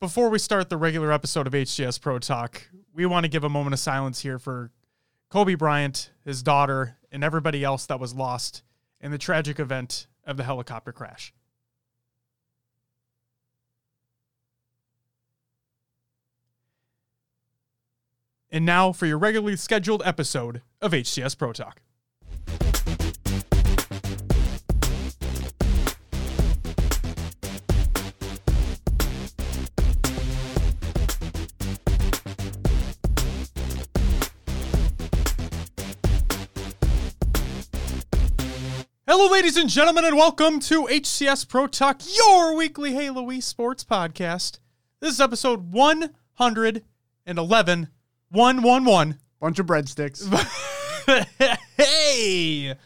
before we start the regular episode of HCS Pro Talk, we want to give a moment of silence here for Kobe Bryant, his daughter, and everybody else that was lost in the tragic event of the helicopter crash. And now for your regularly scheduled episode of HCS Pro Talk. Hello, ladies and gentlemen, and welcome to HCS Pro Talk, your weekly Halo sports podcast. This is episode 111. 111. Bunch of breadsticks. hey!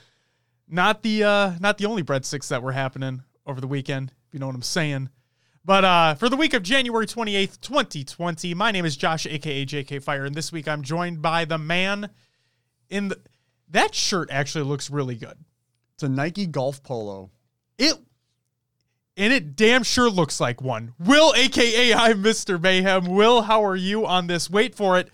Not the uh not the only breadsticks that were happening over the weekend, if you know what I'm saying. But uh for the week of January 28th, 2020, my name is Josh aka JK Fire, and this week I'm joined by the man in the that shirt actually looks really good. It's a Nike golf polo. It and it damn sure looks like one. Will, aka I'm Mr. Mayhem. Will, how are you on this? Wait for it.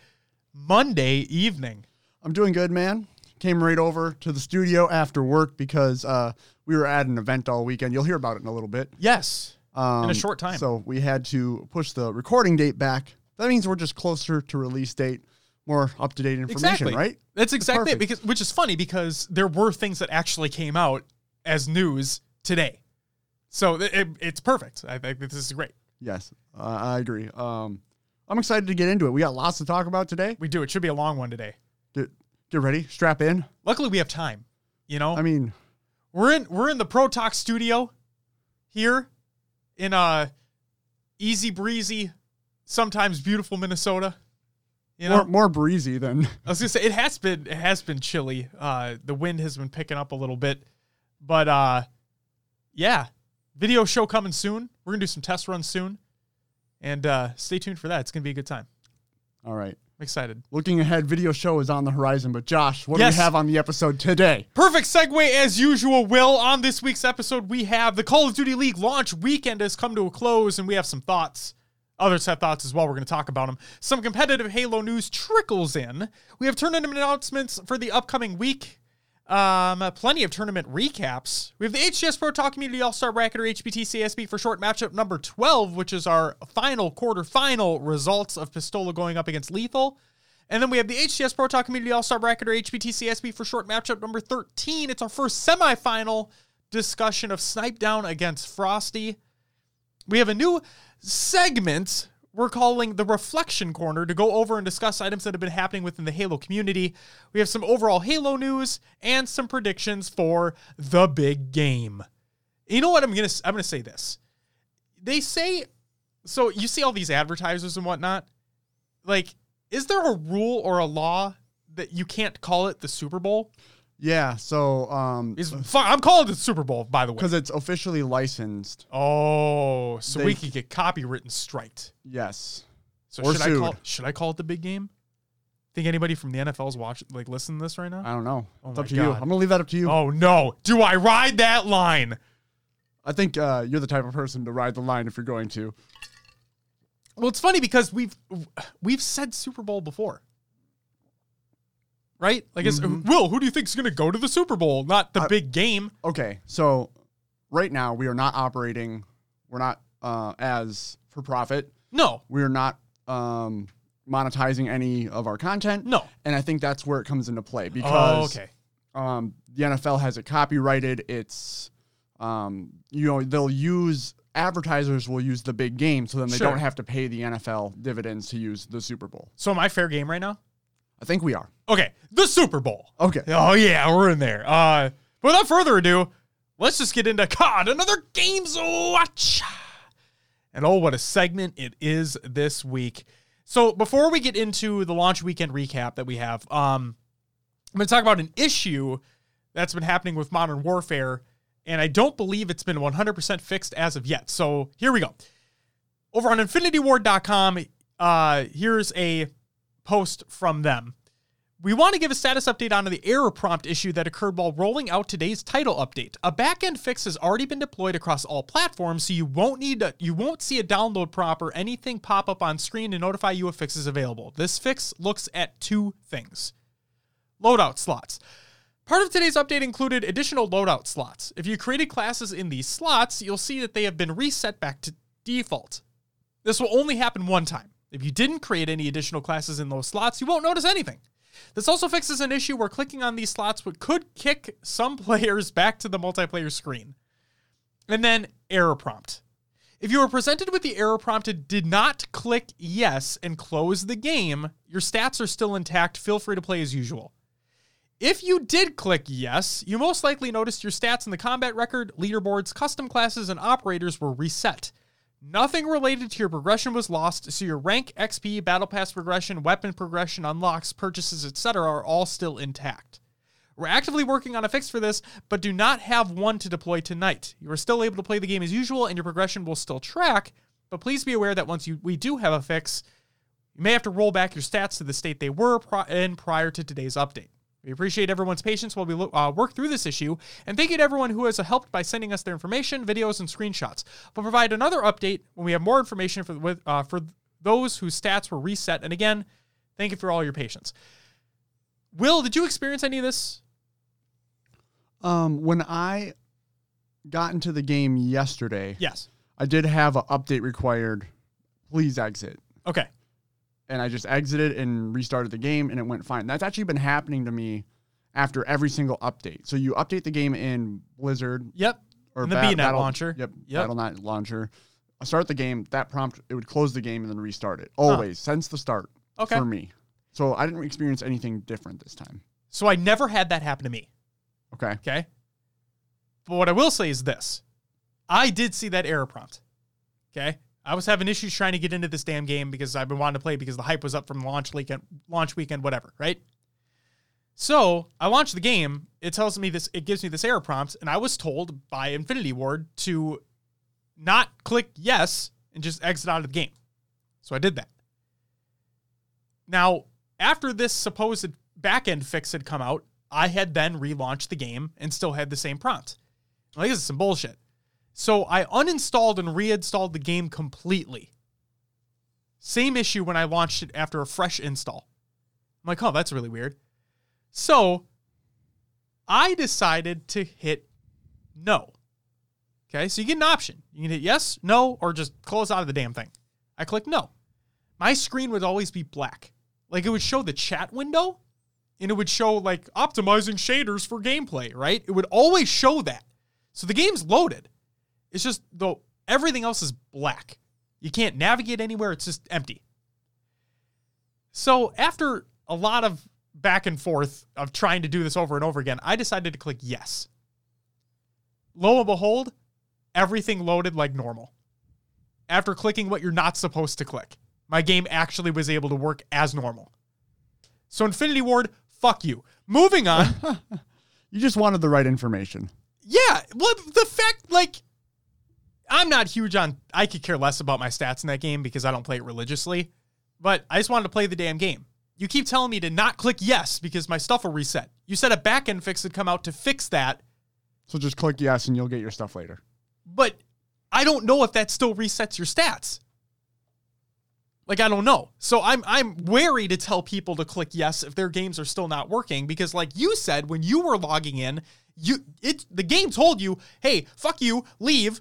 Monday evening. I'm doing good, man. Came right over to the studio after work because uh, we were at an event all weekend. You'll hear about it in a little bit. Yes. Um, In a short time. So we had to push the recording date back. That means we're just closer to release date, more up to date information, Exactly. right? That's exactly it. Because which is funny because there were things that actually came out as news today. So it, it- it's perfect. I think this is great. Yes, uh, I agree. Um, I'm excited to get into it. We got lots to talk about today. We do. It should be a long one today. Get, get ready, strap in. Luckily, we have time. You know, I mean, we're in we're in the Pro Talk studio here in uh easy breezy, sometimes beautiful Minnesota. You know, more, more breezy than I was gonna say it has been it has been chilly. Uh, the wind has been picking up a little bit, but uh, yeah, video show coming soon. We're gonna do some test runs soon, and uh, stay tuned for that. It's gonna be a good time. all right. I'm excited. Looking ahead, video show is on the horizon. But Josh, what Yes. do we have on the episode today? Perfect segue as usual, Will. On this week's episode, we have the Call of Duty League launch weekend has come to a close, and we have some thoughts. Others have thoughts as well. We're going to talk about them. Some competitive Halo news trickles in. We have tournament announcements for the upcoming week. Um, plenty of tournament recaps. We have the HCS Pro Talk Community All Star Bracket or HBT CSB for short matchup number 12, which is our final quarterfinal results of Pistola going up against Lethal. And then we have the HCS Pro Talk Community All Star Bracket or HBT CSB for short matchup number 13. It's our first semifinal discussion of Snip3down against Frosty. We have a new segment we're calling the Reflection Corner to go over and discuss items that have been happening within the Halo community. We have some overall Halo news and some predictions for the big game. You know what I'm gonna I'm gonna say this. They say so you see all these advertisers and whatnot. Like, is there a rule or a law that you can't call it the Super Bowl? Yeah, so um, fine. I'm calling it the Super Bowl, by the way. because it's officially licensed. Oh, so They- we could get copywritten striked. Yes. So Or should I call should I call it the big game? Think anybody from the NFL's watching like listening to this right now? I don't know. Oh it's up to you. I'm gonna leave that up to you. Oh no. Do I ride that line? I think uh, you're the type of person to ride the line if you're going to. Well, it's funny because we've we've said Super Bowl before. Right? Like it's Mm-hmm. Will, who do you think is gonna go to the Super Bowl? Not the big game. Okay, so right now we are not operating. We're not uh, as for profit. No. We are not um, monetizing any of our content. No. And I think that's where it comes into play Oh, because okay. um, the NFL has it copyrighted. It's, um, you know, they'll use advertisers will use the big game, so then they Sure. don't have to pay the NFL dividends to use the Super Bowl. So am I fair game right now? I think we are. Okay. The Super Bowl. Okay. Oh yeah, we're in there. Uh, but without further ado, let's just get into COD, another games watch. And oh, what a segment it is this week. So before we get into the launch weekend recap that we have, um, I'm going to talk about an issue that's been happening with Modern Warfare, and I don't believe it's been 100% fixed as of yet. So here we go. Over on InfinityWard.com, uh, here's a post from them we want to give a status update on the error prompt issue that occurred while rolling out today's title update. A backend fix has already been deployed across all platforms, so you won't need a, you won't see a download prompt or anything pop up on screen to notify you if fix is available. This fix looks at two things: loadout slots. Part of today's update included additional loadout slots. If you created classes in these slots, you'll see that they have been reset back to default. This will only happen one time. If you didn't create any additional classes in those slots, you won't notice anything. This also fixes an issue where clicking on these slots would, could kick some players back to the multiplayer screen. And then error prompt. If you were presented with the error prompt and did not click yes and close the game, your stats are still intact. Feel free to play as usual. If you did click yes, you most likely noticed your stats in the combat record, leaderboards, custom classes, and operators were reset. Nothing related to your progression was lost, so your rank, XP, battle pass progression, weapon progression, unlocks, purchases, etc. are all still intact. We're actively working on a fix for this, but do not have one to deploy tonight. You are still able to play the game as usual, and your progression will still track, but please be aware that once you we do have a fix, you may have to roll back your stats to the state they were in prior to today's update. We appreciate everyone's patience while we lo- uh, work through this issue, and thank you to everyone who has helped by sending us their information, videos, and screenshots. We'll provide another update when we have more information for with, uh, for those whose stats were reset. And again, thank you for all your patience. Will, did you experience any of this? Um, when I got into the game yesterday, Yes. I did have an update required. Please exit. Okay. And I just exited and restarted the game and it went fine. That's actually been happening to me after every single update. So you update the game in Blizzard Yep. or In the Ba- BNet Battle- launcher. Yep, Yep. BattleNet launcher. I start the game, that prompt it would close the game and then restart it. Always since the start Okay. for me. So I didn't experience anything different this time. So I never had that happen to me. Okay. Okay. But what I will say is this I did see that error prompt. Okay. I was having issues trying to get into this damn game because I've been wanting to play because the hype was up from launch weekend, launch weekend, whatever, right? So I launched the game. It tells me this, it gives me this error prompt, and I was told by Infinity Ward to not click yes and just exit out of the game. So I did that. Now, after this supposed backend fix had come out, I had then relaunched the game and still had the same prompt. Like, this is some bullshit. So I uninstalled and reinstalled the game completely. Same issue when I launched it after a fresh install. I'm like, oh, that's really weird. So I decided to hit no. Okay, so you get an option. You can hit yes, no, or just close out of the damn thing. I click no. My screen would always be black. Like it would show the chat window and it would show like optimizing shaders for gameplay, right? It would always show that. So the game's loaded. It's just though everything else is black. You can't navigate anywhere, it's just empty. So after a lot of back and forth of trying to do this over and over again, I decided to click yes. Lo and behold, everything loaded like normal. After clicking what you're not supposed to click, my game actually was able to work as normal. So Infinity Ward, fuck you. Moving on. You just wanted the right information. Yeah, well, the fact like I'm not huge on. I could care less about my stats in that game because I don't play it religiously. But I just wanted to play the damn game. You keep telling me to not click yes because my stuff will reset. You said a backend fix had come out to fix that, So just click yes and you'll get your stuff later. but I don't know if that still resets your stats. Like I don't know. So I'm I'm wary to tell people to click yes if their games are still not working because like you said when you were logging in, you it the game told you, "Hey, fuck you, leave,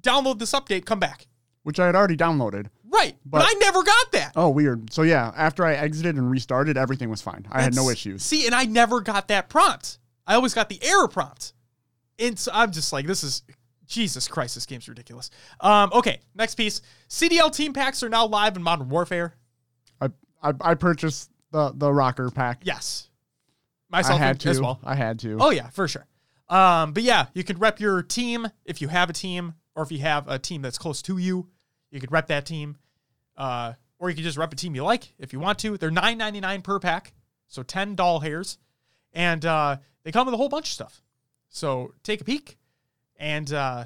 download this update, come back." Which I had already downloaded. Right. But, But- I never got that. Oh, weird. So yeah, after I exited and restarted, everything was fine. I had no issues. See, and I never got that prompt. I always got the error prompt. And so I'm just like, this is Jesus Christ, this game's ridiculous. Um, okay, next piece. CDL team packs are now live in Modern Warfare. I, I I purchased the the rocker pack. Yes. I Myself had to as well. I had to. Oh yeah, for sure. Um, but yeah, you can rep your team if you have a team, or if you have a team that's close to you, you could rep that team. Uh, or you could just rep a team you like if you want to. They're nine ninety nine per pack, so ten doll hairs, and uh, they come with a whole bunch of stuff. So take a peek, and uh,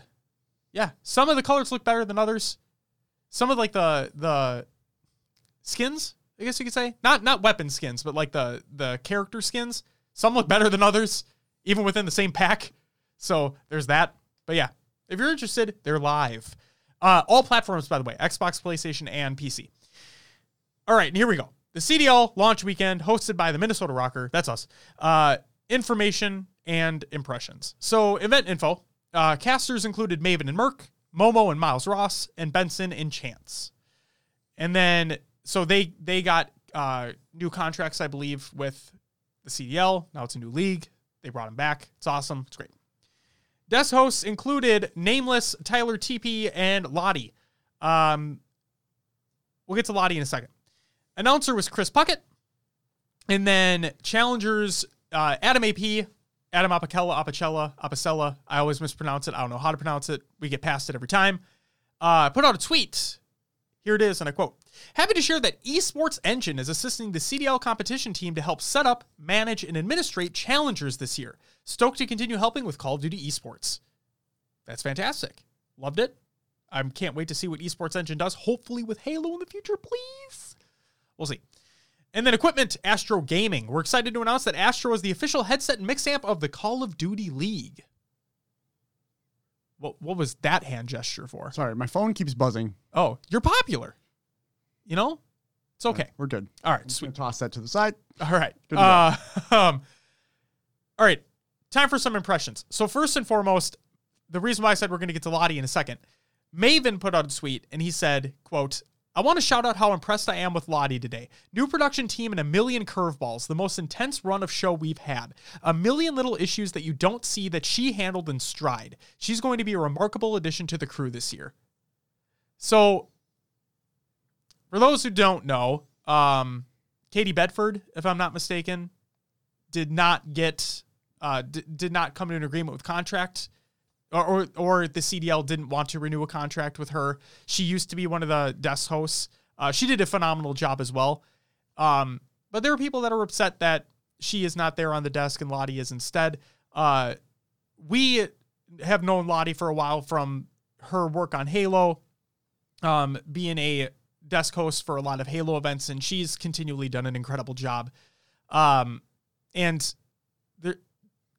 yeah, some of the colors look better than others. Some of like the the skins I guess you could say. Not not weapon skins, but like the the character skins. Some look better than others, even within the same pack. So there's that. But yeah, if you're interested, they're live. Uh, all platforms, by the way, Xbox, PlayStation, and PC. All right, here we go. The CDL launch weekend, hosted by the Minnesota Rocker. That's us. Uh, information and impressions. So event info. Uh, casters included Maven and Merc, Momo and Miles Ross, and Benson and Chance. And then so they they got uh, new contracts, I believe, with the CDL. Now it's a new league. They brought him back. It's awesome. It's great. Desk hosts included Nameless, Tyler TP, and Lottie. Um, we'll get to Lottie in a second. Announcer was Chris Puckett. And then challengers, uh, Adam AP, Adam Apicella, Apicella, Apicella. I always mispronounce it. I don't know how to pronounce it. We get past it every time. Uh, put out a tweet. Here it is, and I quote Happy to share that Esports Engine is assisting the CDL competition team to help set up, manage, and administrate challengers this year. Stoked to continue helping with Call of Duty Esports. That's fantastic. Loved it. I can't wait to see what Esports Engine does, hopefully with Halo in the future, please. We'll see. And then equipment, Astro Gaming. We're excited to announce that Astro is the official headset and mix amp of the Call of Duty League. What, what was that hand gesture for? Sorry, my phone keeps buzzing. Oh, you're popular. You know? It's okay. We're good. All right, Just sweet. toss that to the side. All right. Good Uh, um, all right. Time for some impressions. So first and foremost, the reason why I said we're going to get to Lottie in a second, Maven put out a tweet and he said, "quote I want to shout out how impressed I am with Lottie today. New production team and a million curveballs, the most intense run of show we've had. A million little issues that you don't see that she handled in stride. She's going to be a remarkable addition to the crew this year. So, for those who don't know, um, Katie Bedford, if I'm not mistaken, did not get uh, d- did not come to an agreement with contract, or, or or the CDL didn't want to renew a contract with her. She used to be one of the desk hosts. Uh, she did a phenomenal job as well. Um, but there are people that are upset that she is not there on the desk and Lottie is instead. Uh, we have known Lottie for a while from her work on Halo, um, being a desk host for a lot of Halo events, and she's continually done an incredible job. Um, and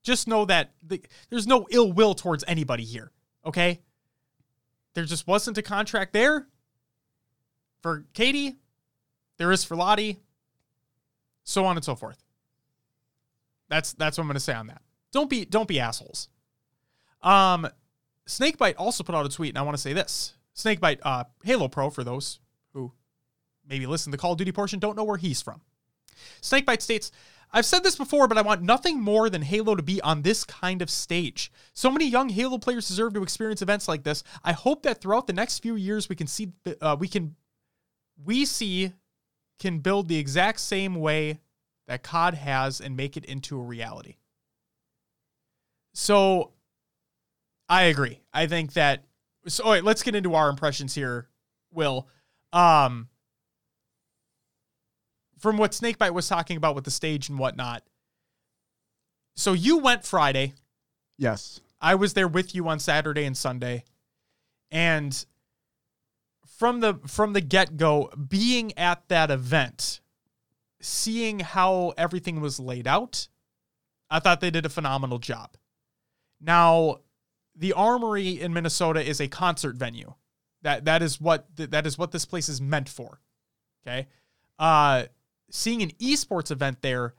just know that the, there's no ill will towards anybody here. Okay, there just wasn't a contract there for Katie. There is for Lottie. So on and so forth. That's that's what I'm to say on that. Don't be don't be assholes. Um, Snakebite also put out a tweet, and I want to say this: Snakebite, uh, Halo Pro, for those who maybe listen to the Call of Duty portion, don't know where he's from. Snakebite states, I've said this before, but I want nothing more than Halo to be on this kind of stage. So many young Halo players deserve to experience events like this. I hope that throughout the next few years we can see uh, we can we see can build the exact same way that COD has and make it into a reality. So I agree. I think that so all right, let's get into our impressions here, Will. Um from what Snakebite was talking about with the stage and whatnot. So you went Friday. Yes. I was there with you on Saturday and Sunday. And from the from the get-go, being at that event, seeing how everything was laid out, I thought they did a phenomenal job. Now, the Armory in Minnesota is a concert venue. That that is what that is what this place is meant for. Okay? Uh seeing an esports event there,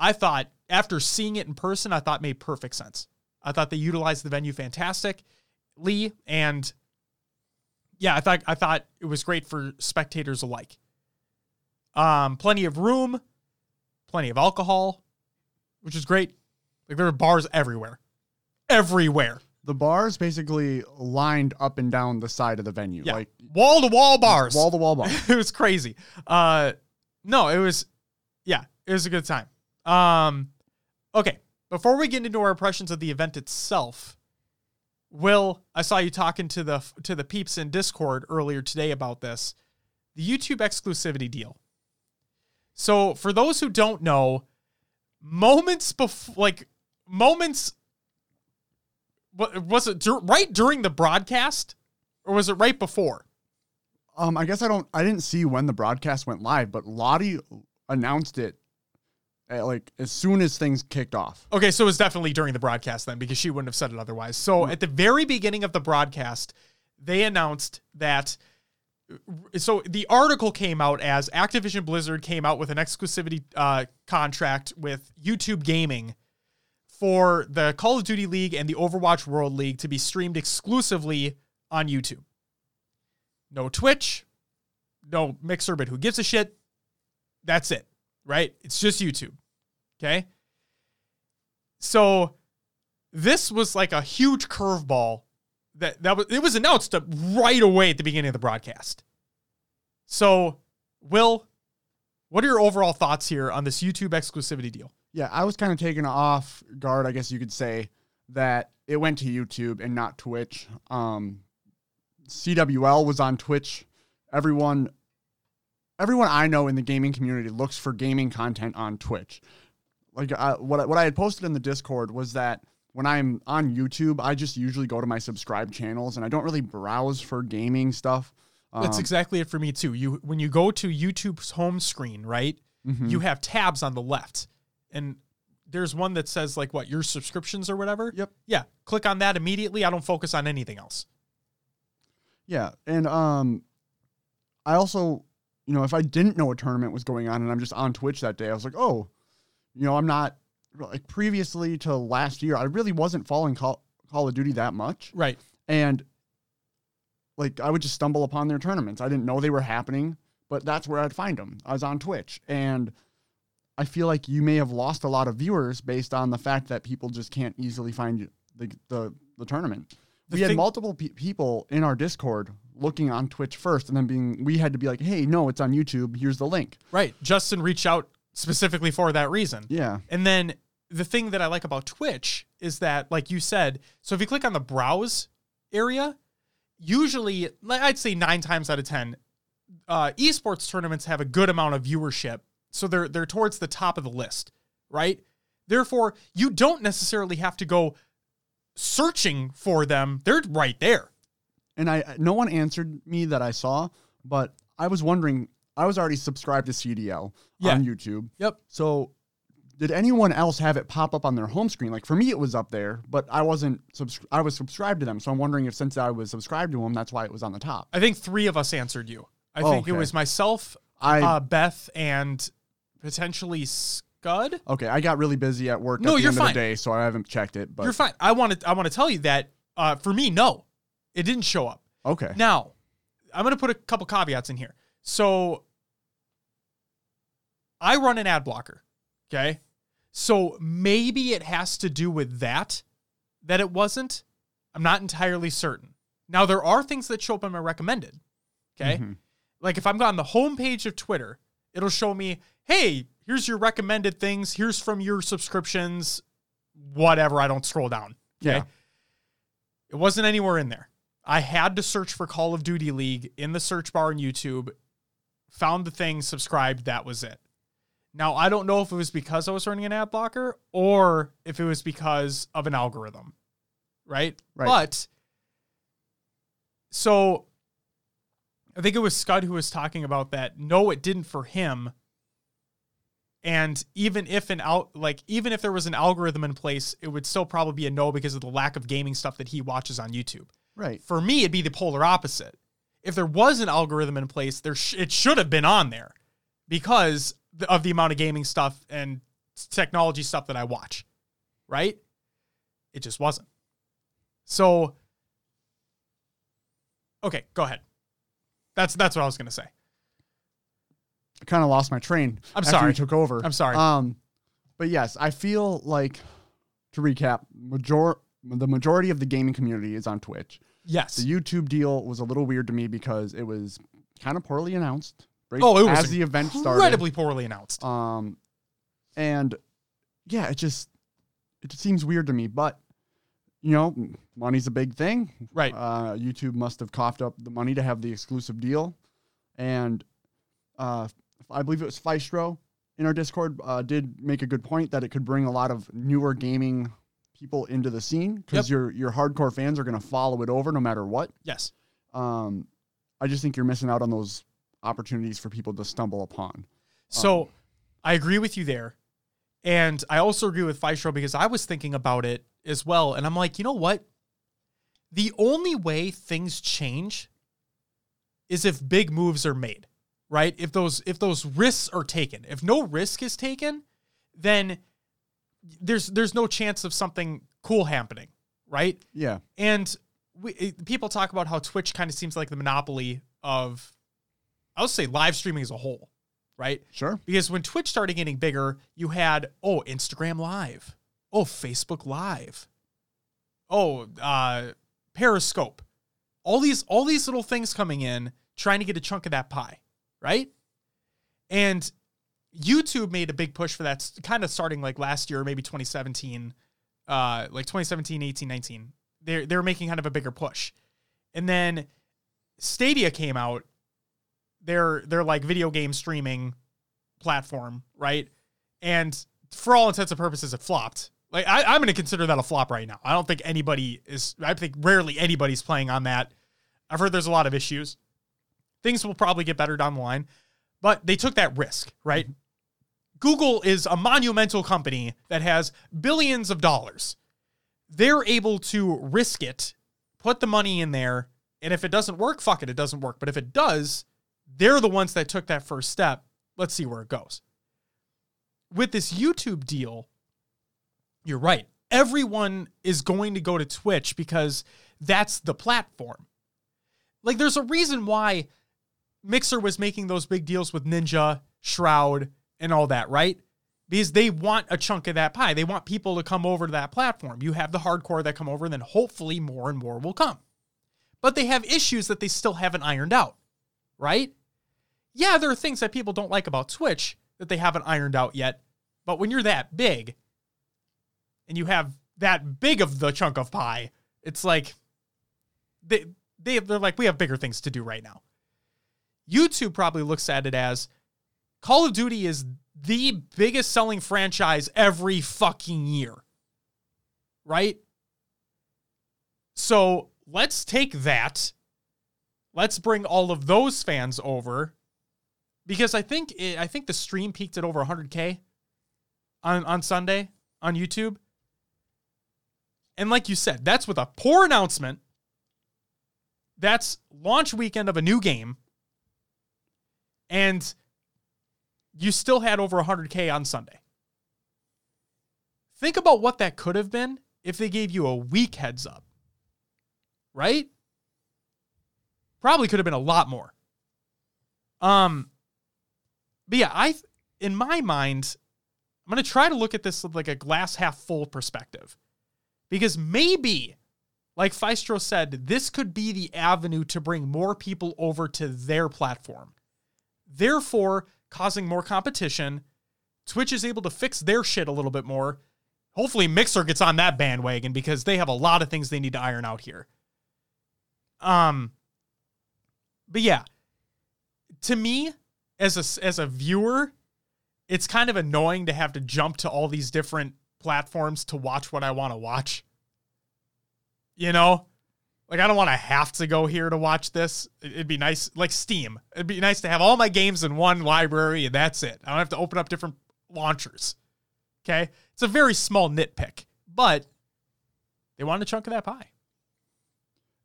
I thought after seeing it in person, I thought made perfect sense. I thought they utilized the venue fantastically, and yeah, I thought I thought it was great for spectators alike. Um, plenty of room, plenty of alcohol, which is great. Like there were bars everywhere, everywhere. The bars basically lined up and down the side of the venue, Yeah, like wall to wall bars. wall to wall bars. it was crazy. Uh, no, it was, yeah, it was a good time. Um, okay, before we get into our impressions of the event itself, Will, I saw you talking to the to the peeps in Discord earlier today about this, the YouTube exclusivity deal. So, for those who don't know, moments before, like moments, what was it dur- right during the broadcast, or was it right before? Um, I guess I don't. I didn't see when the broadcast went live, but Lottie announced it, at, like as soon as things kicked off. Okay, so it was definitely during the broadcast then because she wouldn't have said it otherwise. So at the very beginning of the broadcast, they announced that. So the article came out as Activision Blizzard came out with an exclusivity uh, contract with YouTube Gaming for the Call of Duty League and the Overwatch World League to be streamed exclusively on YouTube. No Twitch, no Mixer, but who gives a shit? That's it, right? It's just YouTube. Okay. So this was like a huge curveball that that was it was announced right away at the beginning of the broadcast. So, Will, what are your overall thoughts here on this YouTube exclusivity deal? Yeah, I was kind of taken off guard, I guess you could say, that it went to YouTube and not Twitch. Um, CWL was on Twitch. Everyone, everyone I know in the gaming community looks for gaming content on Twitch. Like uh, what I- what I had posted in the Discord was that when I'm on YouTube, I just usually go to my subscribed channels and I don't really browse for gaming stuff. That's Um, exactly it for me too. You when you go to YouTube's home screen, right? mhm. You have tabs on the left. And there's one that says like what, your subscriptions or whatever? Yep. Yeah. Click on that immediately. I don't focus on anything else. Yeah, and um, I also, you know, if I didn't know a tournament was going on and I'm just on Twitch that day, I was like, oh, you know, I'm not like previously to last year. I really wasn't following Call, Call of Duty that much, Right. and like I would just stumble upon their tournaments. I didn't know they were happening, but that's where I'd find them. I was on Twitch, and I feel like you may have lost a lot of viewers based on the fact that people just can't easily find the the, the tournament We had multiple pe- people in our Discord looking on Twitch first, and then being we had to be like, "Hey, no, it's on YouTube. Here's the link." Right. Justin reached out specifically for that reason. Yeah, And then the thing that I like about Twitch is that, like you said, so if you click on the browse area, usually, I'd say nine times out of ten, uh, esports tournaments have a good amount of viewership, so they're they're towards the top of the list, right? Therefore, you don't necessarily have to go searching for them; they're right there. and I no one answered me that I saw, but I was wondering. I was already subscribed to CDL Yeah. on YouTube, Yep. so did anyone else have it pop up on their home screen? Like for me, it was up there, but I wasn't. Subs- I was subscribed to them, so I'm wondering if since I was subscribed to them, that's why it was on the top. I think three of us answered you. I Oh, think it was myself, I uh, Beth, and potentially Scud. okay. I got really busy at work No, at the you're end fine. of the day, so I haven't checked it. But You're fine. I want to. I want to tell you that uh, for me, no, it didn't show up. okay. Now, I'm going to put a couple caveats in here. So, I run an ad blocker. Okay, so maybe it has to do with that that it wasn't. I'm not entirely certain. Now, there are things that show up in my recommended. Okay, Mhm. like if I'm on the homepage of Twitter, it'll show me, hey, here's your recommended things. Here's from your subscriptions, whatever. I don't scroll down. Okay. Yeah. It wasn't anywhere in there. I had to search for Call of Duty League in the search bar on YouTube, found the thing, subscribed, that was it. Now, I don't know if it was because I was running an ad blocker or if it was because of an algorithm, right? Right. But so I think it was Scud who was talking about that. No, it didn't for him. And even if an out like even if there was an algorithm in place, it would still probably be a no because of the lack of gaming stuff that he watches on YouTube. Right. For me, it'd be the polar opposite. If there was an algorithm in place, there sh- it should have been on there because of the amount of gaming stuff and technology stuff that I watch. Right? It just wasn't. So Okay, go ahead. That's that's what I was going to say. I kind of lost my train. I'm sorry. You took over. I'm sorry. Um, but yes, I feel like to recap, major the majority of the gaming community is on Twitch. Yes. The YouTube deal was a little weird to me because it was kind of poorly announced. Right Oh, it was as the event started. Incredibly poorly announced. Um, and yeah, it just it just seems weird to me. But you know, money's a big thing. Right. Uh, YouTube must have coughed up the money to have the exclusive deal, and uh, I believe it was Feistro in our Discord uh, did make a good point that it could bring a lot of newer gaming people into the scene because Yep. your your hardcore fans are going to follow it over no matter what. Yes. Um, I just think you're missing out on those opportunities for people to stumble upon. So I agree with you there. And I also agree with Feistro because I was thinking about it as well. And I'm like, you know what? The only way things change is if big moves are made, right? If those if those risks are taken. If no risk is taken, then there's there's no chance of something cool happening, right? Yeah. And we, it- people talk about how Twitch kind of seems like the monopoly of, I would say, live streaming as a whole, right? Sure. Because when Twitch started getting bigger, you had oh Instagram Live, oh Facebook Live, oh uh, Periscope, all these all these little things coming in trying to get a chunk of that pie, right? And YouTube made a big push for that, kind of starting like last year, maybe 2017, uh, like 2017, 18, 19. They're they're making kind of a bigger push, and then Stadia came out. They're they're like video game streaming platform, right? And for all intents and purposes, it flopped. Like I, I'm going to consider that a flop right now. I don't think anybody is. I think rarely anybody's playing on that. I've heard there's a lot of issues. Things will probably get better down the line, but they took that risk, right? Google is a monumental company that has billions of dollars. They're able to risk it, put the money in there, and if it doesn't work, fuck it, it doesn't work. But if it does, they're the ones that took that first step. Let's see where it goes. With this YouTube deal, you're right. Everyone is going to go to Twitch because that's the platform. Like, there's a reason why Mixer was making those big deals with Ninja, Shroud, and all that, right? Because they want a chunk of that pie. They want people to come over to that platform. You have the hardcore that come over, and then hopefully more and more will come. But they have issues that they still haven't ironed out, right? Yeah, there are things that people don't like about Twitch that they haven't ironed out yet. But when you're that big and you have that big of the chunk of pie, it's like they, they they're like we have bigger things to do right now. YouTube probably looks at it as Call of Duty is the biggest selling franchise every fucking year. Right? So, let's take that. Let's bring all of those fans over because I think it, I think the stream peaked at over 100k on on Sunday on YouTube. And like you said, that's with a poor announcement. That's launch weekend of a new game. And you still had over 100k on Sunday. Think about what that could have been if they gave you a week heads up. Right? Probably could have been a lot more. Um but yeah, I in my mind I'm going to try to look at this with like a glass half full perspective. Because maybe, like Feistro said, this could be the avenue to bring more people over to their platform. Therefore, causing more competition. Twitch is able to fix their shit a little bit more. Hopefully, Mixer gets on that bandwagon because they have a lot of things they need to iron out here. Um, but yeah, to me, as a as a viewer, it's kind of annoying to have to jump to all these different platforms to watch what I want to watch. You know? Like I don't want to have to go here to watch this. It'd be nice like Steam. It'd be nice to have all my games in one library and that's it. I don't have to open up different launchers. Okay? It's a very small nitpick, but they want a chunk of that pie.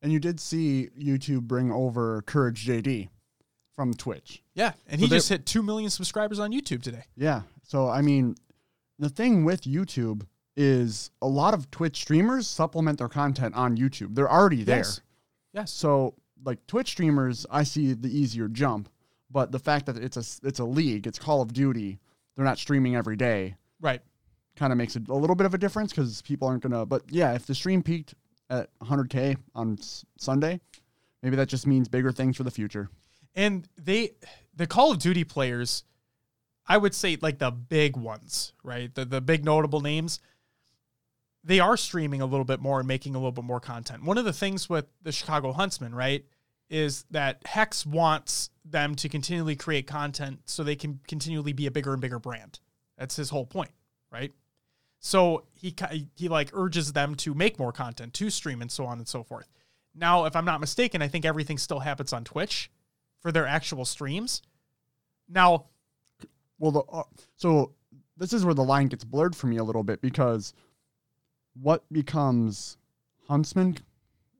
And you did see YouTube bring over Courage JD from Twitch. Yeah, and So he just hit 2 million subscribers on YouTube today. Yeah. So I mean, the thing with YouTube is a lot of Twitch streamers supplement their content on YouTube. They're already there. Yes. Yes. So like Twitch streamers, I see the easier jump, but the fact that it's a it's a league, it's Call of Duty, they're not streaming every day, Right. kind of makes it a little bit of a difference because people aren't gonna. But yeah, if the stream peaked at 100k on s- Sunday, maybe that just means bigger things for the future. And they, the Call of Duty players, I would say like the big ones, right? The the big notable names. They are streaming a little bit more and making a little bit more content. One of the things with the Chicago Huntsmen, right, is that Hecz wants them to continually create content so they can continually be a bigger and bigger brand. That's his whole point, right? So he he like urges them to make more content, to stream, and so on and so forth. Now, if I'm not mistaken, I think everything still happens on Twitch for their actual streams. Now, Well, the uh, so this is where the line gets blurred for me a little bit because what becomes Huntsmen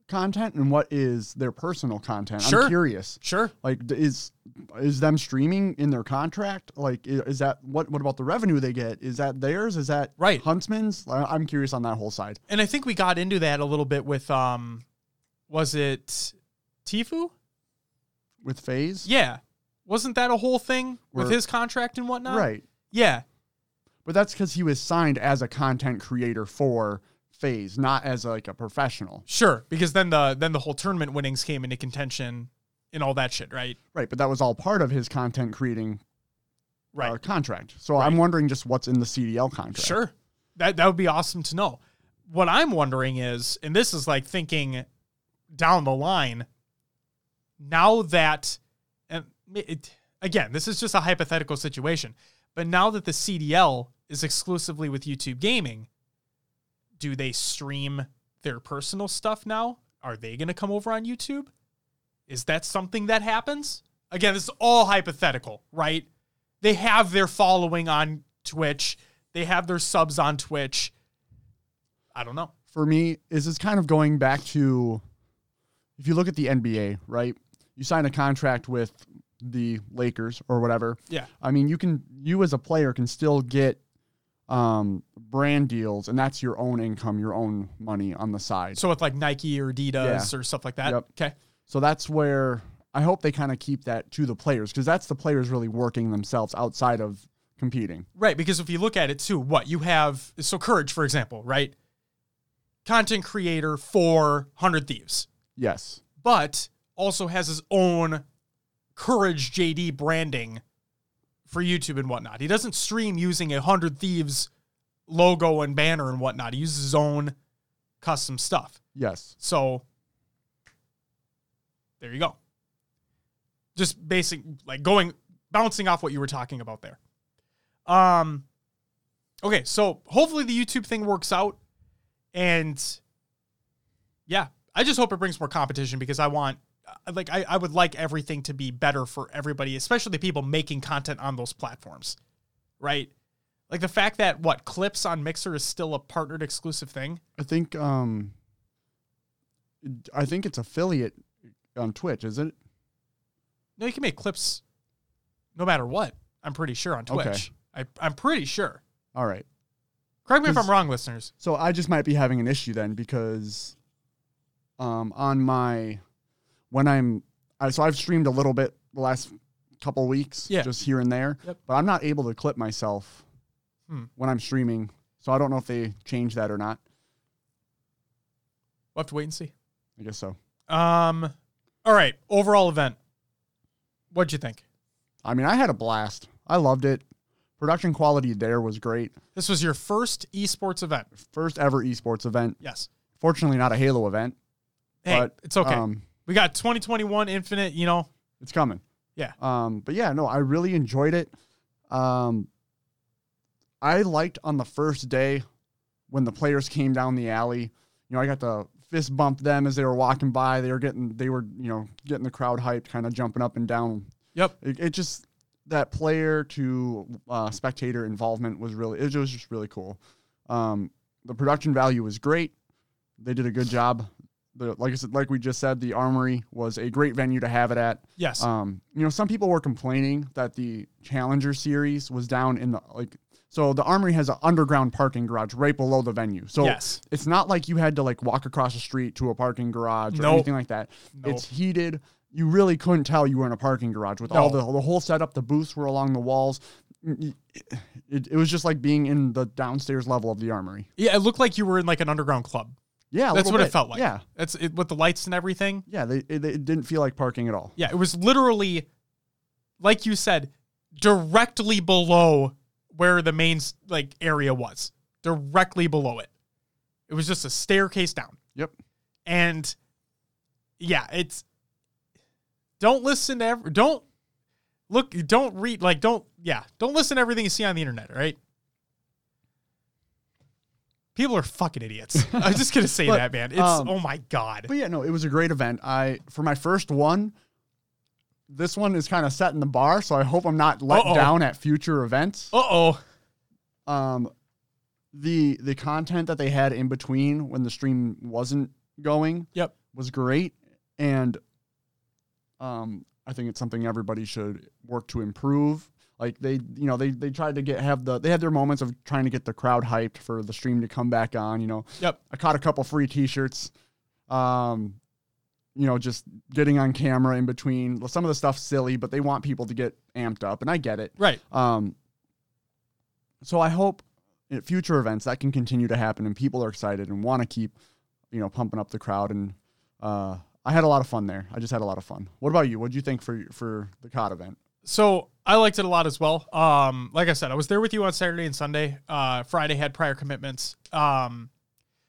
content and what is their personal content? Sure. I'm curious. sure. Like, is is them streaming in their contract? Like, is that what? What about the revenue they get? Is that theirs? Is that Right. Huntsmen's? I'm curious on that whole side. And I think we got into that a little bit with um was it Tfue? With FaZe, Yeah. Wasn't that a whole thing with his contract and whatnot? right? Yeah. But that's because he was signed as a content creator for FaZe, not as like a professional. Sure. Because then the then the whole tournament winnings came into contention and all that shit, right? Right, but that was all part of his content creating Right. uh, contract. So I'm wondering just what's in the CDL contract. Sure. That that would be awesome to know. What I'm wondering is, and this is like thinking down the line, now that and it, again, this is just a hypothetical situation, but now that the CDL is exclusively with YouTube Gaming, do they stream their personal stuff now? Are they going to come over on YouTube? Is that something that happens? Again, this is all hypothetical, right? They have their following on Twitch. They have their subs on Twitch. I don't know. For me, is this kind of going back to if you look at the NBA, right? You sign a contract with the Lakers or whatever. Yeah. I mean, you can you as a player can still get um brand deals and that's your own income, your own money on the side. So with like Nike or Adidas or stuff like that. Yep. Okay. So that's where I hope they kind of keep that to the players because that's the players really working themselves outside of competing. Right. Because if you look at it too, what you have, so Courage, for example, right? Content creator for 100 Thieves, Yes. but also has his own Courage JD branding for YouTube and whatnot. He doesn't stream using a 100 Thieves logo and banner and whatnot. He uses his own custom stuff. Yes. So there you go. Just basic like going bouncing off what you were talking about there. Um okay, so hopefully the YouTube thing works out and yeah, I just hope it brings more competition because I want like I, I would like everything to be better for everybody, especially the people making content on those platforms. Right? Like the fact that what clips on Mixer is still a partnered exclusive thing. I think um I think it's affiliate on Twitch, is it? No, you can make clips no matter what. I'm pretty sure on Twitch. Okay. I, I'm pretty sure. All right. Correct me if I'm wrong, listeners. So I just might be having an issue then because um on my when I'm I so I've streamed a little bit the last couple weeks Yeah. just here and there, Yep. but I'm not able to clip myself Hmm. when I'm streaming. So I don't know if they changed that or not. We'll have to wait and see. I guess so. Um, all right. Overall event. What'd you think? I mean, I had a blast. I loved it. Production quality there was great. This was your first esports event. First ever esports event. Yes. Fortunately, not a Halo event. Hey, but it's okay. Um, we got 2021 Infinite. You know. it's coming. Yeah. Um, but yeah, no, I really enjoyed it. Um, I liked on the first day when the players came down the alley. You know, I got to fist bump them as they were walking by. They were getting, they were, you know, getting the crowd hyped, kind of jumping up and down. Yep. It, it just that player to uh, spectator involvement was really, it was just really cool. Um, the production value was great. They did a good job. The, like I said, like we just said, the Armory was a great venue to have it at. Yes. Um, you know, some people were complaining that the Challenger series was down in the like. So the Armory has an underground parking garage right below the venue. So Yes. it's not like you had to like walk across the street to a parking garage or Nope. anything like that. Nope. It's heated. You really couldn't tell you were in a parking garage with all the the whole setup. The booths were along the walls. It, it, it was just like being in the downstairs level of the Armory. yeah, it looked like you were in like an underground club. Yeah, That's what it felt like. Yeah, That's it with the lights and everything. yeah. They, it, it didn't feel like parking at all. Yeah, it was literally, like you said, directly below where the main like area was. Directly below it. It was just a staircase down. Yep. And yeah, it's don't listen to every, don't look don't read like don't yeah, don't listen to everything you see on the internet, right? People are fucking idiots. I'm just gonna say But, that, man. It's um, oh my god. But yeah, no, it was a great event. I for my first one, this one is kind of setting the bar, so I hope I'm not let Uh-oh. down at future events. Uh oh. Um, the the content that they had in between when the stream wasn't going, Yep. was great, and um, I think it's something everybody should work to improve. Like they, you know, they they tried to get have the they had their moments of trying to get the crowd hyped for the stream to come back on. You know, Yep. I caught a couple free T-shirts. Um, you know, just getting on camera in between. Some of the stuff's silly, but they want people to get amped up, and I get it. Right. Um, so I hope at future events that can continue to happen, and people are excited and want to keep, you know, pumping up the crowd. And uh, I had a lot of fun there. I just had a lot of fun. What about you? What do you think for for the COD event? So I liked it a lot as well. Um, like I said, I was there with you on Saturday and Sunday. Uh, Friday had prior commitments. Um,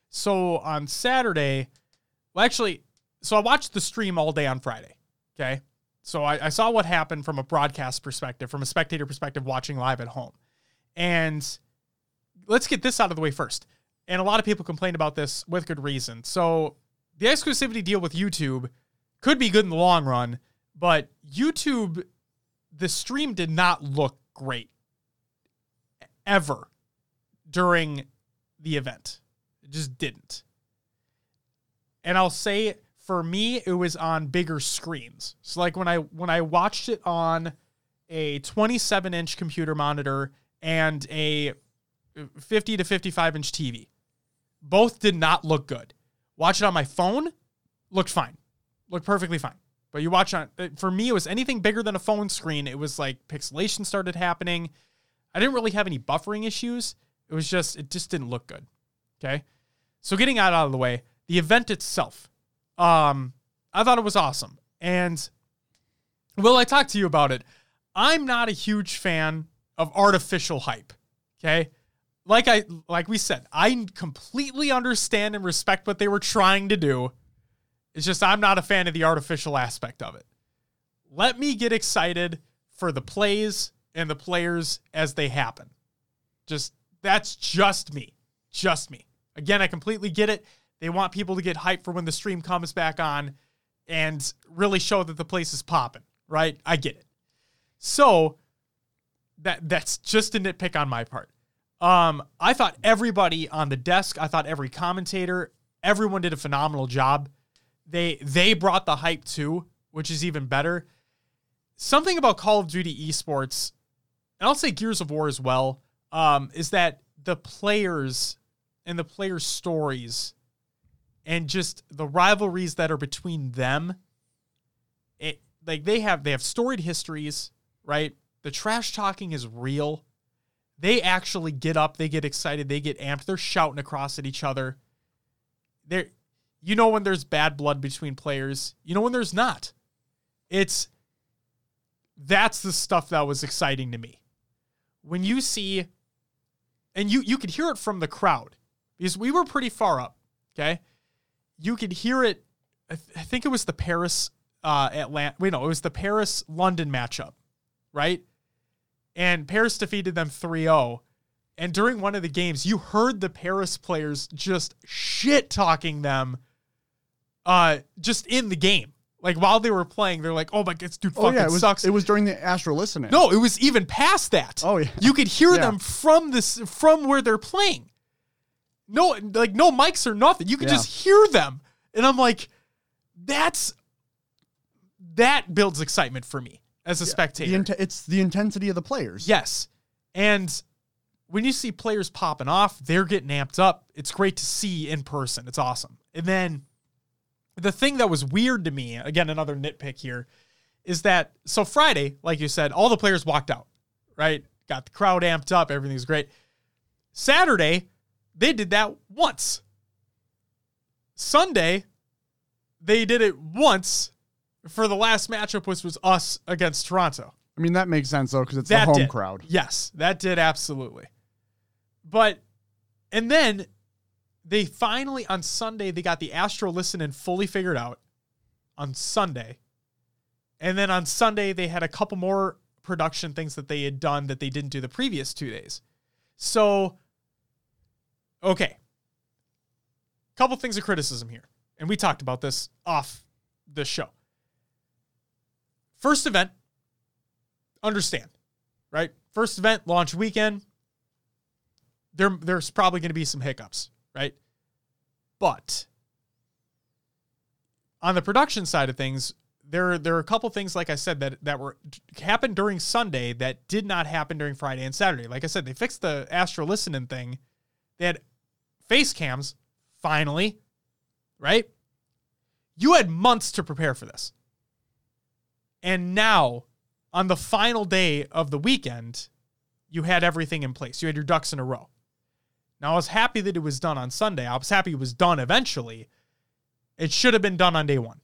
so on Saturday, well, actually, so I watched the stream all day on Friday. Okay. So I, I saw what happened from a broadcast perspective, from a spectator perspective, watching live at home. And let's get this out of the way first. And a lot of people complained about this with good reason. So the exclusivity deal with YouTube could be good in the long run, but YouTube the stream did not look great ever during the event. It just didn't. And I'll say for me it was on bigger screens. So like when I when I watched it on a 27 inch computer monitor and a 50 to 55 inch TV. Both did not look good. Watch it on my phone, looked fine. Looked perfectly fine. But you watch on for me, it was anything bigger than a phone screen. It was like pixelation started happening. I didn't really have any buffering issues. It was just it just didn't look good. Okay. So getting that out of the way, the event itself, um, I thought it was awesome. And Will, I talked to you about it. I'm not a huge fan of artificial hype. Okay. Like I like we said, I completely understand and respect what they were trying to do. It's just I'm not a fan of the artificial aspect of it. Let me get excited for the plays and the players as they happen. Just that's just me. Just me. Again, I completely get it. They want people to get hyped for when the stream comes back on and really show that the place is popping, right? I get it. So that that's just a nitpick on my part. Um, I thought everybody on the desk, I thought every commentator, everyone did a phenomenal job. They they brought the hype too, which is even better. Something about Call of Duty esports, and I'll say Gears of War as well, um, is that the players and the players' stories and just the rivalries that are between them, it like they have they have storied histories, right? The trash talking is real. They actually get up, they get excited, they get amped, they're shouting across at each other. They're you know when there's bad blood between players, you know when there's not. It's that's the stuff that was exciting to me. When you see and you you could hear it from the crowd because we were pretty far up, okay? You could hear it I, th- I think it was the Paris uh Atlanta wait no, it was the Paris London matchup, right? And Paris defeated them 3-0. And during one of the games, you heard the Paris players just shit talking them uh just in the game. Like while they were playing, they're like, "Oh my god, dude Oh fucking yeah, it was sucks." it was during the Astro listening. no, it was even past that. Oh, yeah. You could hear Yeah. them from this from where they're playing. No, like no mics or nothing. You could Yeah. just hear them. And I'm like, that's that builds excitement for me as a spectator. the int- it's the intensity of the players. Yes. And when you see players popping off, they're getting amped up. It's great to see in person. It's awesome. And then the thing that was weird to me, again, another nitpick here, is that so Friday, like you said, all the players walked out, right? Got the crowd amped up. Everything's great. Saturday, they did that once. Sunday, they did it once for the last matchup, which was us against Toronto. I mean that makes sense though because it's That the home did. crowd. Yes, that did absolutely. But and then they finally on Sunday they got the Astro listening fully figured out on Sunday. And then on Sunday they had a couple more production things that they had done that they didn't do the previous 2 days. So okay, couple things of criticism here, and we talked about this off the show. First event, understand, right? First event, launch weekend. There, there's probably going to be some hiccups, right? But on the production side of things, there there are a couple things, like I said, that that were happened during Sunday that did not happen during Friday and Saturday. Like I said, they fixed the Astro listening thing. They had face cams finally, right? You had months to prepare for this. And now, on the final day of the weekend, you had everything in place. You had your ducks in a row. Now, I was happy that it was done on Sunday. I was happy it was done eventually. It should have been done on day one.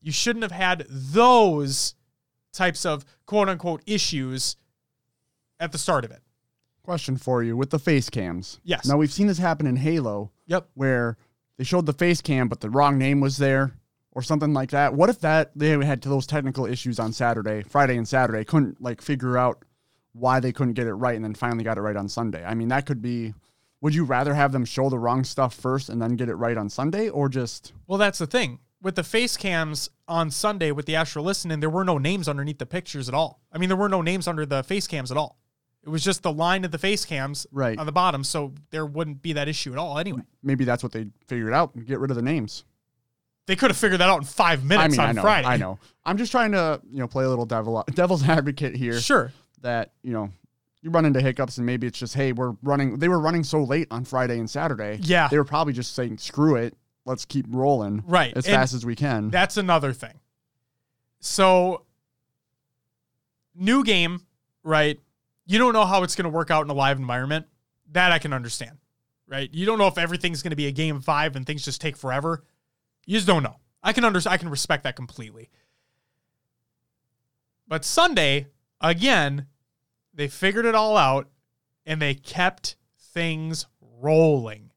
You shouldn't have had those types of quote unquote issues at the start of it. Question for you with the face cams. Yes. Now we've seen this happen in Halo Yep. where they showed the face cam but the wrong name was there or something like that. What if that they had those technical issues on Saturday, Friday and Saturday, couldn't like figure out why they couldn't get it right and then finally got it right on Sunday. I mean, that could be would you rather have them show the wrong stuff first and then get it right on Sunday or just Well, that's the thing. With the face cams on Sunday with the Astro listening, there were no names underneath the pictures at all. I mean, there were no names under the face cams at all. It was just the line of the face cams Right. on the bottom, so there wouldn't be that issue at all anyway. maybe that's what they figured out and get rid of the names? They could have figured that out in five I minutes mean, on I know, Friday. I know. I'm just trying to, you know, play a little devil devil's advocate here. Sure. that you know you run into hiccups and maybe it's just hey we're running they were running so late on friday and saturday Yeah. they were probably just saying screw it let's keep rolling Right. as And fast as we can That's another thing. So, new game, right? You don't know how it's going to work out in a live environment. That I can understand, right? You don't know if everything's going to be a game five and things just take forever. You just don't know. I can understand. I can respect that completely. But Sunday, again, they figured it all out and they kept things rolling.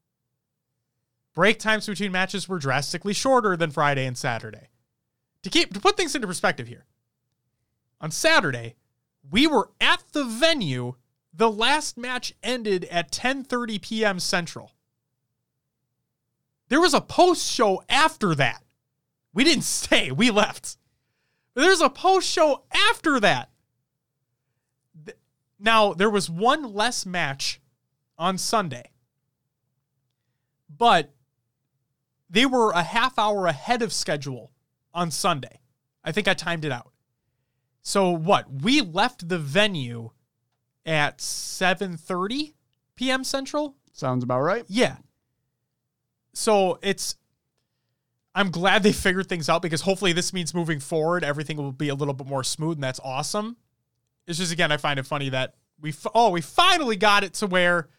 Break times between matches were drastically shorter than Friday and Saturday. To keep to put things into perspective here. On Saturday, we were at the venue. The last match ended at 10:30 p.m. Central. There was a post show after that. We didn't stay, we left. There's a post show after that. Now, there was one less match on Sunday. But they were a half hour ahead of schedule on Sunday. I think I timed it out. So what? We left the venue at 7:30 p.m. Central. sounds about right Yeah. So it's I'm glad they figured things out because hopefully this means moving forward everything will be a little bit more smooth and that's awesome. It's just again I find it funny that we f- oh we finally got it to where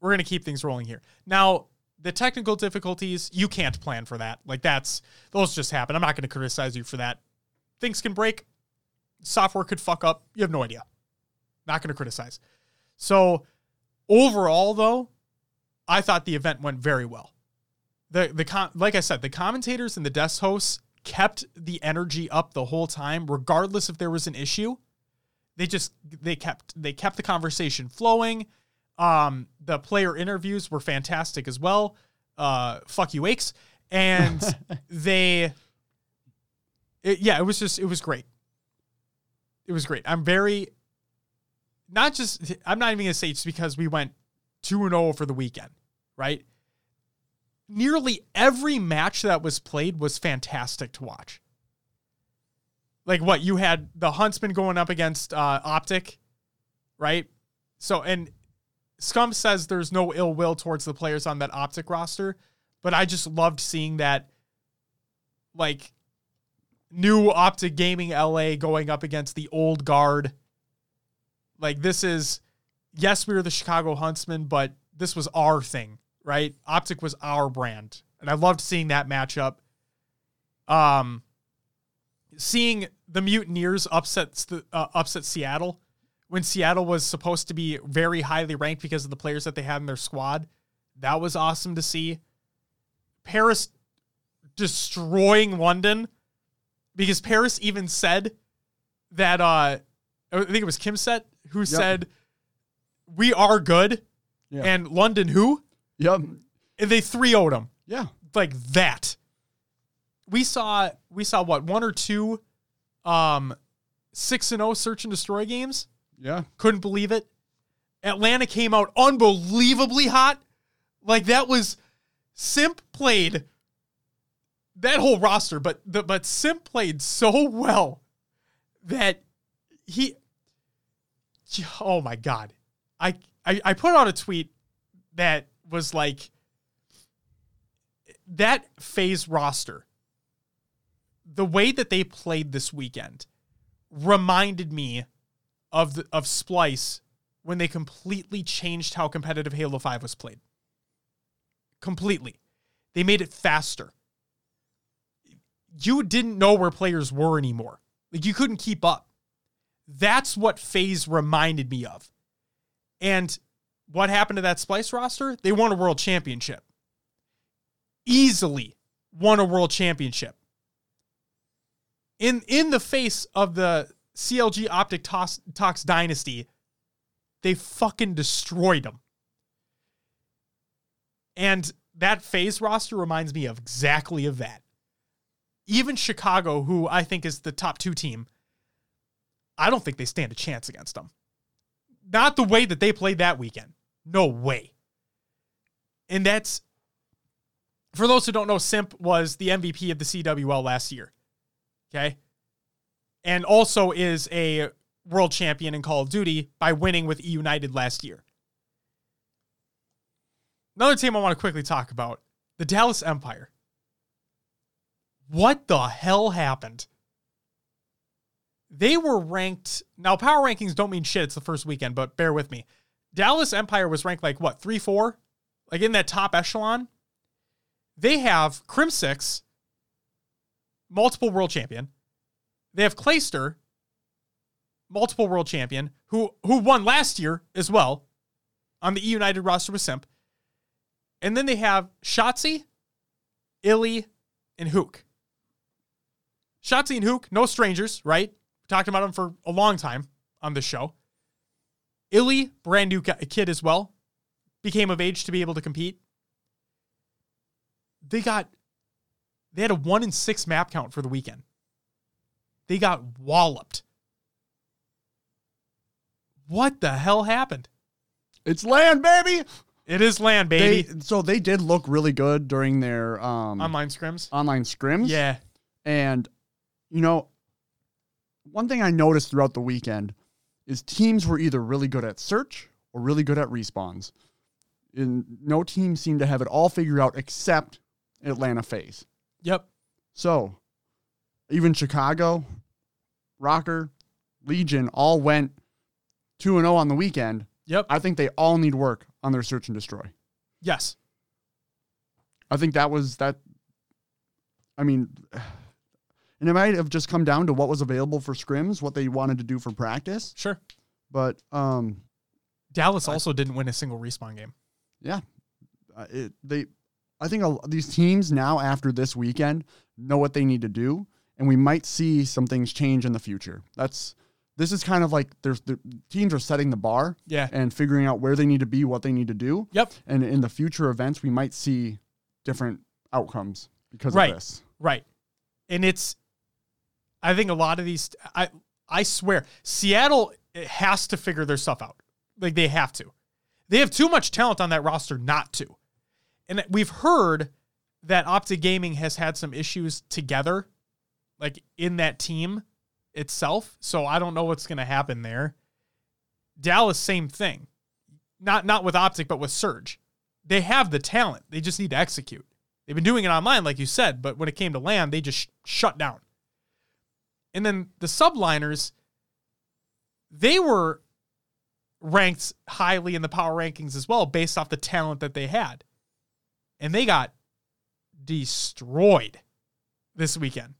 we're going to keep things rolling here. Now, the technical difficulties, you can't plan for that. Like that's those just happen. I'm not going to criticize you for that. Things can break. Software could fuck up. You have no idea. Not going to criticize. So, overall though, I thought the event went very well. The the like I said, the commentators and the desk hosts kept the energy up the whole time regardless if there was an issue. They just they kept they kept the conversation flowing. Um, the player interviews were fantastic as well. Uh, fuck you, Wakes, and they, it, yeah, it was just it was great. It was great. I'm very, not just I'm not even gonna say it's because we went two and zero for the weekend, right? Nearly every match that was played was fantastic to watch. Like what you had the Huntsmen going up against uh, Optic, right? So and Scump says there's no ill will towards the players on that Optic roster, but I just loved seeing that like new Optic Gaming LA going up against the old guard. Like this is yes, we were the Chicago Huntsmen, but this was our thing, right? Optic was our brand. And I loved seeing that matchup. Um seeing the Mutineers upset the uh, upset Seattle when Seattle was supposed to be very highly ranked because of the players that they had in their squad. That was awesome to see. Paris destroying London because Paris even said that uh I think it was Kim Set who said we are good Yeah. and London who? yep And they 3 0'd them. Yeah. like that. We saw we saw what one or two um 6 and 0 search and destroy games. Yeah. Couldn't believe it. Atlanta came out unbelievably hot. Like that was Simp played that whole roster, but the, but Simp played so well that he oh my god. I, I I put out a tweet that was like that FaZe roster the way that they played this weekend reminded me of the, of Splyce when they completely changed how competitive Halo 5 was played. Completely. They made it faster. You didn't know where players were anymore. Like you couldn't keep up. That's what FaZe reminded me of. And what happened to that Splyce roster? They won a world championship. Easily won a world championship. In in the face of the CLG Optic Tox, dynasty, they fucking destroyed them. And that FaZe roster reminds me of exactly of that. Even Chicago, who I think is the top two team, I don't think they stand a chance against them. Not the way that they played that weekend. No way. And that's for those who don't know, Simp was the MVP of the CWL last year. Okay. And also is a world champion in Call of Duty by winning with E United last year. Another team I want to quickly talk about the Dallas Empire. What the hell happened? They were ranked. Now, power rankings don't mean shit. It's the first weekend, but bear with me. Dallas Empire was ranked like what, 3 4? Like in that top echelon? They have Crimsix, multiple world champion. They have Clayster, multiple world champion, who who won last year as well on the E United roster with Simp. And then they have Shotzzy, iLLeY, and Hook. Shotzzy and Hook, no strangers, right? We talked about them for a long time on this show. iLLeY, brand new kid as well, became of age to be able to compete. They got, they had a one in six map count for the weekend. They got walloped. What the hell happened? It's land, baby. It is land, baby. They, so they did look really good during their um, Online scrims. online scrims. Yeah. And, you know, one thing I noticed throughout the weekend is teams were either really good at search or really good at respawns. And no team seemed to have it all figured out except Atlanta FaZe. Yep. So even Chicago, Røkkr, Legion all went 2 and 0 on the weekend. Yep. I think they all need work on their search and destroy. Yes. I think that was that. I mean, and it might have just come down to what was available for scrims, what they wanted to do for practice. Sure. But um, Dallas also didn't win a single respawn game. yeah, uh, it, they. I think a, these teams now after this weekend know what they need to do, and we might see some things change in the future. That's this is kind of like there's the teams are setting the bar Yeah. and figuring out where they need to be, what they need to do, Yep. and in the future events we might see different outcomes because Right. of this. Right. And it's I think a lot of these I I swear Seattle has to figure their stuff out. Like they have to. They have too much talent on that roster not to. And we've heard that Optic Gaming has had some issues together like in that team itself. So I don't know what's going to happen there. Dallas same thing. Not not with Optic but with Surge. They have the talent. They just need to execute. They've been doing it online, like you said, but when it came to land, they just sh- shut down. And then the subliners, they were ranked highly in the power rankings as well, based off the talent that they had. And they got destroyed this weekend.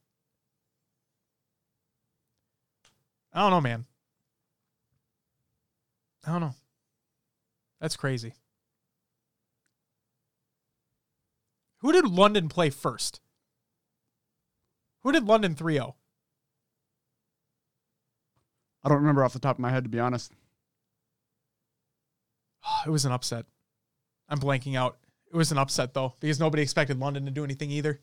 I don't know, man. I don't know. That's crazy. Who did London play first? Who did London 3 0? I don't remember off the top of my head to be honest. It was an upset. I'm blanking out. It was an upset though because nobody expected London to do anything either.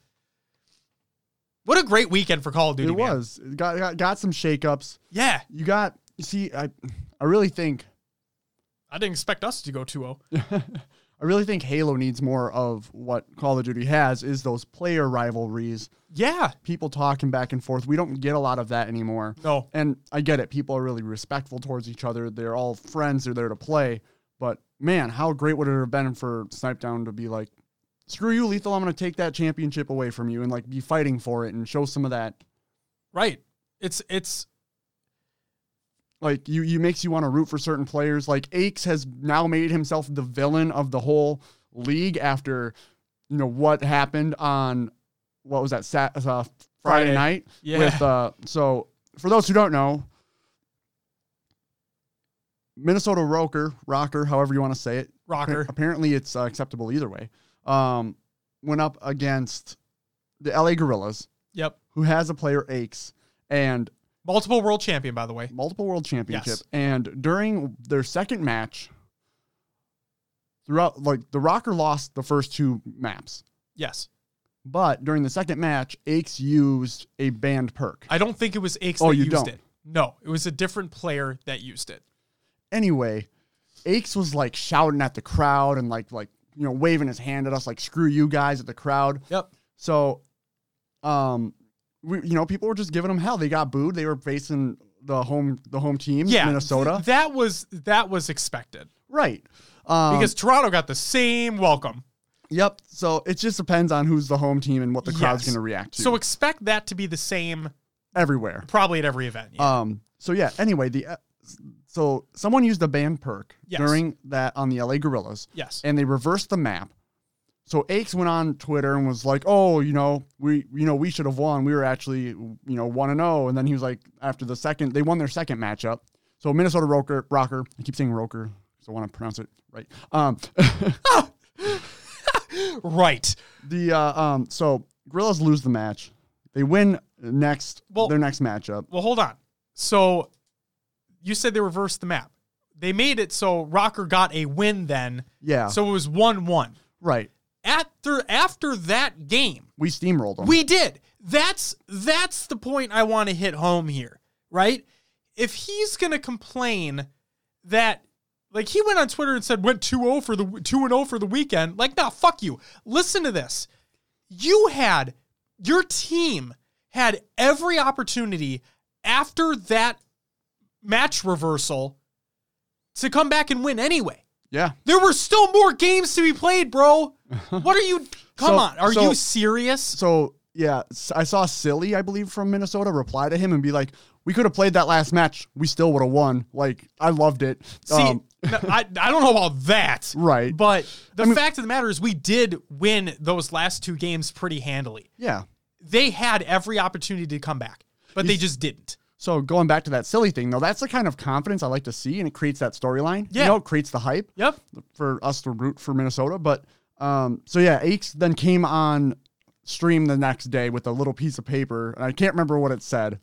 What a great weekend for Call of Duty. it man. was It got, got got some shakeups. Yeah. You got you see, I I really think I didn't expect us to go 2-0. I really think Halo needs more of what Call of Duty has is those player rivalries, Yeah. people talking back and forth. We don't get a lot of that anymore. No. And I get it. People are really respectful towards each other. They're all friends. They're there to play. But man, how great would it have been for Snip3down to be like, screw you, Lethul. I'm going to take that championship away from you and like be fighting for it and show some of that. Right. It's it's Like you, you makes you want to root for certain players. Like Aches has now made himself the villain of the whole league after, you know, what happened on what was that Sat, uh, Friday, Friday. night yeah. with uh so for those who don't know minnesota Røkkr Røkkr however you want to say it Røkkr. apparently it's uh, acceptable either way um went up against the LA Guerrillas Yep. who has a player aches and Multiple world champion by the way. multiple world championship Yes. and during their second match throughout like the Røkkr lost the first two maps Yes. but during the second match aches used a banned perk I don't think it was Aches Oh, that you used don't? it. No, it was a different player that used it. Anyway, Aches was like shouting at the crowd and like like you know waving his hand at us like screw you guys at the crowd. Yep. So, um, we you know people were just giving him hell. They got booed. They were facing the home the home team, Yeah. Minnesota. th- that was that was expected. right. Um, Because Toronto got the same welcome. yep. So it just depends on who's the home team and what the crowd's Yes. going to react to. So expect that to be the same everywhere. probably at every event. Yeah. Um. So yeah. Anyway, the uh, so someone used a ban perk Yes. during that on the LA Guerrillas. yes. and they reversed the map. So Aches went on Twitter and was like, "Oh, you know, we, you know, we should have won. We were actually, you know, one and zero." And then he was like, after the second, they won their second matchup. So Minnesota Røkkr, Røkkr, I keep saying Roker because I want to pronounce it right. Um, right. the uh, um, so Guerrillas lose the match. They win next Well- their next matchup. Well, hold on. So you said they reversed the map. They made it so Røkkr got a win then. Yeah, So it was 1 1. right. After, after that game, We steamrolled them. We did. That's that's the point I want to hit home here, right? If he's going to complain that like he went on Twitter and said went 2-0 for the 2 and 0 for the weekend, like nah, fuck you. Listen to this. You had your team had every opportunity after that match reversal to come back and win anyway. yeah, There were still more games to be played, bro. What are you Come So- on. Are so- you serious? So yeah, I saw Silly, I believe, from Minnesota, reply to him and be like, "We could have played that last match. We still would have won. Like, I loved it." See, Um, I, I don't know about that. Right. But the I mean- fact of the matter is, we did win those last two games pretty handily. yeah. They had every opportunity to come back, but they just didn't. So going back to that silly thing, though, that's the kind of confidence I like to see, and it creates that storyline. Yeah. You know, it creates the hype Yep. for us to root for Minnesota. But um, so yeah, Aches then came on stream the next day with a little piece of paper, and I can't remember what it said.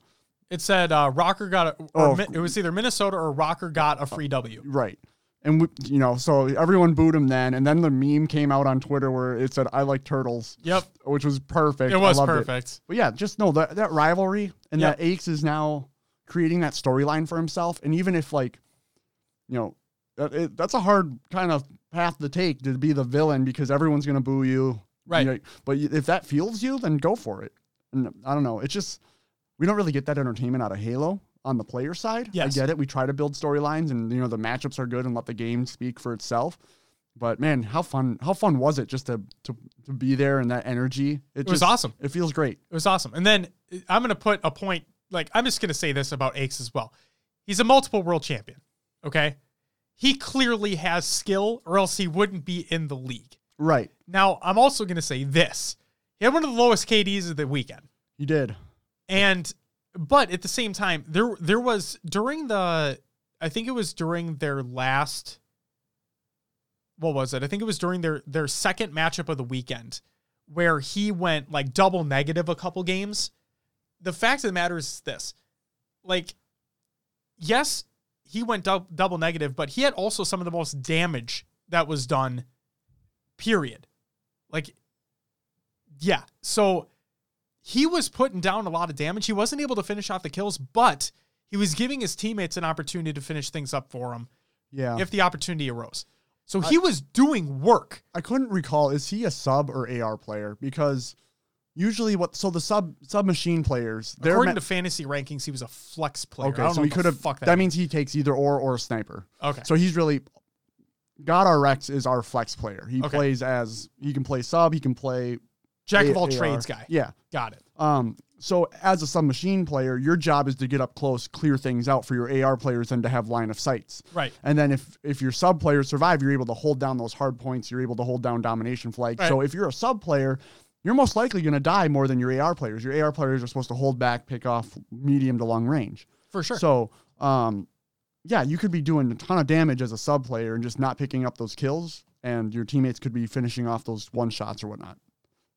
It said uh, Røkkr got a, or Oh. It was either Minnesota or Røkkr got a free W. Right. And we, you know, so everyone booed him then, and then the meme came out on Twitter where it said "I like turtles," Yep. which was perfect. It was perfect. But yeah, just know that that rivalry and Yeah. that Aches is now creating that storyline for himself. And even if like, you know, that, it, that's a hard kind of path to take to be the villain because everyone's gonna boo you. Right. You know, but if that fuels you, then go for it. And I don't know. It's just we don't really get that entertainment out of Halo on the player side. Yes. I get it. We try to build storylines and you know the matchups are good and let the game speak for itself. But man, how fun! How fun was it just to to, to be there and that energy? It was awesome. It feels great. It was awesome. And then uh, I'm going to put a point, like, I'm just going to say this about Aches as well. He's a multiple world champion. Okay. He clearly has skill, or else he wouldn't be in the league. Right. Now, I'm also going to say this. He had one of the lowest KDs of the weekend. You did. And but at the same time, there there was during the I think it was during their last what was it? I think it was during their their second matchup of the weekend where he went like double negative a couple games. The fact of the matter is this. Like yes, he went dou- double negative, but he had also some of the most damage that was done period Like, yeah. So he was putting down a lot of damage. He wasn't able to finish off the kills, but he was giving his teammates an opportunity to finish things up for him Yeah. if the opportunity arose. So he was doing work. I couldn't recall is he a sub or AR player because usually what so the sub sub machine players they're According to fantasy rankings, he was a flex player. I okay don't so know he could have fuck that, that, means he takes either or or a sniper Okay. so he's really God our Rex is our flex player he Okay. plays as he can play sub he can play Jack of all trades guy. yeah Got it. um so as a sub machine player your job is to get up close clear things out for your AR players and to have line of sights Right. And then if if your sub players survive, you're able to hold down those hard points. You're able to hold down domination flags. So if you're a sub player, you're most likely going to die more than your AR players. Your AR players are supposed to hold back, pick off medium to long range. For sure. So, um, yeah, you could be doing a ton of damage as a sub player and just not picking up those kills, and your teammates could be finishing off those one shots or whatnot.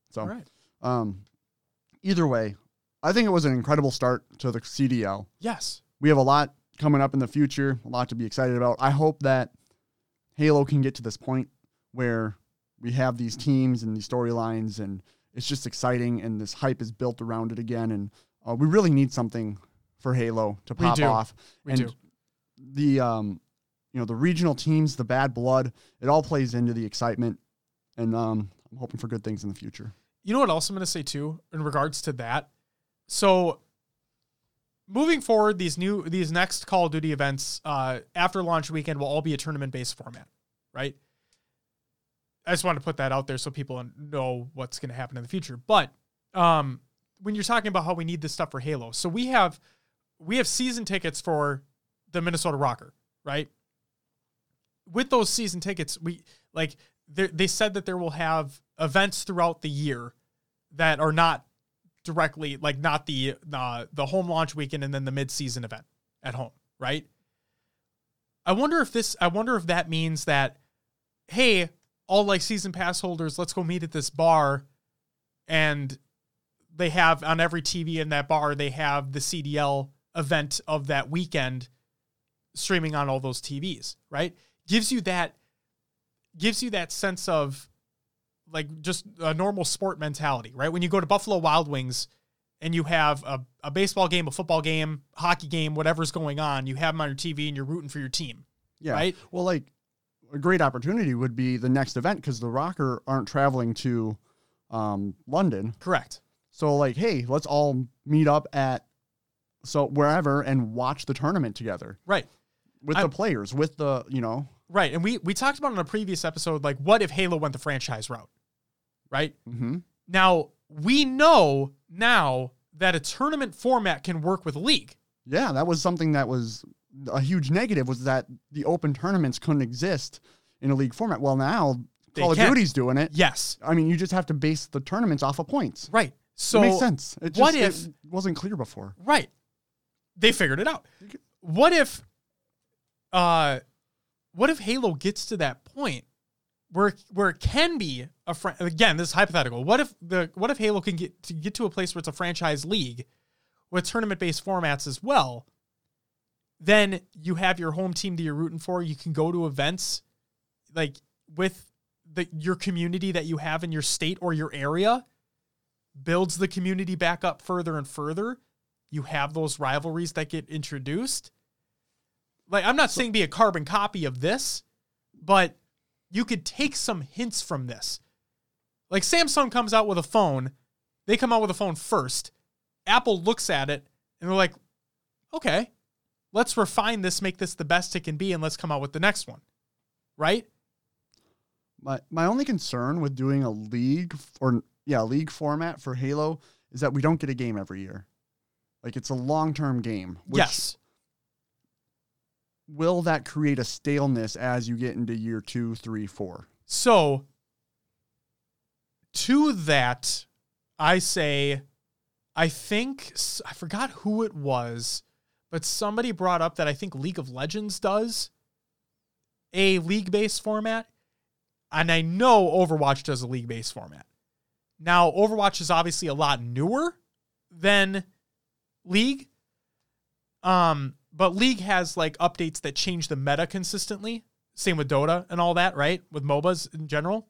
So, all right. um, either way, I think it was an incredible start to the CDL Yes. we have a lot coming up in the future, a lot to be excited about. I hope that Halo can get to this point where we have these teams and these storylines, and it's just exciting, and this hype is built around it again. And uh, we really need something for Halo to pop off. We and do. the um, you know, the regional teams, the bad blood, it all plays into the excitement, and um, I'm hoping for good things in the future. You know what else I'm going to say too in regards to that? So moving forward, these new these next Call of Duty events uh, after launch weekend will all be a tournament based format, right? I just want to put that out there so people know what's going to happen in the future. But um, when you're talking about how we need this stuff for Halo, so we have we have season tickets for the Minnesota Røkkr, right? With those season tickets, we like they said that there will have events throughout the year that are not directly like not the uh, the home launch weekend and then the mid season event at home, right? I wonder if this I wonder if that means that hey, all like season pass holders, let's go meet at this bar and they have on every TV in that bar they have the CDL event of that weekend streaming on all those TVs, right? Gives you that gives you that sense of like just a normal sport mentality, right? When you go to Buffalo Wild Wings and you have a, a baseball game, a football game, hockey game, whatever's going on, you have them on your TV and you're rooting for your team. Yeah. Right? Well, like a great opportunity would be the next event because the Røkkr aren't traveling to um, London. Correct. So like, hey, let's all meet up at so wherever and watch the tournament together Right. with I'm- the players, with the you know, Right. And we we talked about in a previous episode, like what if Halo went the franchise route? Right? mm-hmm. Now we know now that a tournament format can work with League. yeah, that was something that was a huge negative was that the open tournaments couldn't exist in a league format. Well, now They Call of. Duty's doing it. Yes. I mean, you just have to base the tournaments off of points. Right. So it makes sense. It just, what it if- wasn't clear before? Right. They figured it out. What if uh what if Halo gets to that point where where it can be a fran- again, this is hypothetical. What if the what if Halo can get to get to a place where it's a franchise league with tournament-based formats as well? Then you have your home team that you're rooting for. You can go to events like with the your community that you have in your state or your area builds the community back up further and further you have those rivalries that get introduced. Like I'm not saying be a carbon copy of this, but you could take some hints from this. Like Samsung comes out with a phone, they come out with a phone first. Apple looks at it and they're like, "Okay, let's refine this, make this the best it can be and let's come out with the next one." Right? My my only concern with doing a league or yeah, league format for Halo is that we don't get a game every year. Like it's a long term game. Which yes. Will that create a staleness as you get into year two, three, four? So, to that, I say, I think, I forgot who it was, but somebody brought up that I think League of Legends does a league based format. And I know Overwatch does a league based format. Now, Overwatch is obviously a lot newer than League. Um, but League has like updates that change the meta consistently. Same with Dota and all that, right? With MOBAs in general.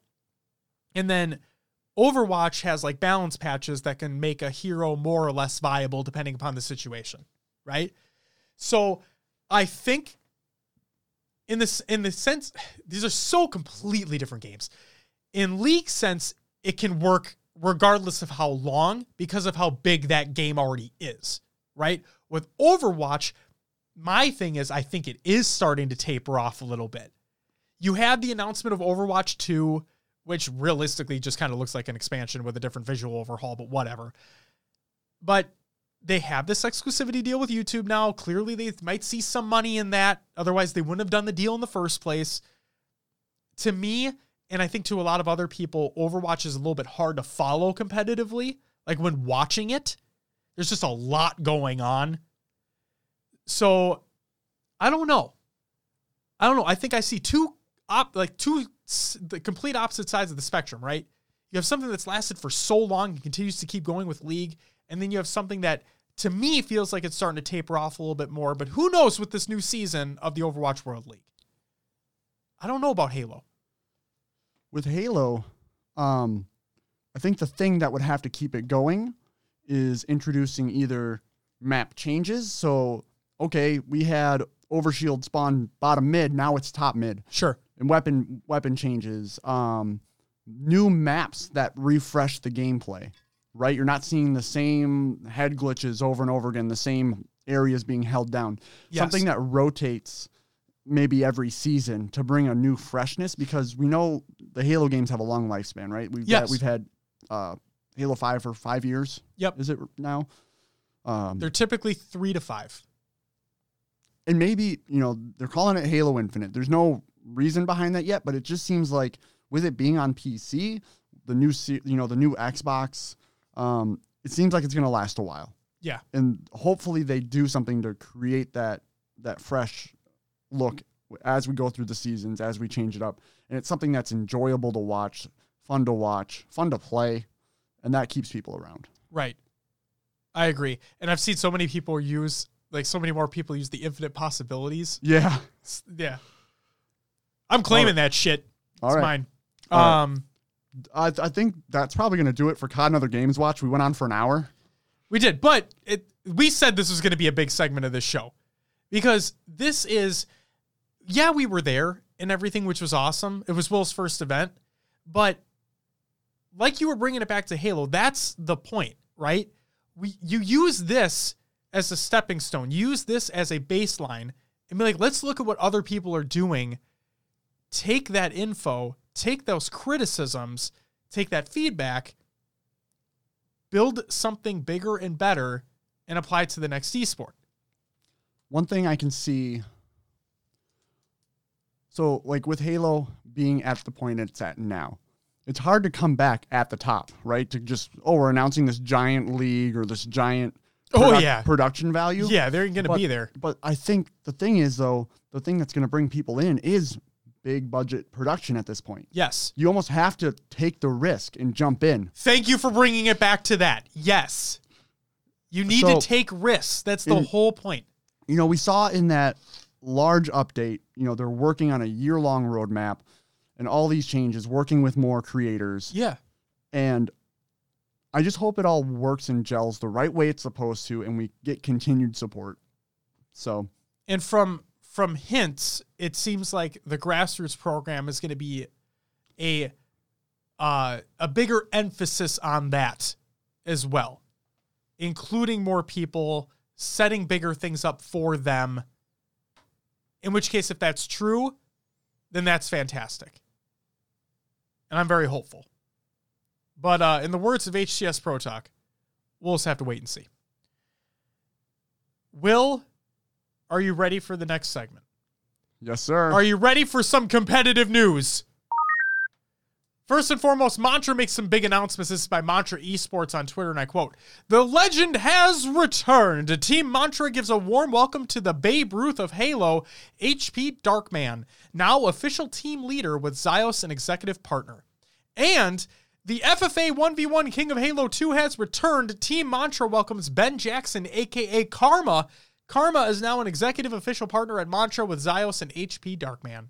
And then Overwatch has like balance patches that can make a hero more or less viable depending upon the situation, right? So I think in this in the sense these are so completely different games. In league sense, it can work regardless of how long because of how big that game already is, right? With Overwatch, my thing is I think it is starting to taper off a little bit. You had the announcement of Overwatch 2 which realistically just kind of looks like an expansion with a different visual overhaul, but whatever. But they have this exclusivity deal with YouTube now. Clearly, they might see some money in that. Otherwise, they wouldn't have done the deal in the first place. To me, and I think to a lot of other people, Overwatch is a little bit hard to follow competitively. Like when watching it, there's just a lot going on. So I don't know. I don't know. I think I see two op like two the complete opposite sides of the spectrum, right? You have something that's lasted for so long and continues to keep going with League, and then you have something that to me feels like it's starting to taper off a little bit more, but who knows with this new season of the Overwatch World League. I don't know about Halo. With Halo, um, I think the thing that would have to keep it going is introducing either map changes. So, okay, we had overshield spawn bottom mid, now it's top mid. Sure and weapon weapon changes, um, new maps that refresh the gameplay. Right, you're not seeing the same head glitches over and over again, the same areas being held down. Yes. Something that rotates maybe every season to bring a new freshness because we know the Halo games have a long lifespan, right? We've yes. Got, we've had uh, Halo Five for five years. Yep. Is it now? Um, They're typically three to five. And maybe you know they're calling it Halo Infinite. There's no reason behind that yet, but it just seems like with it being on PC, the new you know the new Xbox, um, it seems like it's going to last a while. Yeah, and hopefully they do something to create that that fresh look as we go through the seasons, as we change it up, and it's something that's enjoyable to watch, fun to watch, fun to play, and that keeps people around. Right. I agree, and I've seen so many people use like so many more people use the infinite possibilities. Yeah. Yeah. I'm claiming that shit. It's right. mine. Um, I, I think that's probably going to do it for COD and Other Games Watch. We went on for an hour. We did, but it, we said this was going to be a big segment of this show because this is, yeah, we were there and everything, which was awesome. It was Will's first event, but like you were bringing it back to Halo, that's the point, right? We you use this as a stepping stone, use this as a baseline, and be like, let's look at what other people are doing take that info, take those criticisms, take that feedback, build something bigger and better, and apply it to the next esport. One thing I can see so like with Halo being at the point it's at now, it's hard to come back at the top, right? To just oh, we're announcing this giant league or this giant produ- oh yeah production value. Yeah, they're going to be there. But I think the thing is though, the thing that's going to bring people in is big budget production at this point. Yes. You almost have to take the risk and jump in. Thank you for bringing it back to that. Yes. You need so, to take risks. That's the in, whole point. You know, we saw in that large update, you know, they're working on a year long roadmap and all these changes, working with more creators. Yeah. And I just hope it all works and gels the right way it's supposed to and we get continued support. So, and from from hints, it seems like the grassroots program is going to be a uh, a bigger emphasis on that as well, including more people, setting bigger things up for them. In which case, if that's true, then that's fantastic. And I'm very hopeful. But uh, in the words of HCS Pro Talk, we'll just have to wait and see. Will are you ready for the next segment? Yes, sir. Are you ready for some competitive news? First and foremost, Mantra makes some big announcements. This is by Mantra Esports on Twitter, and I quote The legend has returned. Team Mantra gives a warm welcome to the Babe Ruth of Halo, HP Darkman, now official team leader with Zios and executive partner. And the FFA 1v1 King of Halo 2 has returned. Team Mantra welcomes Ben Jackson, aka Karma, Karma is now an executive official partner at Mantra with Zios and HP Darkman.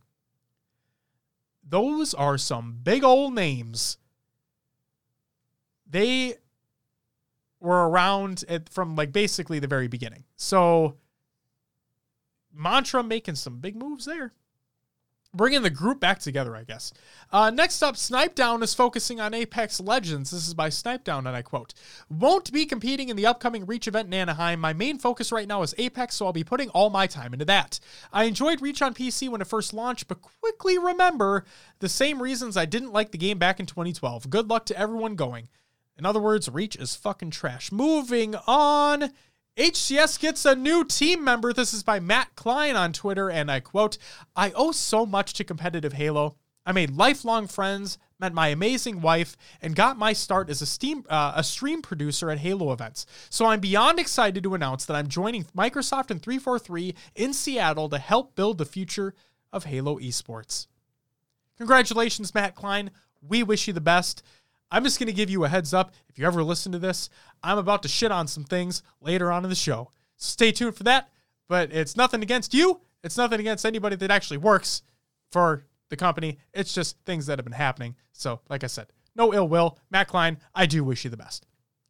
Those are some big old names. they were around at, from like basically the very beginning. So Mantra making some big moves there. Bringing the group back together, I guess. Uh, next up, Snip3down is focusing on Apex Legends. This is by Snip3down, and I quote Won't be competing in the upcoming Reach event in Anaheim. My main focus right now is Apex, so I'll be putting all my time into that. I enjoyed Reach on PC when it first launched, but quickly remember the same reasons I didn't like the game back in 2012. Good luck to everyone going. In other words, Reach is fucking trash. Moving on. HCS gets a new team member. This is by Matt Klein on Twitter, and I quote I owe so much to competitive Halo. I made lifelong friends, met my amazing wife, and got my start as a, steam, uh, a stream producer at Halo events. So I'm beyond excited to announce that I'm joining Microsoft and 343 in Seattle to help build the future of Halo esports. Congratulations, Matt Klein. We wish you the best. I'm just going to give you a heads up. If you ever listen to this, I'm about to shit on some things later on in the show. Stay tuned for that. But it's nothing against you. It's nothing against anybody that actually works for the company. It's just things that have been happening. So, like I said, no ill will. Matt Klein, I do wish you the best.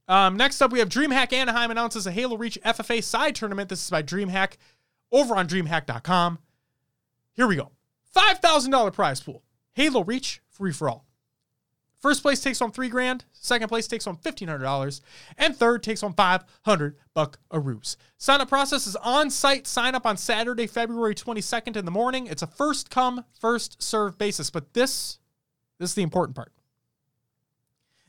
Um, next up, we have DreamHack Anaheim announces a Halo Reach FFA side tournament. This is by DreamHack over on DreamHack.com. Here we go $5,000 prize pool. Halo Reach free for all. First place takes on three grand. Second place takes on fifteen hundred dollars, and third takes on five hundred buckaroos. Sign up process is on site. Sign up on Saturday, February twenty second in the morning. It's a first come, first serve basis. But this, this is the important part.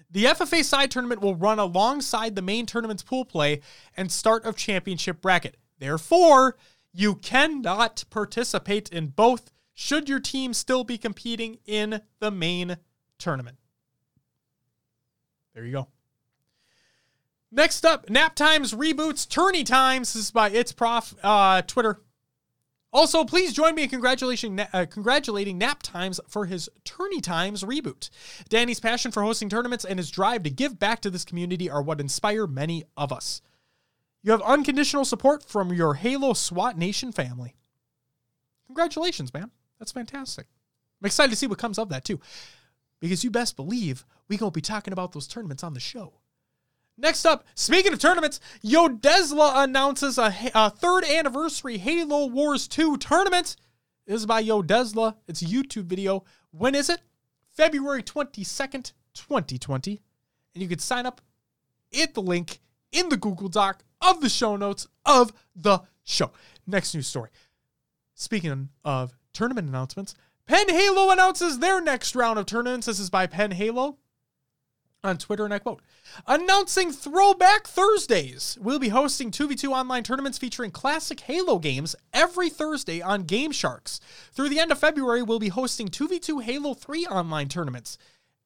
The FFA side tournament will run alongside the main tournament's pool play and start of championship bracket. Therefore, you cannot participate in both should your team still be competing in the main tournament. There you go. Next up, Nap Times reboots Tourney Times. This is by It's Prof uh, Twitter. Also, please join me in congratulating, uh, congratulating Nap Times for his Tourney Times reboot. Danny's passion for hosting tournaments and his drive to give back to this community are what inspire many of us. You have unconditional support from your Halo SWAT Nation family. Congratulations, man. That's fantastic. I'm excited to see what comes of that, too because you best believe we gonna be talking about those tournaments on the show. Next up, speaking of tournaments, Yodesla announces a, a third anniversary Halo Wars 2 tournament. This is by Yodesla. It's a YouTube video. When is it? February 22nd, 2020. And you can sign up at the link in the Google Doc of the show notes of the show. Next news story. Speaking of tournament announcements, Penn Halo announces their next round of tournaments. This is by Penn Halo on Twitter, and I quote Announcing Throwback Thursdays. We'll be hosting 2v2 online tournaments featuring classic Halo games every Thursday on Game Sharks. Through the end of February, we'll be hosting 2v2 Halo 3 online tournaments.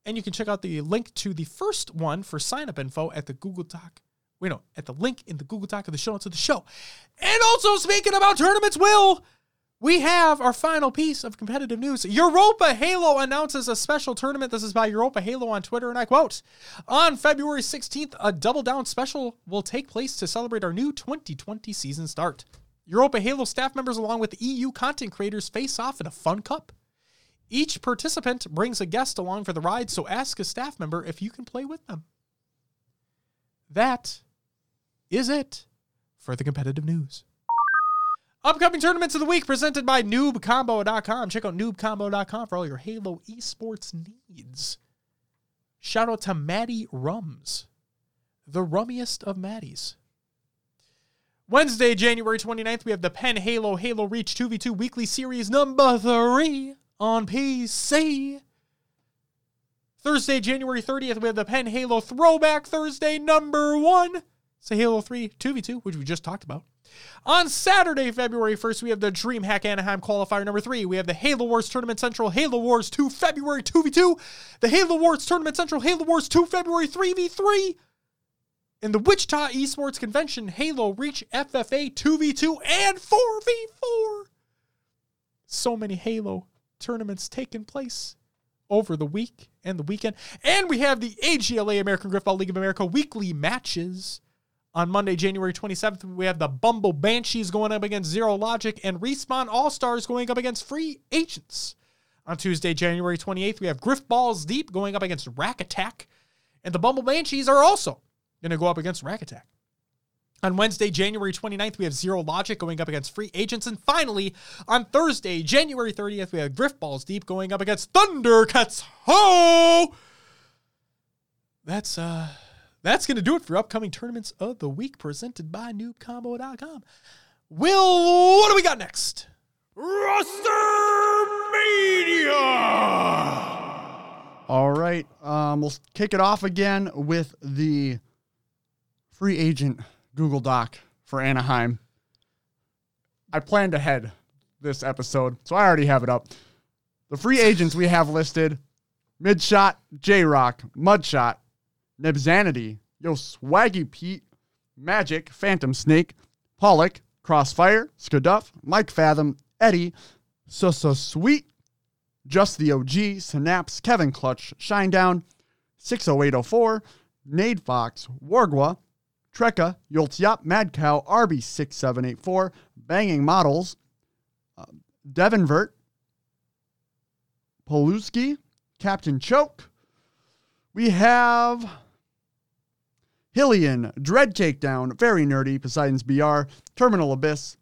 And you can check out the link to the first one for sign up info at the Google Doc. Wait, no, at the link in the Google Doc of the show notes of the show. And also, speaking about tournaments, Will, we have our final piece of competitive news. Europa Halo announces a special tournament. This is by Europa Halo on Twitter, and I quote On February 16th, a double down special will take place to celebrate our new 2020 season start. Europa Halo staff members, along with EU content creators, face off in a fun cup. Each participant brings a guest along for the ride, so ask a staff member if you can play with them. That is it for the competitive news. Upcoming tournaments of the week presented by noobcombo.com. Check out noobcombo.com for all your Halo esports needs. Shout out to Maddie Rums, the rummiest of Maddies. Wednesday, January 29th, we have the Pen Halo Halo Reach 2v2 weekly series number 3 on PC. Thursday, January 30th, we have the Pen Halo Throwback Thursday number 1. It's a Halo 3 2v2, which we just talked about. On Saturday, February 1st, we have the DreamHack Anaheim qualifier number three. We have the Halo Wars Tournament Central Halo Wars 2 February 2v2, the Halo Wars Tournament Central Halo Wars 2 February 3v3, in the Wichita Esports Convention Halo Reach FFA 2v2 and 4v4. So many Halo tournaments taking place over the week and the weekend. And we have the AGLA American Griffball League of America weekly matches on Monday, January 27th, we have the Bumble Banshees going up against Zero Logic and Respawn All Stars going up against Free Agents. On Tuesday, January 28th, we have Griff Balls Deep going up against Rack Attack. And the Bumble Banshees are also going to go up against Rack Attack. On Wednesday, January 29th, we have Zero Logic going up against Free Agents. And finally, on Thursday, January 30th, we have Griff Balls Deep going up against Thundercats Ho! That's uh that's gonna do it for upcoming tournaments of the week presented by noobcombo.com. Will, what do we got next? Roster Media! All right. Um, we'll kick it off again with the free agent Google Doc for Anaheim. I planned ahead this episode, so I already have it up. The free agents we have listed Midshot, J Rock, Mudshot, Nebzanity, Yo Swaggy Pete, Magic, Phantom Snake, Pollock, Crossfire, Skaduff, Mike Fathom, Eddie, So So Sweet, Just the OG, Synapse, Kevin Clutch, Shinedown, 60804, Nade Fox, Wargwa, Trekka, Yoltiop, Mad Cow, RB6784, Banging Models, uh, Devin Vert, Poluski, Captain Choke. We have Hillian, Dread Takedown, Very Nerdy, Poseidon's BR, Terminal Abyss,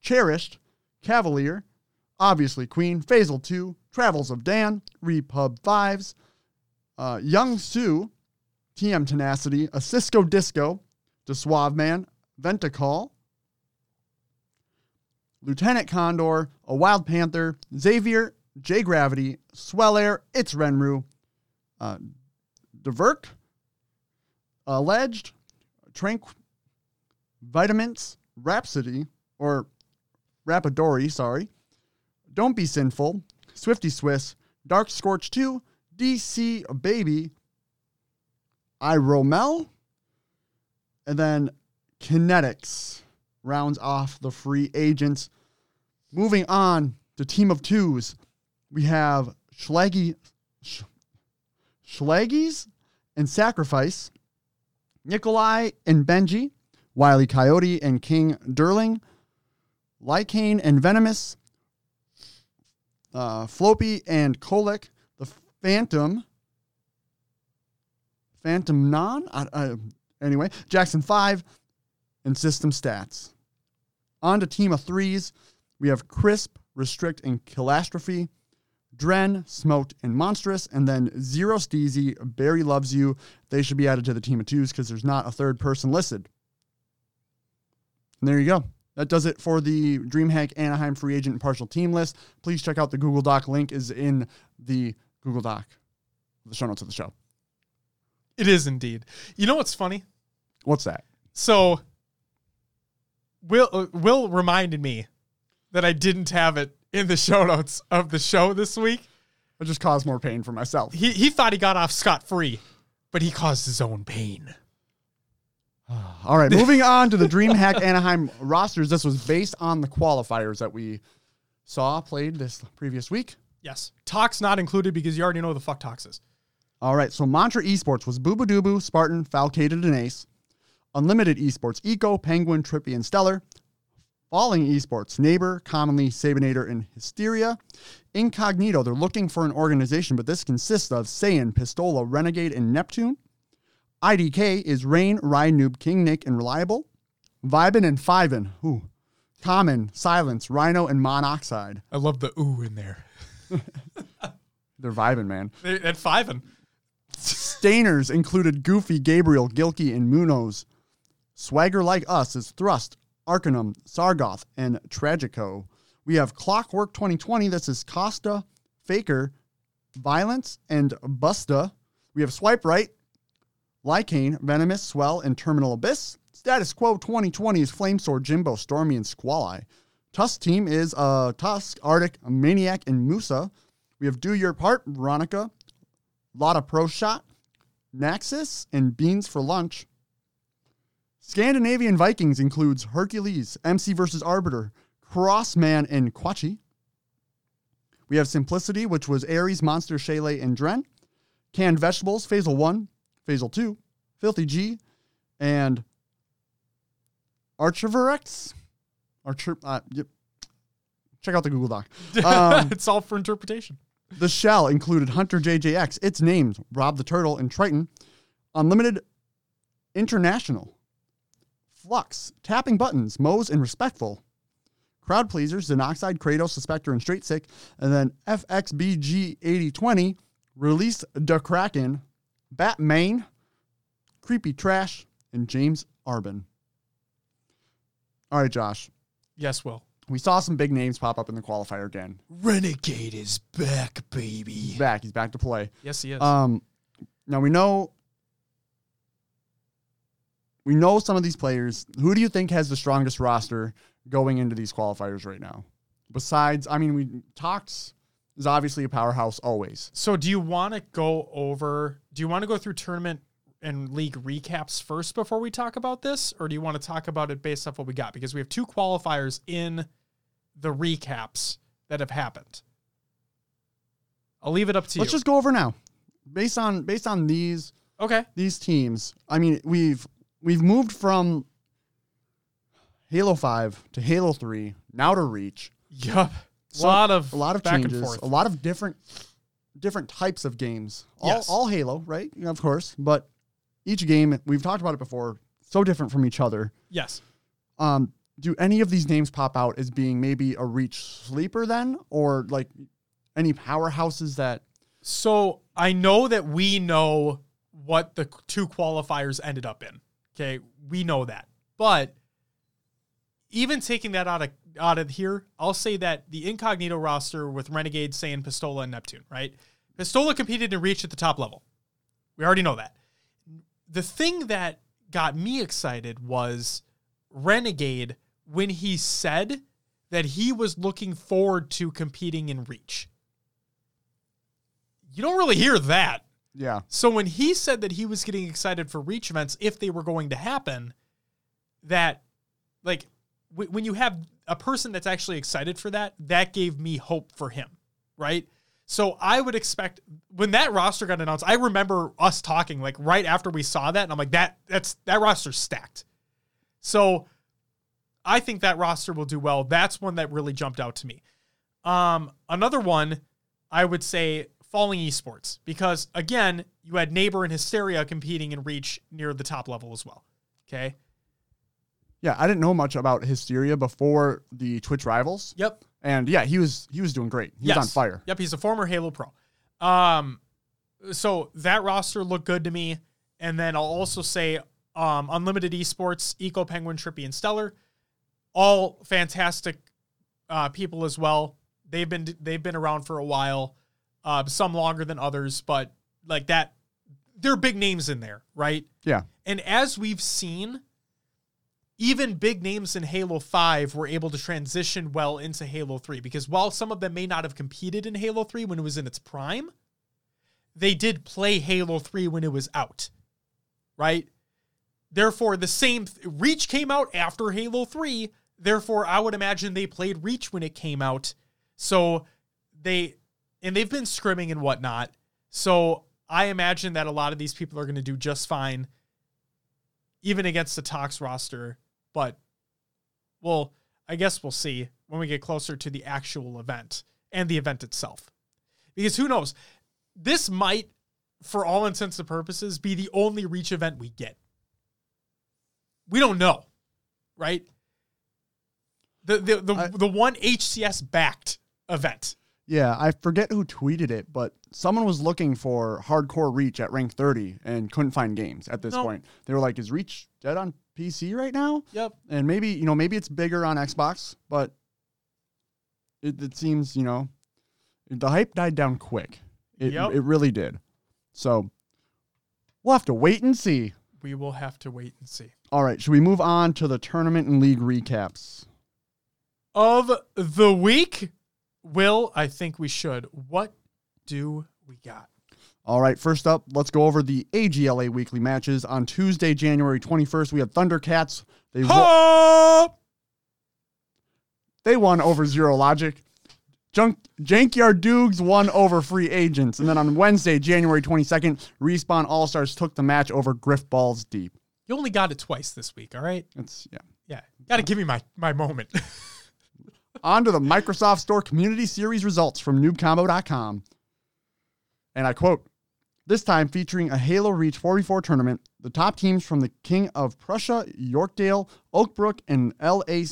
Cherished, Cavalier, obviously Queen, Phasal 2, Travels of Dan, Repub 5s, uh, Young Sue, TM Tenacity, a Cisco Disco, The Suave Man, Ventacall, Lieutenant Condor, a Wild Panther, Xavier, J Gravity, Swell Air, It's Renru, uh, Diverk, Alleged, Tranq, Vitamins, Rhapsody, or Rapadori, sorry, Don't Be Sinful, Swifty Swiss, Dark Scorch 2, DC Baby, I Romel, and then Kinetics rounds off the free agents. Moving on to Team of Twos, we have Schlaggy, Sch, Schlaggies and Sacrifice, Nikolai and Benji, Wiley Coyote and King Durling, Lycane and Venomous, uh, Floppy and Kolek, the Phantom, Phantom Non, anyway, Jackson 5, and System Stats. On to Team of Threes, we have Crisp, Restrict, and Kilastrophe, Dren, Smoked, and Monstrous, and then Zero Steezy, Barry Loves You. They should be added to the Team of Twos because there's not a third person listed. And there you go. That does it for the DreamHack Anaheim free agent and partial team list. Please check out the Google Doc. Link is in the Google Doc, the show notes of the show. It is indeed. You know what's funny? What's that? So, Will uh, Will reminded me that I didn't have it in the show notes of the show this week. It just caused more pain for myself. He he thought he got off scot free, but he caused his own pain. All right, moving on to the DreamHack Anaheim rosters. This was based on the qualifiers that we saw played this previous week. Yes, Tox not included because you already know the fuck Tox is. All right, so Mantra Esports was Boobadooboo, Spartan, Falcated, and Ace. Unlimited Esports, Eco, Penguin, Trippy, and Stellar. Falling Esports, Neighbor, commonly Sabinator, and Hysteria. Incognito, they're looking for an organization, but this consists of Saiyan, Pistola, Renegade, and Neptune. IDK is Rain, Ride Noob, King Nick, and Reliable. Vibin and Fiven, ooh. Common, Silence, Rhino, and Monoxide. I love the ooh in there. They're vibing, man. They- At five Stainers included Goofy, Gabriel, Gilkey, and Munoz. Swagger Like Us is Thrust, Arcanum, Sargoth, and Tragico. We have Clockwork 2020. This is Costa, Faker, Violence, and Busta. We have Swipe Right, Lycane, Venomous, Swell, and Terminal Abyss. Status Quo 2020 is Flamesword, Jimbo, Stormy, and Squally. Tusk team is uh, Tusk, Arctic, Maniac, and Musa. We have Do Your Part, Veronica, Lotta Pro Shot, Naxus, and Beans for Lunch. Scandinavian Vikings includes Hercules, MC versus Arbiter, Crossman, and Quachi. We have Simplicity, which was Ares, Monster, Shayla, and Dren. Canned Vegetables, Phasal 1, Phasal 2, Filthy G, and Archiverex. Archer, uh, yep. Check out the Google Doc. Um, it's all for interpretation. The shell included Hunter JJX, its names Rob the Turtle and Triton, Unlimited International, Flux, Tapping Buttons, Moe's and Respectful, Crowd Pleasers, Xenoxide, Kratos, the Spectre, and Straight Sick, and then FXBG 8020 released the Kraken, Batman, Creepy Trash, and James Arbin. All right, Josh. Yes, Will. We saw some big names pop up in the qualifier again. Renegade is back, baby. He's back. He's back to play. Yes, he is. Um, now we know we know some of these players. Who do you think has the strongest roster going into these qualifiers right now? Besides, I mean, we talked is obviously a powerhouse always. so, do you want to go over? Do you want to go through tournament and league recaps first before we talk about this, or do you want to talk about it based off what we got? Because we have two qualifiers in the recaps that have happened. I'll leave it up to you. Let's just go over now. Based on based on these okay. these teams, I mean, we've we've moved from Halo 5 to Halo 3, now to Reach. Yup. A lot of a lot of changes, a lot of different different types of games. All, Yes. all Halo, right? Of course, but each game we've talked about it before, so different from each other. Yes. Um, do any of these names pop out as being maybe a Reach sleeper then, or like any powerhouses that? So I know that we know what the two qualifiers ended up in. Okay, we know that. But even taking that out of out of here, I'll say that the incognito roster with Renegade, Saiyan, Pistola, and Neptune, right? Pistola competed in Reach at the top level. We already know that. The thing that got me excited was Renegade when he said that he was looking forward to competing in Reach. You don't really hear that. Yeah, So when he said that he was getting excited for reach events if they were going to happen, that like w- when you have a person that's actually excited for that, that gave me hope for him, right? So I would expect when that roster got announced, I remember us talking like right after we saw that, and I'm like that that's that roster's stacked. So I think that roster will do well. That's one that really jumped out to me. Um, another one I would say Falling Esports because again, you had Neighbor and Hysteria competing in Reach near the top level as well. Okay. yeah. I didn't know much about Hysteria before the Twitch rivals, Yep. and yeah, he was he was doing great. He was on fire. Yep. He's a former Halo Pro. Um, so that roster looked good to me. And then I'll also say um, Unlimited Esports, Eco Penguin, Trippy, and Stellar, all fantastic uh, people as well. They've been they've been around for a while, uh, some longer than others, but like that, they're big names in there, right? Yeah, And as we've seen, even big names in Halo 5 were able to transition well into Halo 3 because while some of them may not have competed in Halo 3 when it was in its prime, they did play Halo 3 when it was out. Right? Therefore, the same Reach came out after Halo 3. Therefore, I would imagine they played Reach when it came out. So they and they've been scrimming and whatnot. So I imagine that a lot of these people are going to do just fine, even against the Tox roster. But well, I guess we'll see when we get closer to the actual event and the event itself. Because who knows? This might, for all intents and purposes, be the only reach event we get. We don't know, right? The the the, I- the one HCS backed event. Yeah. I forget who tweeted it, but someone was looking for hardcore Reach at rank 30 and couldn't find games at this No. point. They were like, "Is Reach dead on PC right now?" Yep. and maybe you know maybe it's bigger on Xbox, but it, it seems you know the hype died down quick. It Yep. it really did. So we'll have to wait and see. We will have to wait and see. All right, should we move on to the tournament and league recaps? Of the week, Will, I think we should. What do we got? All right, first up, let's go over the AGLA weekly matches. On Tuesday, January 21st, we have Thundercats. They, wo- they won over Zero Logic. Junk, Jankyard Dukes won over Free Agents. And then on Wednesday, January 22nd, Respawn All Stars took the match over Griff Balls Deep. You only got it twice this week, all right? It's, yeah. Yeah. Got to give me my, my moment. On to the Microsoft Store Community Series results from noobcombo.com. And I quote, this time featuring a Halo Reach 44 tournament, the top teams from the King of Prussia, Yorkdale, Oakbrook, and LA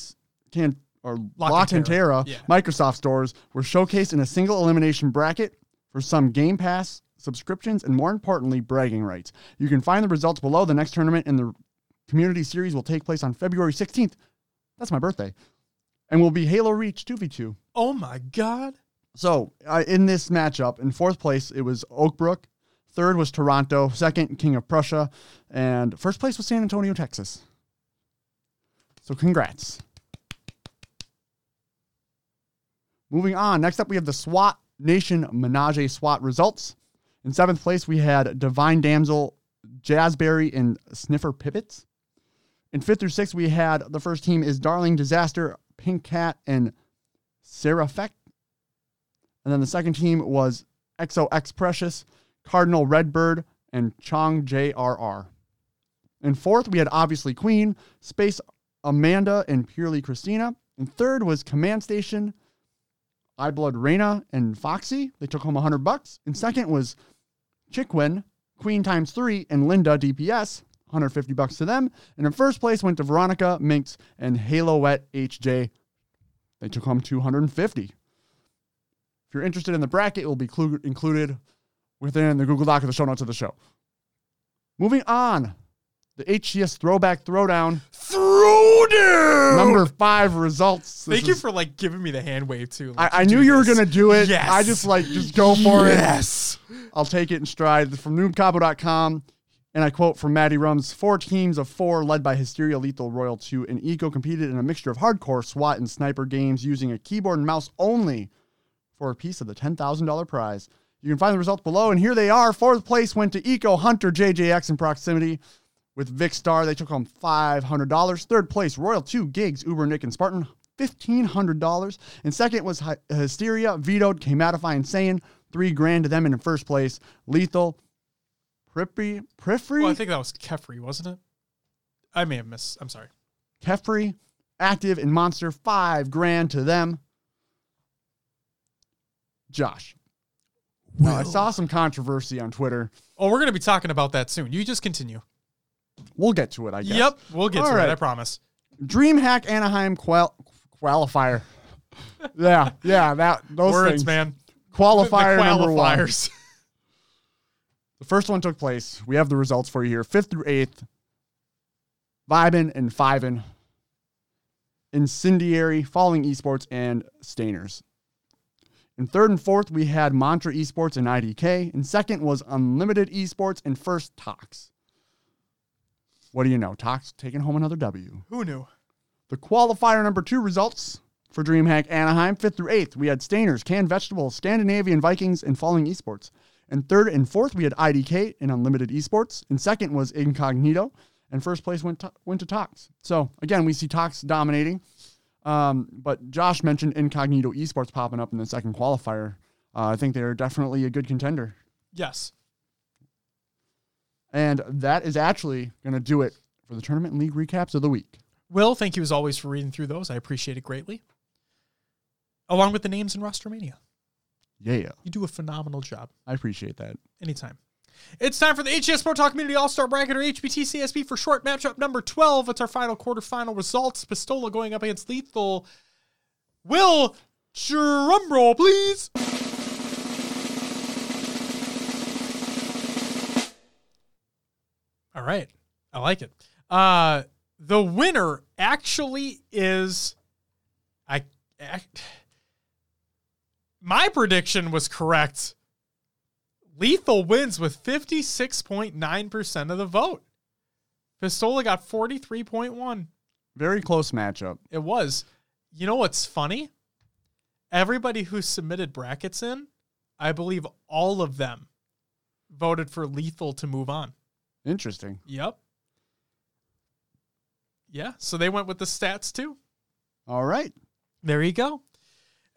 Can or La. Cantera Yeah. Microsoft stores were showcased in a single elimination bracket for some Game Pass subscriptions and more importantly, bragging rights. You can find the results below. The next tournament in the community series will take place on February 16th. That's my birthday. And will be Halo Reach 2v2. Oh my god. So uh, in this matchup, in fourth place, it was Oakbrook. Third was Toronto. Second, King of Prussia. And first place was San Antonio, Texas. So congrats. Moving on. Next up, we have the SWAT Nation Menage SWAT results. In seventh place, we had Divine Damsel, Jazzberry, and Sniffer Pivots. In fifth through sixth, we had the first team is Darling Disaster, Pink Cat, and Seraphek. And then the second team was XOX Precious, Cardinal Redbird, and Chong JRR. In fourth, we had obviously Queen, Space Amanda, and Purely Christina. And third was Command Station, I Blood Reina, and Foxy. They took home 100 bucks. And second was Chickwin, Queen times three, and Linda DPS, 150 bucks to them. And in first place went to Veronica, Minx, and Haloette HJ. They took home 250. If you're interested in the bracket, it will be clu- included within the Google Doc of the show notes of the show. Moving on, the HCS Throwback Throwdown Throwdown. number five results. This Thank you is- for like giving me the hand wave too. Like, I, I knew you were this. gonna do it. Yes. I just like just go for it. Yes. I'll take it in stride. From noobcombo.com, and I quote from Maddie Rums Four teams of four, led by Hysteria Lethul Royal 2 and Eco, competed in a mixture of hardcore SWAT and sniper games using a keyboard and mouse only for a piece of the $10,000 prize. You can find the results below, and here they are. Fourth place went to Eco Hunter JJX in proximity with Vic Star. They took home $500. Third place, Royal 2 Gigs, Uber, Nick, and Spartan. $1,500. And second was Hy- Hysteria, Vetoed, Chematify, and Saiyan. Three grand to them. In first place, Lethul, Pripri, Prifri, Well, I think that was Kefri, wasn't it? I may have missed. I'm sorry. Kefri, Active, in Monster. Five grand to them. Josh. Now, I saw some controversy on Twitter. Oh, we're gonna be talking about that soon. You just continue. We'll get to it, I guess. Yep, we'll get All to right. it. I promise. DreamHack Anaheim qual- qualifier. yeah, yeah, that those Words, things. man. Qualifier the number one. The first one took place. We have the results for you here. Fifth through eighth. Vibin and Fivin. Incendiary, Falling Esports, and Stainers. In third and fourth, we had Mantra Esports and IDK. And second was Unlimited Esports and first Tox. What do you know? Tox taking home another W. Who knew? The qualifier number two results for DreamHack Anaheim, fifth through eighth, we had Stainers, Canned Vegetables, Scandinavian Vikings, and Falling Esports. And third and fourth, we had IDK and Unlimited Esports. And second was Incognito. And first place went to, went to Tox. So again, we see Tox dominating. Um, but Josh mentioned Incognito Esports popping up in the second qualifier. Uh, I think they're definitely a good contender. Yes. And that is actually going to do it for the tournament and league recaps of the week. Will, thank you as always for reading through those. I appreciate it greatly. Along with the names in Rostermania. Yeah, yeah. You do a phenomenal job. I appreciate that. Anytime. It's time for the HCS Pro Talk Community All Star Bracket or HBT CSB for short matchup number 12. It's our final quarterfinal results. Pistola going up against Lethul. Will, drum roll, please. All right. I like it. Uh, the winner actually is. I. I my prediction was correct. Lethul wins with 56.9% of the vote. Pistola got 43.1. Very close matchup. It was. You know what's funny? Everybody who submitted brackets in, I believe all of them voted for Lethul to move on. Interesting. Yep. Yeah, so they went with the stats too. All right. There you go.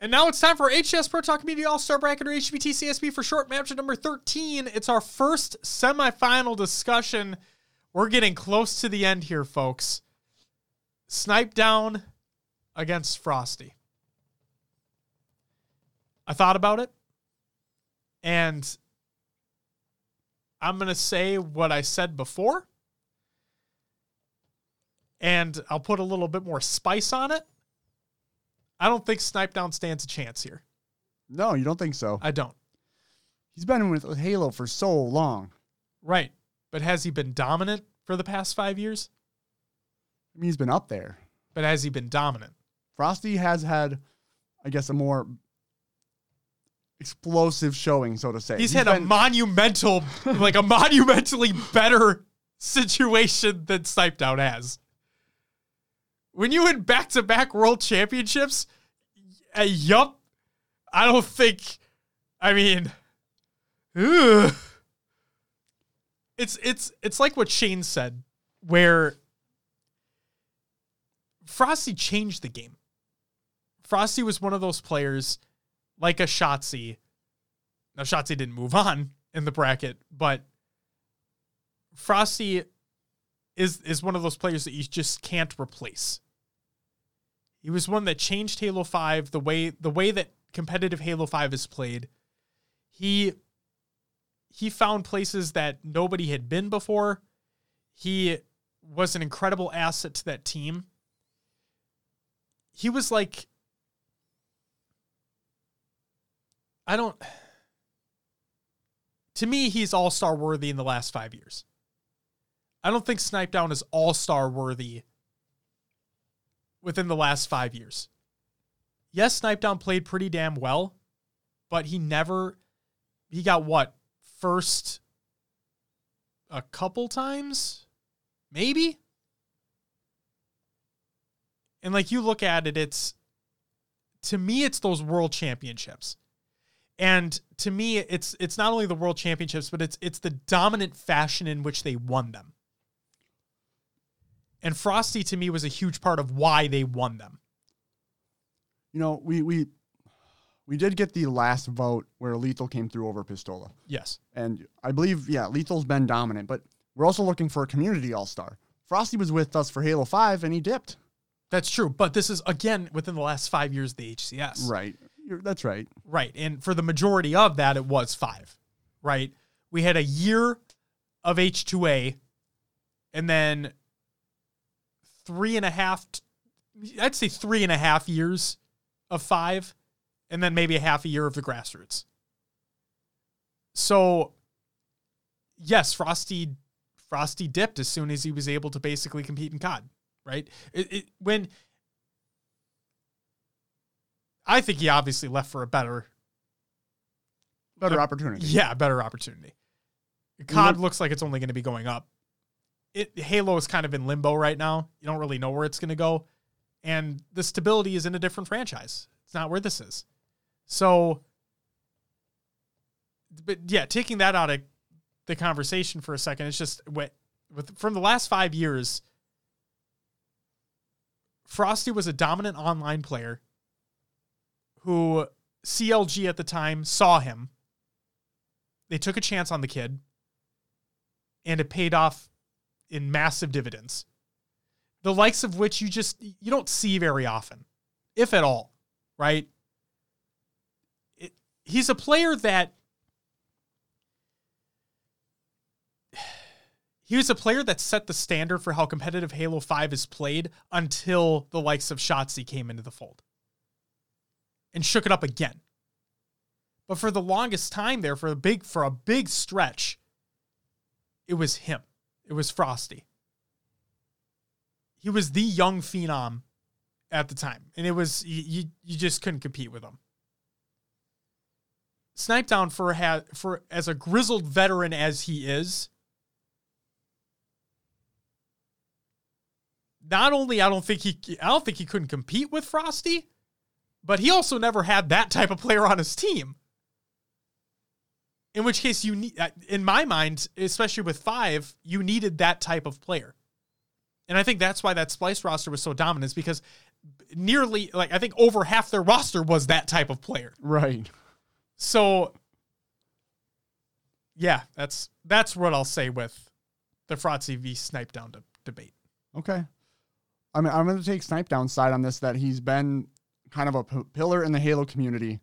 And now it's time for HS Pro Talk Media All Star Bracket or HBT CSB for short matchup number 13. It's our first semifinal discussion. We're getting close to the end here, folks. Snip3down against Frosty. I thought about it, and I'm going to say what I said before. And I'll put a little bit more spice on it. I don't think Snip3down stands a chance here. No, you don't think so. I don't. He's been with Halo for so long. Right. But has he been dominant for the past five years? I mean, he's been up there. But has he been dominant? Frosty has had, I guess, a more explosive showing, so to say. He's, had a monumental, like a monumentally better situation than Snip3down has. When you win back to back world championships, uh, yup. I don't think, I mean, ugh. it's it's it's like what Shane said, where Frosty changed the game. Frosty was one of those players, like a Shotzzy. Now Shotzzy didn't move on in the bracket, but Frosty is is one of those players that you just can't replace. He was one that changed Halo 5 the way the way that competitive Halo 5 is played. He he found places that nobody had been before. He was an incredible asset to that team. He was like I don't to me he's all-star worthy in the last 5 years. I don't think Snip3down is all-star worthy within the last 5 years. Yes, Snip3down played pretty damn well, but he never he got what? First a couple times? Maybe? And like you look at it, it's to me, it's those world championships. And to me, it's it's not only the world championships, but it's it's the dominant fashion in which they won them. And Frosty to me was a huge part of why they won them. You know, we we we did get the last vote where Lethul came through over Pistola. Yes. And I believe, yeah, Lethul's been dominant, but we're also looking for a community all star. Frosty was with us for Halo 5 and he dipped. That's true. But this is again within the last five years of the HCS. Right. You're, that's right. Right. And for the majority of that, it was five. Right. We had a year of H2A and then three and a half, I'd say three and a half years of five, and then maybe a half a year of the grassroots. So, yes, Frosty Frosty dipped as soon as he was able to basically compete in COD, right? It, it, when I think he obviously left for a better, Better Uh, opportunity. yeah, better opportunity. COD look- looks like it's only going to be going up. It Halo is kind of in limbo right now. You don't really know where it's going to go, and the stability is in a different franchise. It's not where this is. So, but yeah, taking that out of the conversation for a second, it's just what with from the last five years. Frosty was a dominant online player who CLG at the time saw him. They took a chance on the kid, and it paid off in massive dividends. The likes of which you just you don't see very often, if at all, right? It, he's a player that he was a player that set the standard for how competitive Halo 5 is played until the likes of Shotzzy came into the fold and shook it up again. But for the longest time there, for a big for a big stretch, it was him. It was Frosty. He was the young phenom at the time, and it was you you, just couldn't compete with him. Snip3down for for as a grizzled veteran as he is. Not only I don't think he I don't think he couldn't compete with Frosty, but he also never had that type of player on his team. In which case, you need, uh, in my mind, especially with five, you needed that type of player. And I think that's why that Splyce roster was so dominant, is because nearly, like, I think over half their roster was that type of player. Right. So, yeah, that's that's what I'll say with the Frosty v Snip3down de- debate. Okay. I mean, I'm going to take Snip3down side on this that he's been kind of a p- pillar in the Halo community.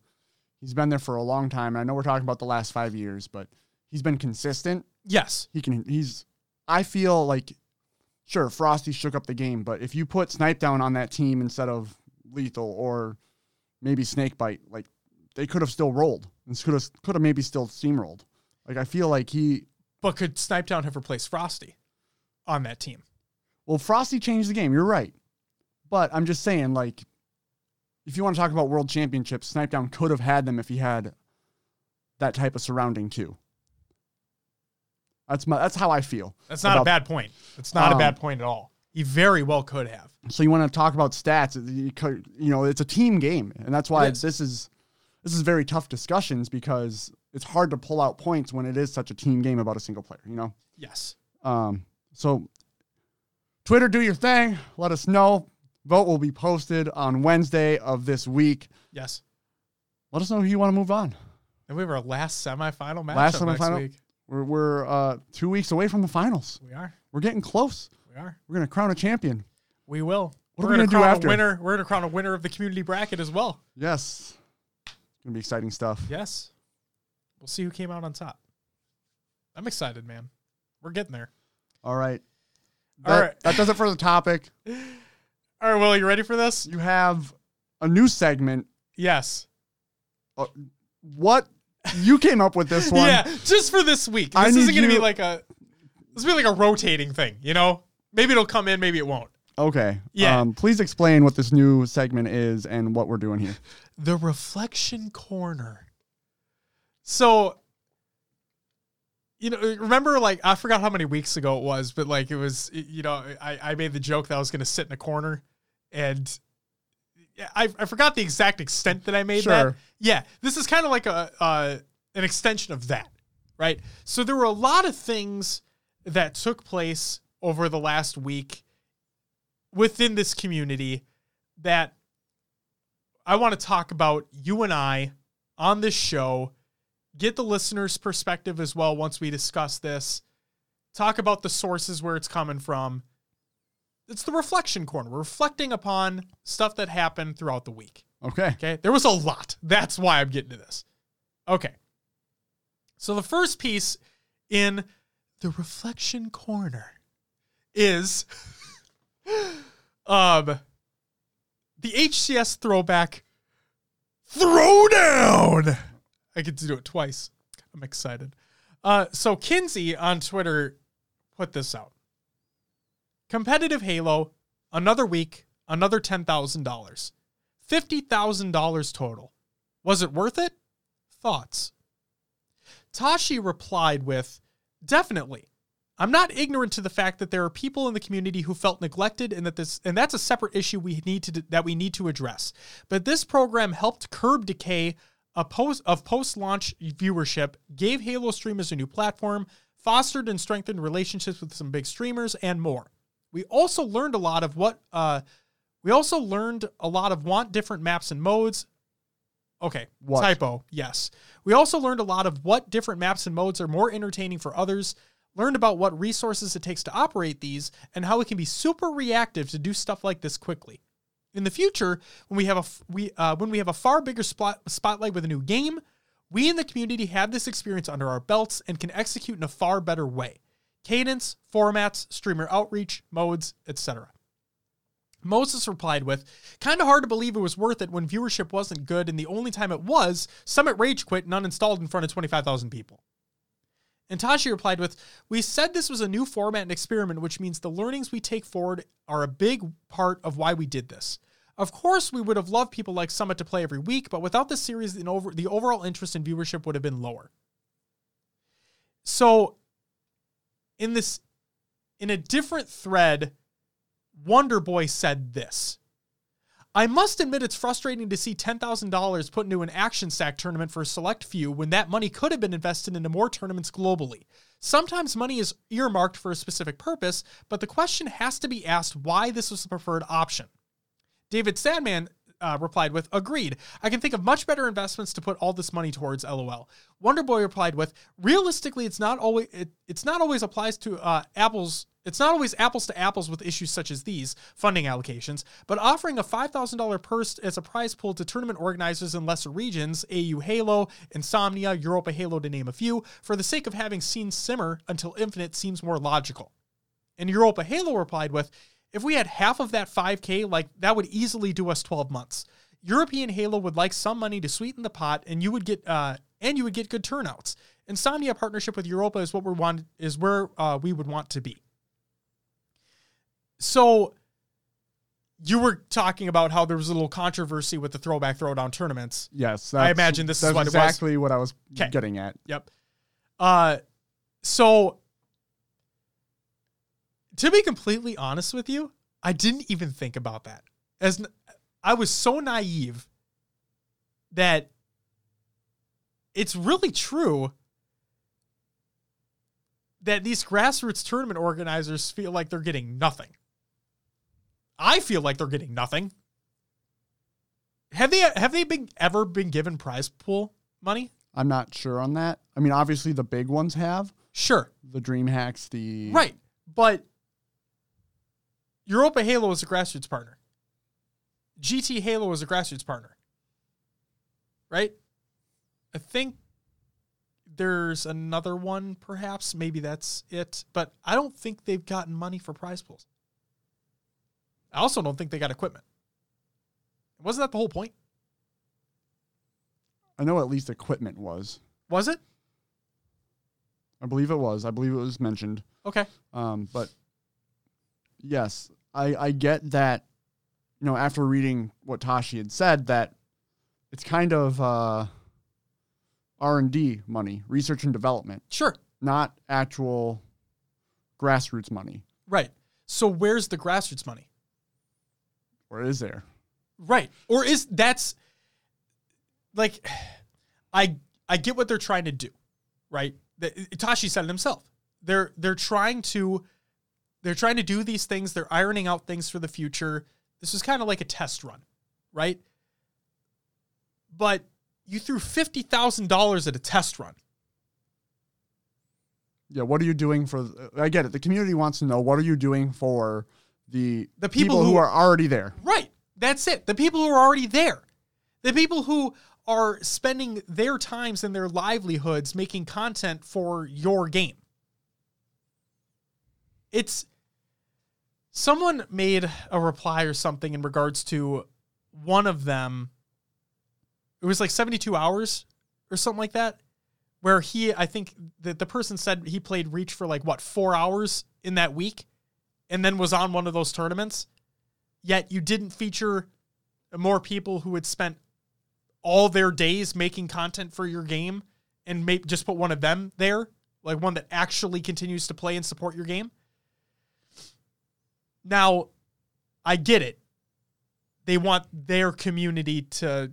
He's been there for a long time. I know we're talking about the last five years, but he's been consistent Yes. He can. He's. I feel like, sure, Frosty shook up the game, but if you put Snip3down on that team instead of Lethul or maybe Snakebite, like they could have still rolled. This could have could have maybe still steamrolled. Like I feel like he. But could Snip3down have replaced Frosty on that team? Well, Frosty changed the game. You're right, but I'm just saying, like, if you want to talk about world championships, Snip3down could have had them if he had that type of surrounding too. That's my. That's how I feel. That's not a bad point. That's not a Um, bad point at all. He very well could have. So you want to talk about stats? You co- you know, it's a team game, and that's why is. this is this is very tough discussions because it's hard to pull out points when it is such a team game about a single player. You know. Yes. Um, so Twitter, do your thing. Let us know. Vote will be posted on Wednesday of this week. Yes. Let us know who you want to move on. And we have our last semifinal match Last next semifinal? week. We're we're uh, two weeks away from the finals. We are. We're getting close. We are. We're gonna crown a champion. We will. What are we're we gonna do after? A winner. We're gonna crown a winner of the community bracket as well. Yes, it's gonna be exciting stuff. Yes. We'll see who came out on top. I'm excited, man. We're getting there. All right. All That, right. that does it for the topic. All right, Will, you ready for this? You have a new segment. Yes. What you came up with this one? Yeah, just for this week. I This isn't gonna be like a this will be like a rotating thing, you know? Maybe it'll come in, maybe it won't. Okay. Yeah. Um, please explain what this new segment is and what we're doing here. The reflection corner. So you know, remember like I forgot how many weeks ago it was, but like it was you know, I, I made the joke that I was gonna sit in a corner and yeah, I, I forgot the exact extent that I made that. Yeah, this is kind of like a uh, an extension of that, right? So there were a lot of things that took place over the last week within this community that I want to talk about. You and I on this show, get the listeners' perspective as well once we discuss this. Talk about the sources where it's coming from. It's the reflection corner. We're reflecting upon stuff that happened throughout the week. Okay. Okay. There was a lot. That's why I'm getting to this. Okay. So the first piece in the reflection corner is um the HCS throwback throwdown. I get to do it twice. I'm excited. Uh so Kinsey on Twitter put this out. Competitive Halo, another week, another $10,000. $50,000 total. Was it worth it? Thoughts. Tashi replied with, Definitely. I'm not ignorant to the fact that there are people in the community who felt neglected and that this and that's a separate issue we need to that we need to address. But this program helped curb decay post of post-launch viewership, gave Halo streamers a new platform, fostered and strengthened relationships with some big streamers and more. We also learned a lot of what uh we also learned a lot of want different maps and modes. Okay, What? typo. Yes. We also learned a lot of what different maps and modes are more entertaining for others, learned about what resources it takes to operate these, and how we can be super reactive to do stuff like this quickly. In the future, when we have a we uh, when we have a far bigger spot, spotlight with a new game, we in the community have this experience under our belts and can execute in a far better way. Cadence, formats, streamer outreach, modes, etc. Moses replied with, Kind of hard to believe it was worth it when viewership wasn't good, and the only time it was, Summit Rage quit and uninstalled in front of 25,000 people. And Tashi replied with, We said this was a new format and experiment, which means the learnings we take forward are a big part of why we did this. Of course, we would have loved people like Summit to play every week, but without the series, the over- the overall interest in viewership would have been lower. So, in this, in a different thread, Wonder Boy said this. I must admit it's frustrating to see $10,000 put into an action stack tournament for a select few when that money could have been invested into more tournaments globally. Sometimes money is earmarked for a specific purpose, but the question has to be asked why this was the preferred option. David Sandman uh, replied with, "Agreed. I can think of much better investments to put all this money towards." LOL. Wonder Boy replied with, "Realistically, it's not always it, it's not always applies to uh, Apple's." It's not always apples to apples with issues such as these funding allocations, but offering a $5,000 purse as a prize pool to tournament organizers in lesser regions, AU Halo, Insomnia, Europa Halo to name a few, for the sake of having scene simmer until infinite seems more logical. And Europa Halo replied with, if we had half of that 5K, like that would easily do us 12 months. European Halo would like some money to sweeten the pot, and you would get uh, and you would get good turnouts. Insomnia partnership with Europa is what we want is where uh, we would want to be. So you were talking about how there was a little controversy with the throwback throwdown tournaments. Yes, I imagine this is what it was. exactly what I was 'Kay. getting at. Yep. Uh so to be completely honest with you, I didn't even think about that. As I was so naive that it's really true that these grassroots tournament organizers feel like they're getting nothing. I feel like they're getting nothing. Have they have they been ever been given prize pool money? I'm not sure on that. I mean, obviously the big ones have Sure. the DreamHacks, the Right. But Europa Halo is a grassroots partner. GT Halo is a grassroots partner. Right? I think there's another one, perhaps. Maybe that's it. But I don't think they've gotten money for prize pools. I also don't think they got equipment. Wasn't that the whole point? I know at least equipment was. Was it? I believe it was. I believe it was mentioned. Okay. Um, but yes, I I get that. You know, after reading what Tashi had said, that it's kind of uh, R and D money, research and development, Sure. not actual grassroots money. Right. So where's the grassroots money? Or is there? Right. Or is that's like I I get what they're trying to do, right? The, Itachi said it himself. They're they're trying to they're trying to do these things, they're ironing out things for the future. This is kind of like a test run, right? But you threw $50,000 at a test run. Yeah. What are you doing for? Uh, I get it. The community wants to know what are you doing for the The people who who- are already there. Right. That's it. The people who are already there. The people who are spending their times and their livelihoods making content for your game. It's someone made a reply or something in regards to one of them. It was like 72 hours or something like that. Where he, I think that the person said he played Reach for like what, four hours in that week and then was on one of those tournaments yet you didn't feature more people who had spent all their days making content for your game and may, just put one of them there, like one that actually continues to play and support your game. Now, I get it. They want their community to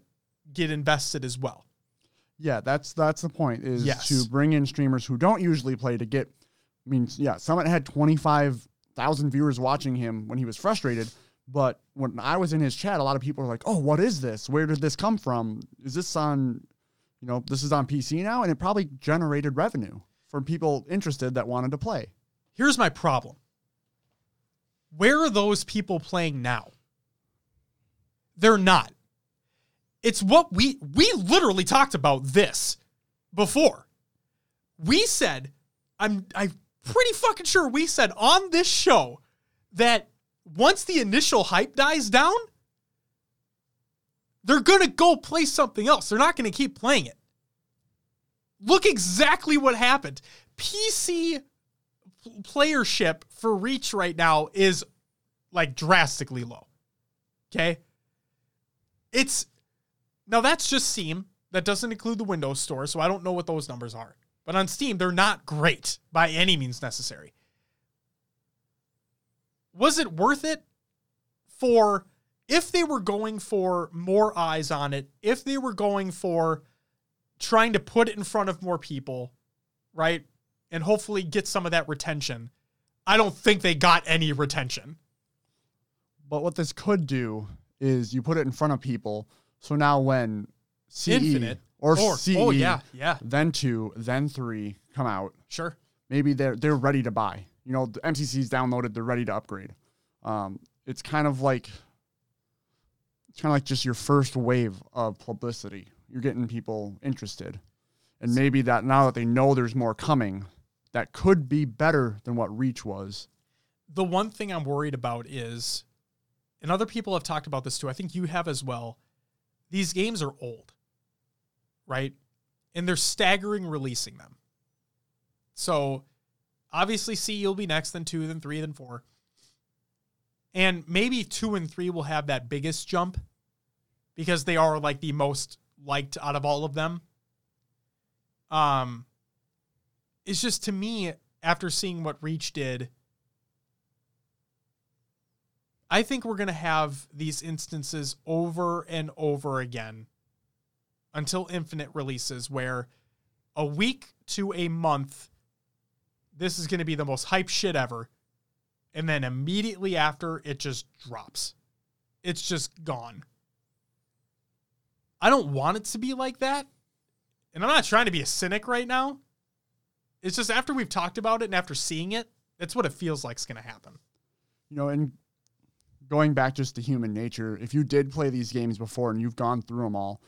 get invested as well. Yeah, that's that's the point is Yes. to bring in streamers who don't usually play to get. I mean, yeah, Summit had twenty five thousand viewers watching him when he was frustrated, but when I was in his chat, a lot of people were like, "Oh, what is this? Where did this come from? Is this on, you know, this is on PC now?" And it probably generated revenue from people interested that wanted to play. Here's my problem. Where are those people playing now? They're not. It's what we we literally talked about this before. We said I'm I'm pretty fucking sure we said on this show that once the initial hype dies down, they're to go play something else. They're not to keep playing it. Look exactly what happened. PC playership for Reach right now is like drastically low. Okay? It's now that's just Steam. That doesn't include the Windows Store, so I don't know what those numbers are. But on Steam, they're not great by any means necessary. Was it worth it for if they were going for more eyes on it, if they were going for trying to put it in front of more people, right? And hopefully get some of that retention. I don't think they got any retention. But what this could do is you put it in front of people. So now when CE Infinite or, or CE, oh yeah, yeah, then two, then three come out, sure. maybe they're they're ready to buy. You know, the MCC's downloaded, they're ready to upgrade. Um, it's kind of like it's kind of like just your first wave of publicity. You're getting people interested, and maybe that now that they know there's more coming, that could be better than what Reach was. The one thing I'm worried about is, and other people have talked about this too. I think you have as well. These games are old, right? And they're staggering releasing them. So obviously C will be next, then two, then three, then four. And maybe two and three will have that biggest jump because they are like the most liked out of all of them. Um it's just to me, after seeing what Reach did, I think we're gonna have these instances over and over again until Infinite releases where a week to a month this is going to be the most hype shit ever. And then immediately after, it just drops. It's just gone. I don't want it to be like that. And I'm not trying to be a cynic right now. It's just after we've talked about it and after seeing it, that's what it feels like is going to happen. You know, and going back just to human nature, if you did play these games before and you've gone through them all,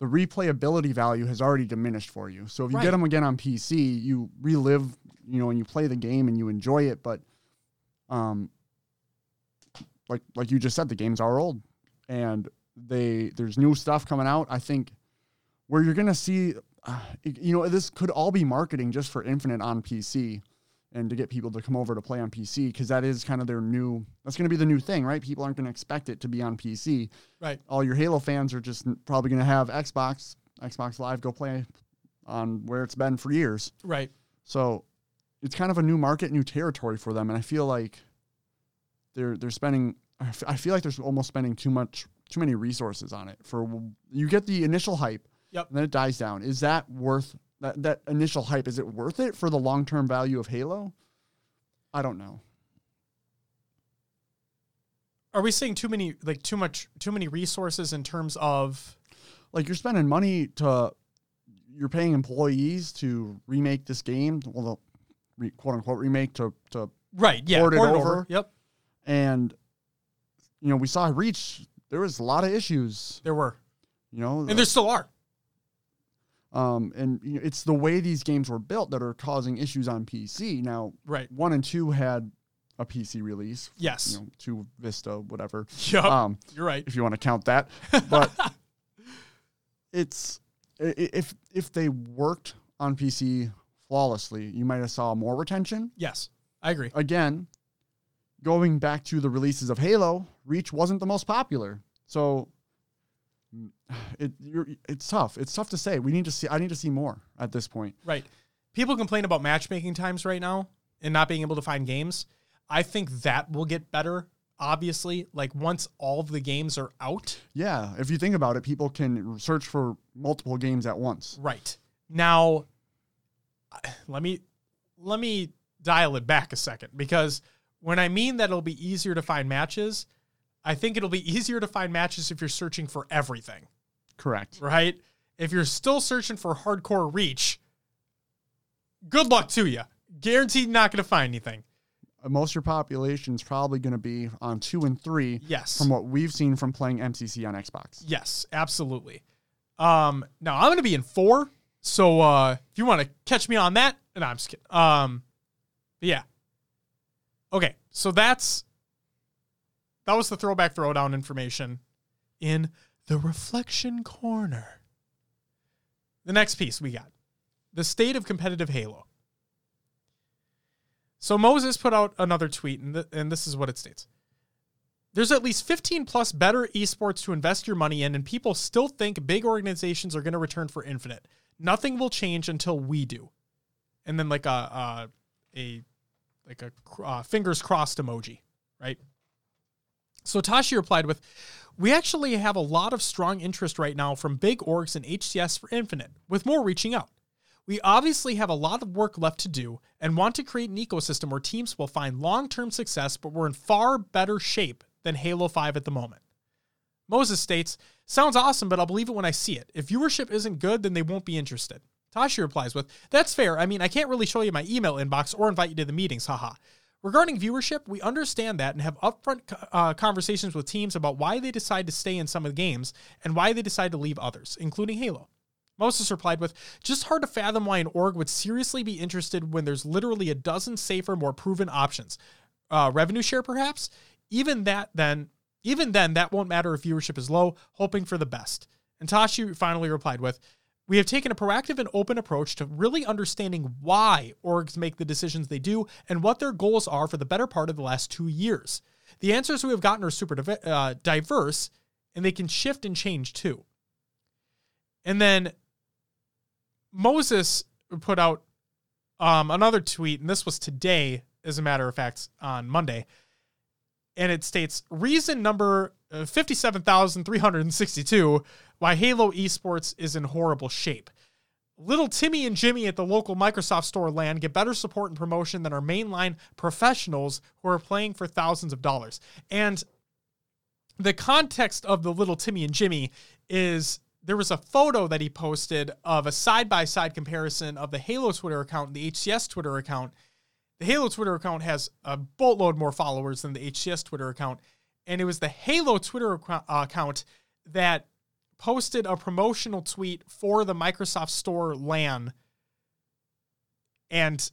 the replayability value has already diminished for you. So if you Right. get them again on PC, you relive, you know, and you play the game and you enjoy it. But, um, like like you just said, the games are old, and they there's new stuff coming out. I think where you're gonna see, uh, you know, this could all be marketing just for Infinite on PC. And to get people to come over to play on PC, because that is kind of their new. That's going to be the new thing, right? People aren't going to expect it to be on PC Right. all your Halo fans are just probably going to have Xbox, Xbox Live, go play on where it's been for years. Right. So it's kind of a new market, new territory for them, and I feel like they're they're spending. I feel like they're almost spending too much, too many resources on it. For you get the initial hype, Yep. and then it dies down. Is that worth that that initial hype? Is it worth it for the long term value of Halo? I don't know. Are we saying too many, like too much, too many resources in terms of, like you're spending money to you're paying employees to remake this game well the re, quote unquote remake to to right? Yeah. Port it port over. Yep. and you know we saw reach there was a lot of issues There were. you know And there still are. Um and you know, it's the way these games were built that are causing issues on PC now Right. one and two had a PC release Yes. you know two Vista whatever Yep. um You're right. if you want to count that. But it's if if they worked on PC flawlessly, you might have saw more retention. Yes. I agree. Again, going back to the releases of Halo, Reach wasn't the most popular. So it you're, it's tough. It's tough to say. We need to see I need to see more at this point. Right. People complain about matchmaking times right now and not being able to find games. I think that will get better. Obviously, like once all of the games are out. Yeah, if you think about it, people can search for multiple games at once. Right. Now let me let me dial it back a second because when I mean that it'll be easier to find matches, I think it'll be easier to find matches if you're searching for everything. Correct. right? If you're still searching for hardcore reach, good luck to you. Guaranteed not going to find anything. Most of your population is probably going to be on two and three. Yes. from what we've seen from playing MCC on Xbox. Yes, absolutely. Um, now I'm going to be in four. So uh, if you want to catch me on that, and I'm just kidding. Um, but yeah. Okay, so that's that was the throwback throwdown information in the reflection corner. The next piece we got the state of competitive Halo. So Moses put out another tweet, and, th- and this is what it states. There's at least 15 plus better esports to invest your money in, and people still think big organizations are going to return for Infinite. Nothing will change until we do. And then like a a, a like a uh, fingers crossed emoji, right? So Tashi replied with, "We actually have a lot of strong interest right now from big orgs and HCS for Infinite, with more reaching out. We obviously have a lot of work left to do and want to create an ecosystem where teams will find long term success, but we're in far better shape than Halo 5 at the moment. Moses states, Sounds awesome, but I'll believe it when I see it. If viewership isn't good, then they won't be interested. Tashi replies with, That's fair. I mean, I can't really show you my email inbox or invite you to the meetings, haha. Regarding viewership, we understand that and have upfront uh, conversations with teams about why they decide to stay in some of the games and why they decide to leave others, including Halo. Moses replied with, Just hard to fathom why an org would seriously be interested when there's literally a dozen safer, more proven options. Uh, revenue share, perhaps? Even that, then, even then, that won't matter if viewership is low, hoping for the best. And Tashi finally replied with, we have taken a proactive and open approach to really understanding why orgs make the decisions they do and what their goals are for the better part of the last two years. The answers we have gotten are super uh, diverse and they can shift and change too. And then Moses put out um, another tweet, and this was today, as a matter of fact, on Monday. And it states reason number uh, 57,362 why Halo Esports is in horrible shape. Little Timmy and Jimmy at the local Microsoft store LAN get better support and promotion than our mainline professionals who are playing for thousands of dollars. And the context of the little Timmy and Jimmy is there was a photo that he posted of a side by side comparison of the Halo Twitter account and the HCS Twitter account. The Halo Twitter account has a boatload more followers than the HCS Twitter account. And it was the Halo Twitter uh, account that posted a promotional tweet for the Microsoft Store LAN. And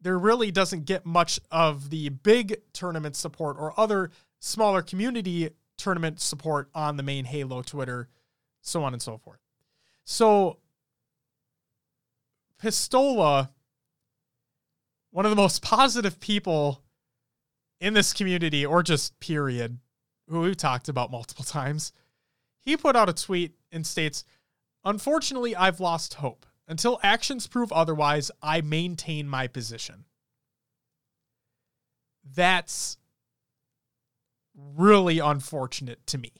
there really doesn't get much of the big tournament support or other smaller community tournament support on the main Halo Twitter, so on and so forth. So, Pistola, one of the most positive people in this community, or just period, who we've talked about multiple times, he put out a tweet and states, Unfortunately, I've lost hope. Until actions prove otherwise, I maintain my position. That's really unfortunate to me.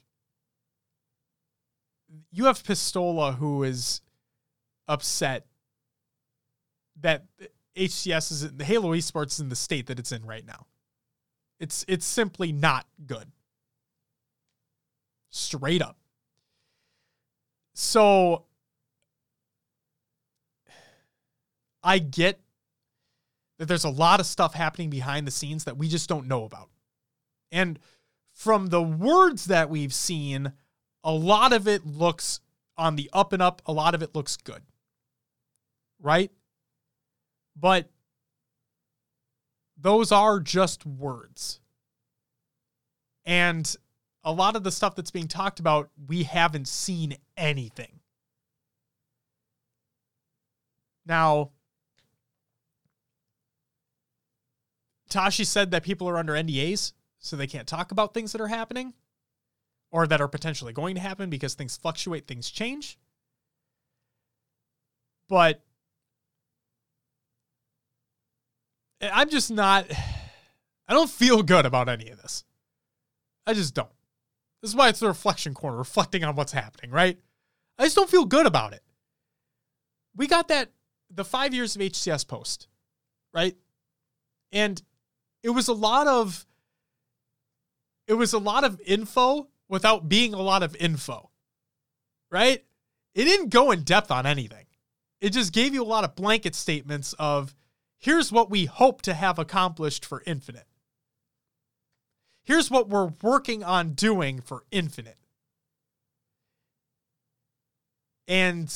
You have Pistola who is upset that HCS is the Halo Esports is in the state that it's in right now. It's it's simply not good. Straight up. So I get that there's a lot of stuff happening behind the scenes that we just don't know about. And from the words that we've seen, a lot of it looks on the up and up, a lot of it looks good. Right? But those are just words. And a lot of the stuff that's being talked about, we haven't seen anything. Now, Tashi said that people are under NDAs, so they can't talk about things that are happening or that are potentially going to happen because things fluctuate, things change. But I'm just not, I don't feel good about any of this. I just don't. This is why it's the reflection corner, reflecting on what's happening, right? I just don't feel good about it. We got that the five years of HCS post, right? And it was a lot of it was a lot of info without being a lot of info. Right? It didn't go in depth on anything. It just gave you a lot of blanket statements of here's what we hope to have accomplished for Infinite here's what we're working on doing for Infinite. And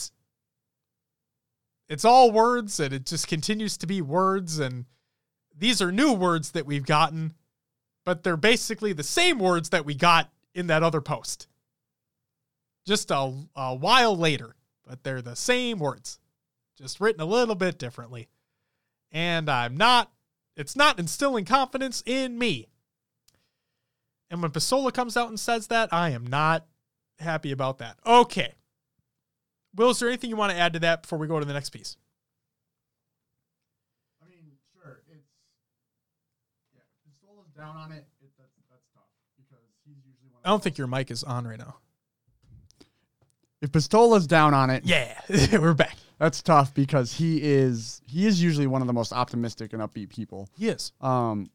it's all words and it just continues to be words. And these are new words that we've gotten, but they're basically the same words that we got in that other post. Just a, a while later, but they're the same words, just written a little bit differently. And I'm not, it's not instilling confidence in me. And when Pistola comes out and says that, I am not happy about that. Okay. Will, is there anything you want to add to that before we go to the next piece? I mean, sure. It's yeah. Pistola's down on it. it that's, that's tough because he's usually one. I don't think your mic is on right now. If Pistola's down on it, yeah, we're back. That's tough because he is he is usually one of the most optimistic and upbeat people. He is. Um,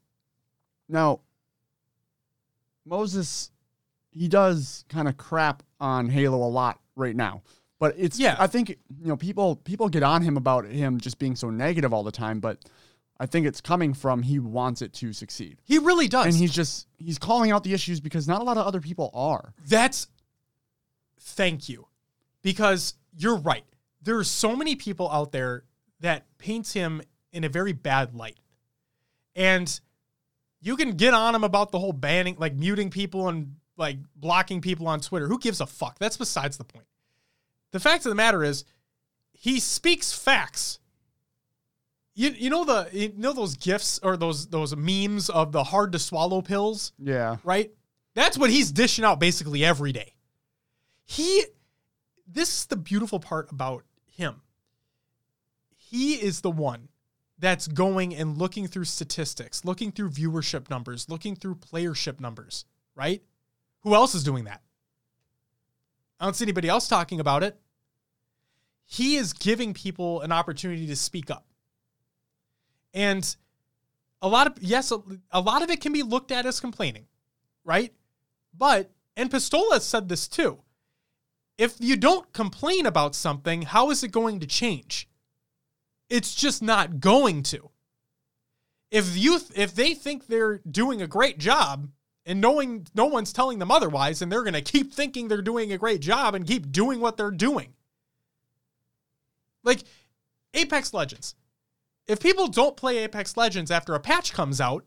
now Moses he does kind of crap on Halo a lot right now. But it's Yeah. I think you know people people get on him about him just being so negative all the time, but I think it's coming from he wants it to succeed. He really does. And he's just he's calling out the issues because not a lot of other people are. That's thank you. Because you're right. There are so many people out there that paints him in a very bad light. And you can get on him about the whole banning, like muting people and like blocking people on Twitter. Who gives a fuck? That's besides the point. The fact of the matter is, he speaks facts. You, you know the you know those gifs or those those memes of the hard to swallow pills Yeah. right? That's what he's dishing out basically every day. He, this is the beautiful part about him. He is the one that's going and looking through statistics, looking through viewership numbers, looking through playership numbers, right? Who else is doing that? I don't see anybody else talking about it. He is giving people an opportunity to speak up. And a lot of, yes, a, a lot of it can be looked at as complaining right? But, and Pistola said this too. If you don't complain about something, how is it going to change? It's just not going to. If you if they think they're doing a great job and knowing no one's telling them otherwise and they're going to keep thinking they're doing a great job and keep doing what they're doing. Like Apex Legends. If people don't play Apex Legends after a patch comes out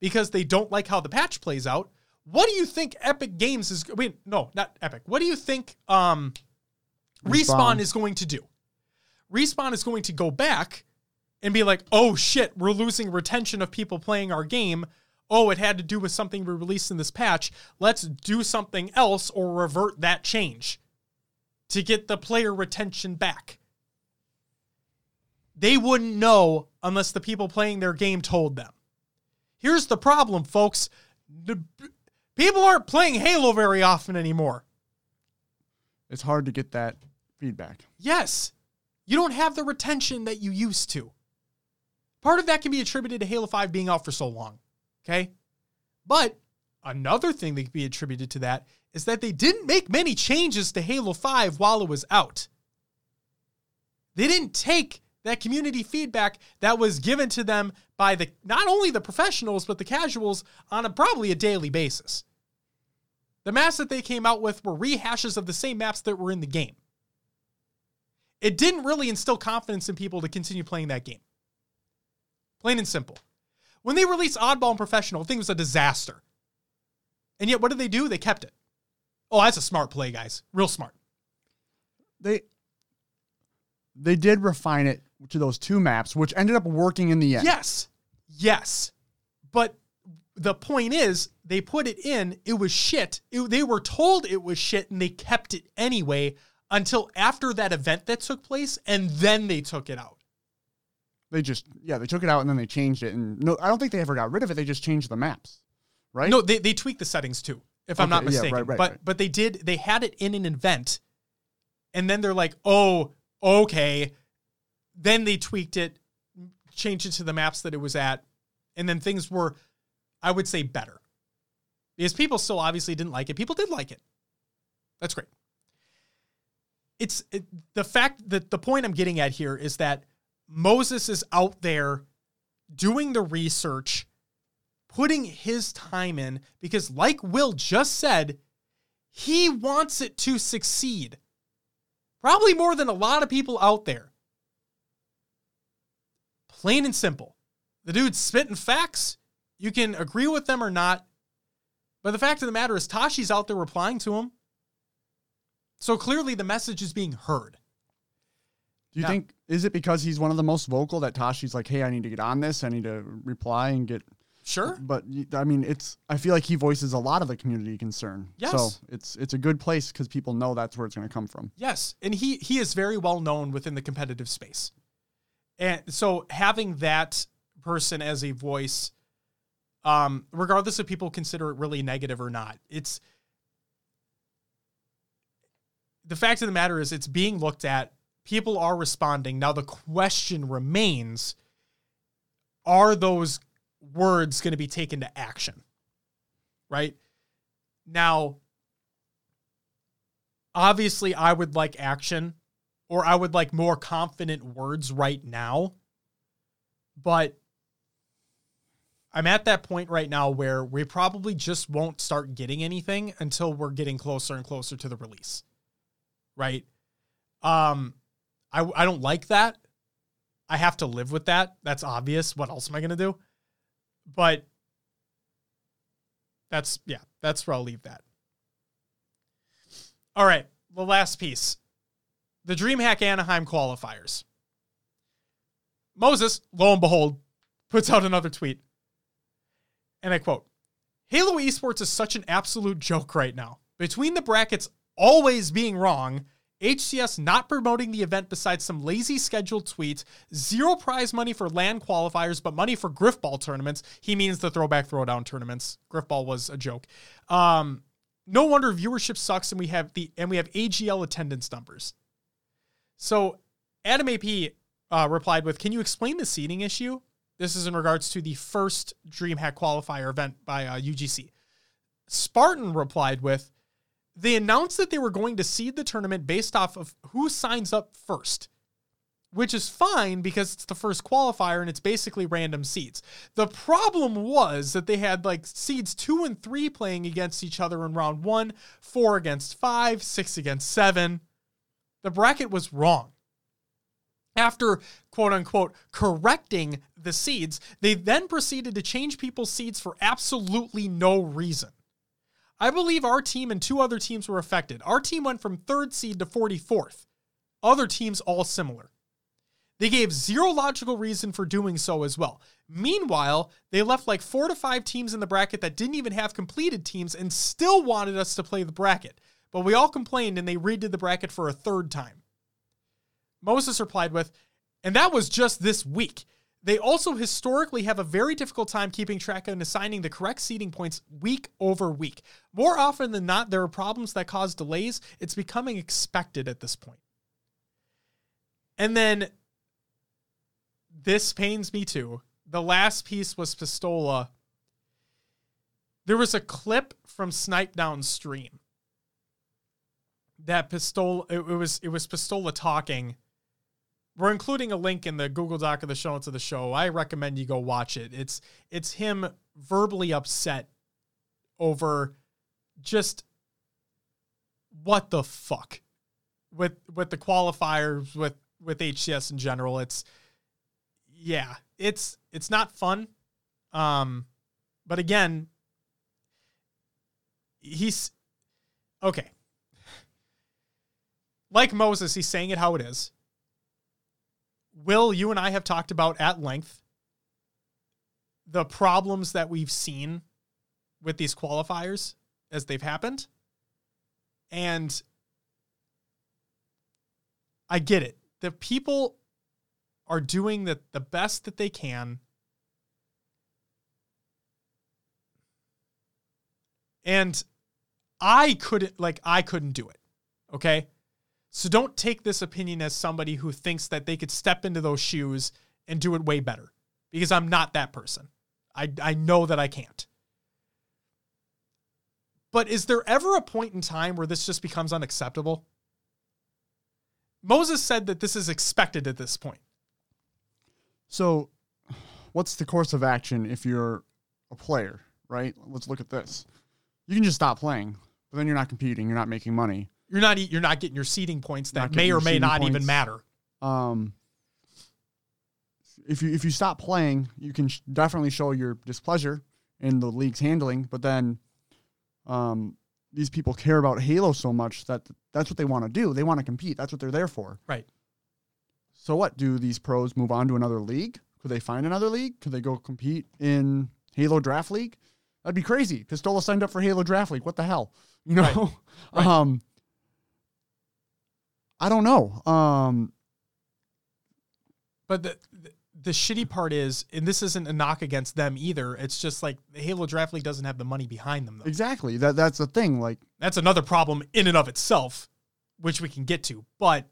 because they don't like how the patch plays out, what do you think Epic Games is? Wait, no, not Epic. What do you think um, Respawn. Respawn. is going to do? Respawn is going to go back and be like, "Oh shit, we're losing retention of people playing our game. Oh, it had to do with something we released in this patch. Let's do something else or revert that change to get the player retention back." They wouldn't know unless the people playing their game told them. Here's the problem, folks. People aren't playing Halo very often anymore. It's hard to get that feedback. Yes, you don't have the retention that you used to. Part of that can be attributed to Halo 5 being out for so long. Okay? But another thing that can be attributed to that is that they didn't make many changes to Halo 5 while it was out. They didn't take that community feedback that was given to them by the not only the professionals but the casuals on a probably a daily basis. The maps that they came out with were rehashes of the same maps that were in the game. It didn't really instill confidence in people to continue playing that game. Plain and simple. When they released Oddball and Professional, the thing was a disaster. And yet, what did they do? They kept it. Oh, that's a smart play, guys. Real smart. They they did refine it to those two maps, which ended up working in the end. Yes. Yes. But the point is, they put it in, it was shit. It- they were told it was shit and they kept it anyway until after that event that took place and then they took it out. They just yeah, they took it out and then they changed it. And no, I don't think they ever got rid of it. They just changed the maps, right? No, they, they tweaked the settings too, if I'm Okay, not yeah, right, mistaken. right, but right. but they did they had it in an event and then they're like, "Oh, okay." Then they tweaked it, changed it to the maps that it was at, and then things were I would say better. Because people still obviously didn't like it. People did like it. That's great. It's it, the fact that the point I'm getting at here is that Moses is out there doing the research putting his time in because, like Will just said, he wants it to succeed. Probably more than a lot of people out there. Plain and simple. The dude's spitting facts. You can agree with them or not. But the fact of the matter is, Tashi's out there replying to him. So clearly the message is being heard. Do you Yeah. think is it because he's one of the most vocal that Tashi's like, hey, I need to get on this. I need to reply and get. Sure. But I mean, it's. I feel like he voices a lot of the community concern. Yes. So it's it's a good place because people know that's where it's going to come from. Yes, and he he is very well known within the competitive space, and so having that person as a voice, um, regardless if people consider it really negative or not, it's the fact of the matter is it's being looked at. People are responding now. The question remains: Are those words going to be taken to action? Right now, Obviously, I would like action or I would like more confident words right now. But I'm at that point right now where we probably just won't start getting anything until we're getting closer and closer to the release. Right? Um I I don't like that. I have to live with that. That's obvious. What else am I going to do? But that's yeah, that's where I'll leave that. All right, the last piece. The DreamHack Anaheim qualifiers. Moses, lo and behold, puts out another tweet. And I quote Halo Esports is such an absolute joke right now. Between the brackets always being wrong, HCS not promoting the event besides some lazy scheduled tweets, zero prize money for LAN qualifiers, but money for Griffball tournaments. He means the throwback throwdown tournaments. Griffball was a joke. Um, no wonder viewership sucks and we have the and we have AGL attendance numbers. So Adam AP uh, replied with, "Can you explain the seeding issue?" This is in regards to the first DreamHack qualifier event by uh, UGC. Spartan replied with, "They announced that they were going to seed the tournament based off of who signs up first, Which is fine because it's the first qualifier and it's basically random seeds. The problem was that they had like seeds two and three playing against each other in round one, four against five, six against seven. The bracket was wrong. After quote unquote correcting the seeds, they then proceeded to change people's seeds for absolutely no reason. I believe our team and two other teams were affected. Our team went from third seed to 44th. Other teams all similar. They gave zero logical reason for doing so as well. Meanwhile, they left like four to five teams in the bracket that didn't even have completed teams and still wanted us to play the bracket. But we all complained and they redid the bracket for a third time. Moses replied with, and that was just this week. They also historically have a very difficult time keeping track and assigning the correct seeding points week over week. More often than not, there are problems that cause delays. It's becoming expected at this point. And then this pains me too. The last piece was Pistola. There was a clip from Snip3down stream that Pistola it, it was it was Pistola talking we're including a link in the Google Doc of the show of the show. I recommend you go watch it. It's it's him verbally upset over just what the fuck with with the qualifiers with with HCS in general. It's yeah, it's it's not fun. Um but again, he's okay. Like Moses, he's saying it how it is Will, you and I have talked about at length the problems that we've seen with these qualifiers as they've happened. And I get it. The people are doing the, the best that they can. And I couldn't like I couldn't do it. Okay? So don't take this opinion as somebody who thinks that they could step into those shoes and do it way better because I'm not that person. I, I know that I can't. But is there ever a point in time where this just becomes unacceptable? Moses said that this is expected at this point. So, what's the course of action if you're a player, right? Let's look at this. You can just stop playing, but then you're not competing, you're not making money you're not you're not getting your seeding points that may or may not points. even matter. Um, if you if you stop playing, you can sh- definitely show your displeasure in the league's handling. But then, um, these people care about Halo so much that that's what they want to do. They want to compete. That's what they're there for. Right. So what? Do these pros move on to another league? Could they find another league? Could they go compete in Halo Draft League? That'd be crazy. Pistola signed up for Halo Draft League. What the hell? You know. Right. Right. um I don't know. Um, but the, the, the shitty part is, and this isn't a knock against them either. It's just like the Halo Draft League doesn't have the money behind them. Though. Exactly. That that's the thing. Like that's another problem in and of itself, which we can get to. But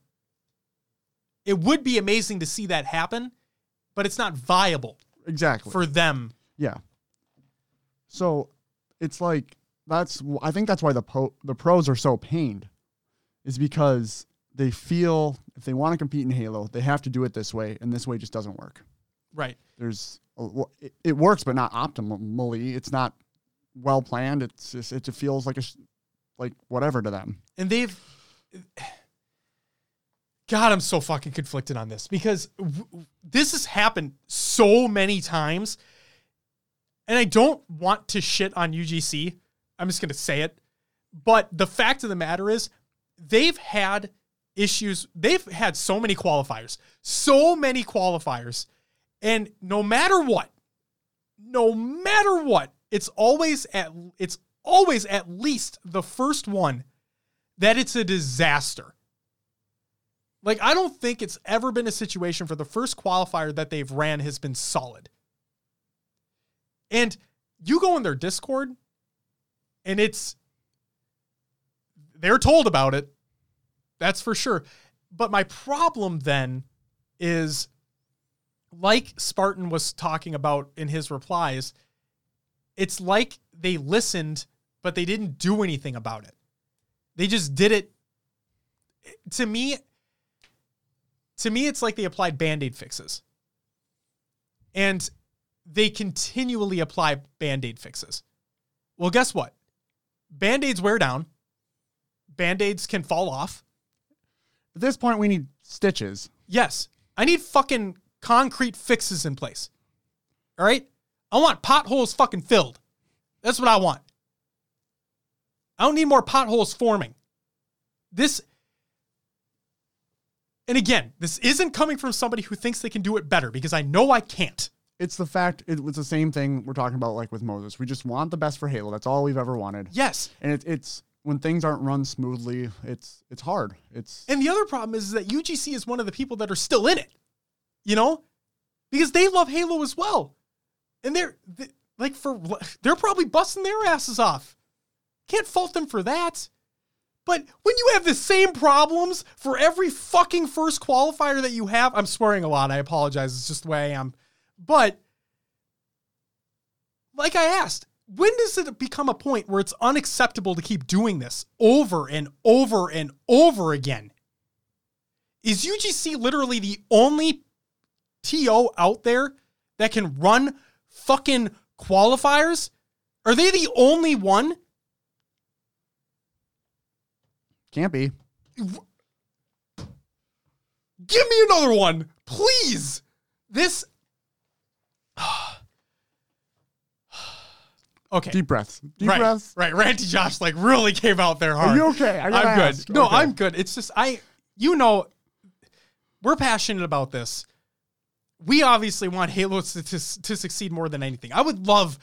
it would be amazing to see that happen, but it's not viable. Exactly for them. Yeah. So it's like that's I think that's why the po- the pros are so pained is because they feel if they want to compete in Halo, they have to do it this way, and this way just doesn't work. Right. There's a, it, it works, but not optimally. It's not well planned. It's just, it just feels like a like whatever to them. And they've God, I'm so fucking conflicted on this because w- this has happened so many times. And I don't want to shit on UGC. I'm just going to say it. But the fact of the matter is, they've had issues. They've had so many qualifiers, so many qualifiers. And no matter what, no matter what, it's always at it's always at least the first one that it's a disaster. Like I don't think it's ever been a situation for the first qualifier that they've ran has been solid. And you go in their Discord and it's they're told about it. That's for sure. But my problem then is like Spartan was talking about in his replies, it's like they listened, but they didn't do anything about it. They just did it. To me, to me, it's like they applied band-aid fixes. And they continually apply band-aid fixes. Well, guess what? Band-aids wear down. Band-aids can fall off. At this point, we need stitches. Yes. I need fucking concrete fixes in place. All right? I want potholes fucking filled. That's what I want. I don't need more potholes forming. This, and again, this isn't coming from somebody who thinks they can do it better because I know I can't. It's the fact it was the same thing we're talking about like with Moses. We just want the best for Halo. That's all we've ever wanted. Yes. And it, it's when things aren't run smoothly, it's it's hard. It's And the other problem is is that UGC is one of the people that are still in it, you know, because they love Halo as well, and they're they, like for they're probably busting their asses off. Can't fault them for that. But when you have the same problems for every fucking first qualifier that you have, I'm swearing a lot. I apologize. It's just the way I am. But like I asked, when does it become a point where it's unacceptable to keep doing this over and over and over again? Is UGC literally the only TO out there that can run fucking qualifiers? Are they the only one? can't be. Give me another one, please. This. okay. Deep breaths. Deep right, breaths. right. Ranty Josh like really came out there hard. Are you okay? I I'm good. ask. No, Okay. I'm good. It's just I, you know, we're passionate about this. We obviously want Halo to, to, to succeed more than anything. I would love,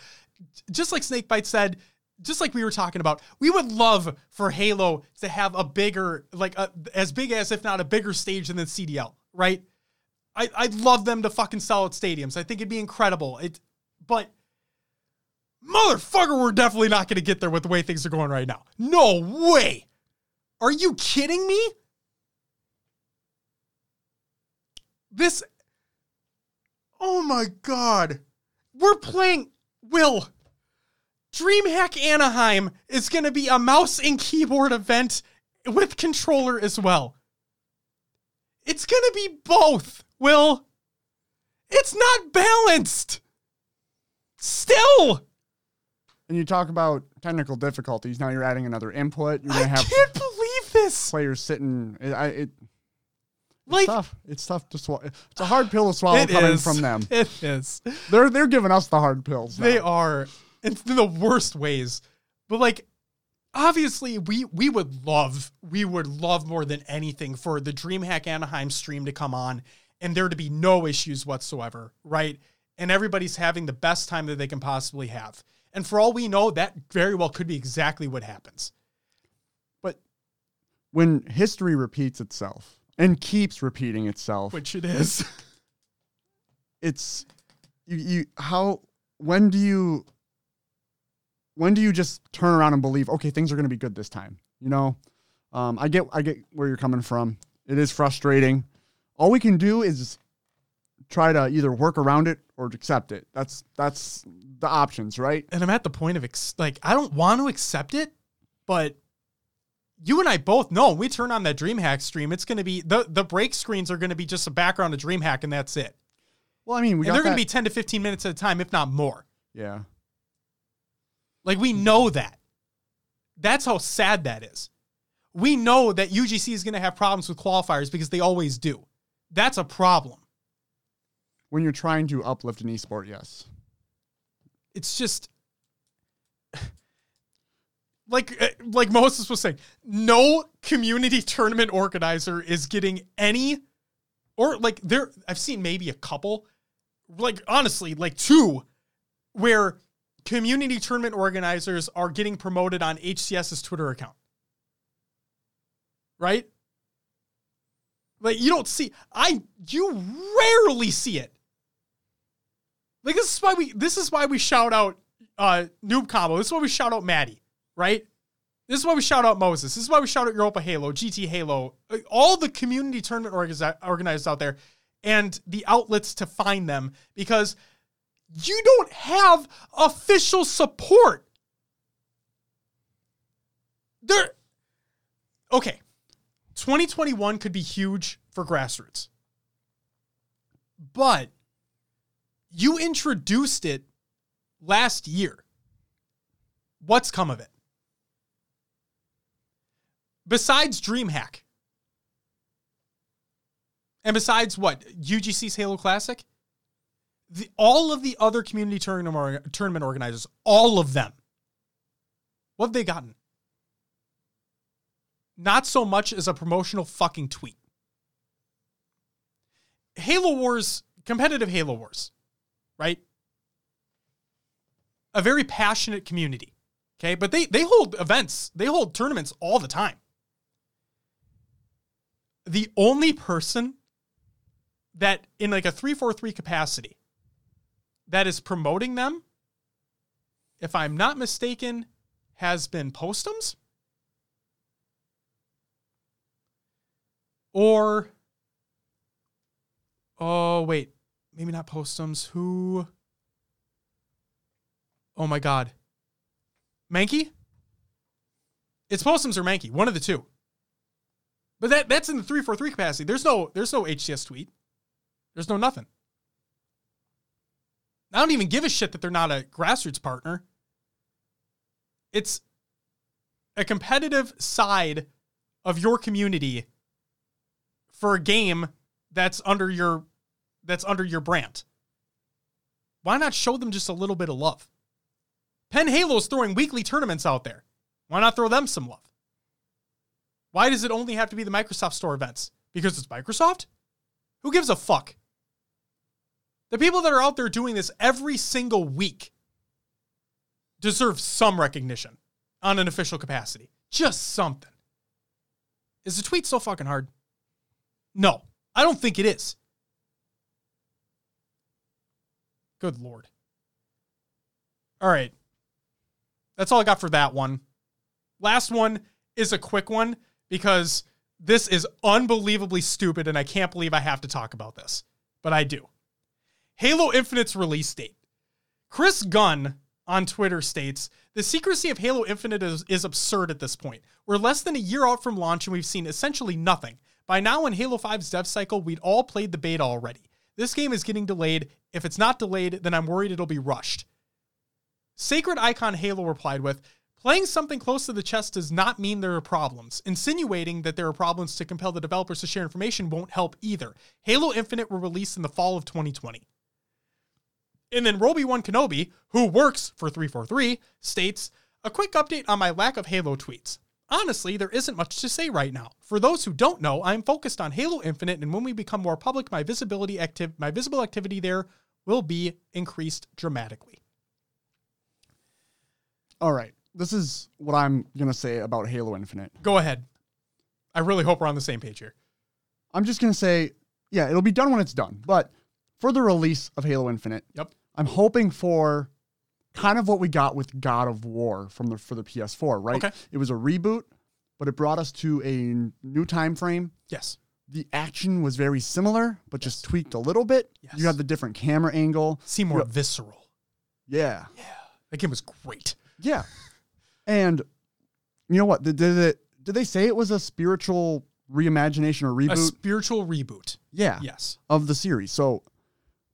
just like Snakebite said, just like we were talking about, we would love for Halo to have a bigger, like a, as big as, if not a bigger stage than the CDL, right? I, I'd love them to fucking sell at stadiums. I think it'd be incredible. It, but motherfucker, we're definitely not going to get there with the way things are going right now. No way. Are you kidding me? This. Oh my god. We're playing. Will. DreamHack Anaheim is going to be a mouse and keyboard event with controller as well. It's going to be both, Will. It's not balanced. Still. And you talk about technical difficulties. Now you're adding another input. You're I gonna have can't believe this. players sitting. It, I, it, it's Like, tough. It's tough to swallow. It's a hard pill to swallow coming is. from them. It is. They're they're giving us the hard pills. now. They are It's in the worst ways. But like obviously we we would love we would love more than anything for the DreamHack Anaheim stream to come on and there to be no issues whatsoever, right? And everybody's having the best time that they can possibly have. And for all we know, that very well could be exactly what happens. But when history repeats itself and keeps repeating itself, Which it is. it's you, you how when do you when do you just turn around and believe okay things are going to be good this time you know um, i get i get where you're coming from it is frustrating all we can do is try to either work around it or accept it that's that's the options right and I'm at the point of ex- like I don't want to accept it, but you and I both know when we turn on that DreamHack stream, it's going to be the the break screens are going to be just a background of DreamHack, and that's it. Well, I mean, we they're going to be 10 to 15 minutes at a time, if not more. yeah. Like we know that. That's how sad that is. We know that UGC is going to have problems with qualifiers because they always do. That's a problem. When you're trying to uplift an esport, yes. It's just like uh, like Moses was saying, no community tournament organizer is getting any or like there I've seen maybe a couple like honestly like two where community tournament organizers are getting promoted on HCS's Twitter account. Right? Like you don't see I you rarely see it. Like this is why we this is why we shout out uh Noob Combo. This is why we shout out Maddie, right? This is why we shout out Moses. This is why we shout out Europa Halo, GT Halo, uh, all the community tournament organi- organizers out there and the outlets to find them because you don't have official support. There Okay. 2021 could be huge for grassroots. But you introduced it last year. What's come of it? Besides DreamHack. And besides what? UGC's Halo Classic? The, all of the other community tournament, tournament organizers, all of them, what have they gotten? Not so much as a promotional fucking tweet. Halo Wars, competitive Halo Wars, right? A very passionate community. Okay. But they they hold events, they hold tournaments all the time. The only person that in like a 343 capacity that is promoting them, if I'm not mistaken, has been Postums. Or oh wait, maybe not Postums. Who? Oh my god, Mankey. It's Postums or Mankey, one of the two. But that that's in the three four three capacity. There's no there's no HCS tweet. There's no nothing. I don't even give a shit that they're not a grassroots partner. It's a competitive side of your community for a game that's under your that's under your brand. Why not show them just a little bit of love? Penn Halo's throwing weekly tournaments out there. Why not throw them some love? Why does it only have to be the Microsoft Store events? Because it's Microsoft? Who gives a fuck? The people that are out there doing this every single week deserve some recognition on an official capacity. Just something. Is the tweet so fucking hard? No, I don't think it is. Good lord. All right. That's all I got for that one. Last one is a quick one because this is unbelievably stupid and I can't believe I have to talk about this, but I do. Halo Infinite's release date. Chris Gunn on Twitter states The secrecy of Halo Infinite is, is absurd at this point. We're less than a year out from launch and we've seen essentially nothing. By now, in Halo 5's dev cycle, we'd all played the beta already. This game is getting delayed. If it's not delayed, then I'm worried it'll be rushed. Sacred Icon Halo replied with, Playing something close to the chest does not mean there are problems. Insinuating that there are problems to compel the developers to share information won't help either. Halo Infinite will release in the fall of 2020. And then Roby1 Kenobi, who works for 343, states, A quick update on my lack of Halo tweets. Honestly, there isn't much to say right now. For those who don't know, I'm focused on Halo Infinite, and when we become more public, my visibility active my visible activity there will be increased dramatically. All right. This is what I'm going to say about Halo Infinite. Go ahead. I really hope we're on the same page here. I'm just going to say, yeah, it'll be done when it's done. But for the release of Halo Infinite, Yep. I'm hoping for kind of what we got with God of War from the for the PS4, right? Okay. It was a reboot, but it brought us to a new time frame. Yes. The action was very similar, but just tweaked a little bit. Yes. You had the different camera angle. Seem more Yeah. visceral. Yeah. Yeah. That game was great. Yeah. And you know what? The, the, the did they say it was a spiritual reimagination or reboot? A reboot? spiritual reboot. yeah. Yes. of the series. So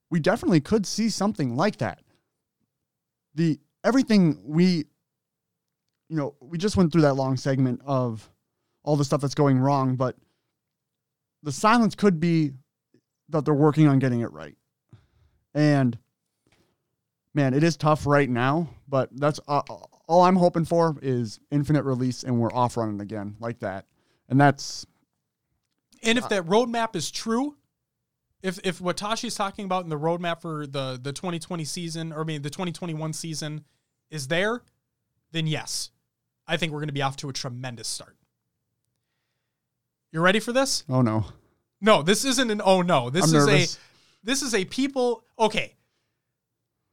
we definitely could see something like that. The everything we you know, we just went through that long segment of all the stuff that's going wrong, but the silence could be that they're working on getting it right. And man, it is tough right now, but that's uh, all I'm hoping for is infinite release and we're off running again like that. And that's And Uh, if that roadmap is true, if if what Tashi's talking about in the roadmap for the the 2020 season, or I mean the 2021 season, is there, then yes, I think we're going to be off to a tremendous start. You ready for this? oh no. No, this isn't an oh no. This I'm is nervous. a this is a people okay.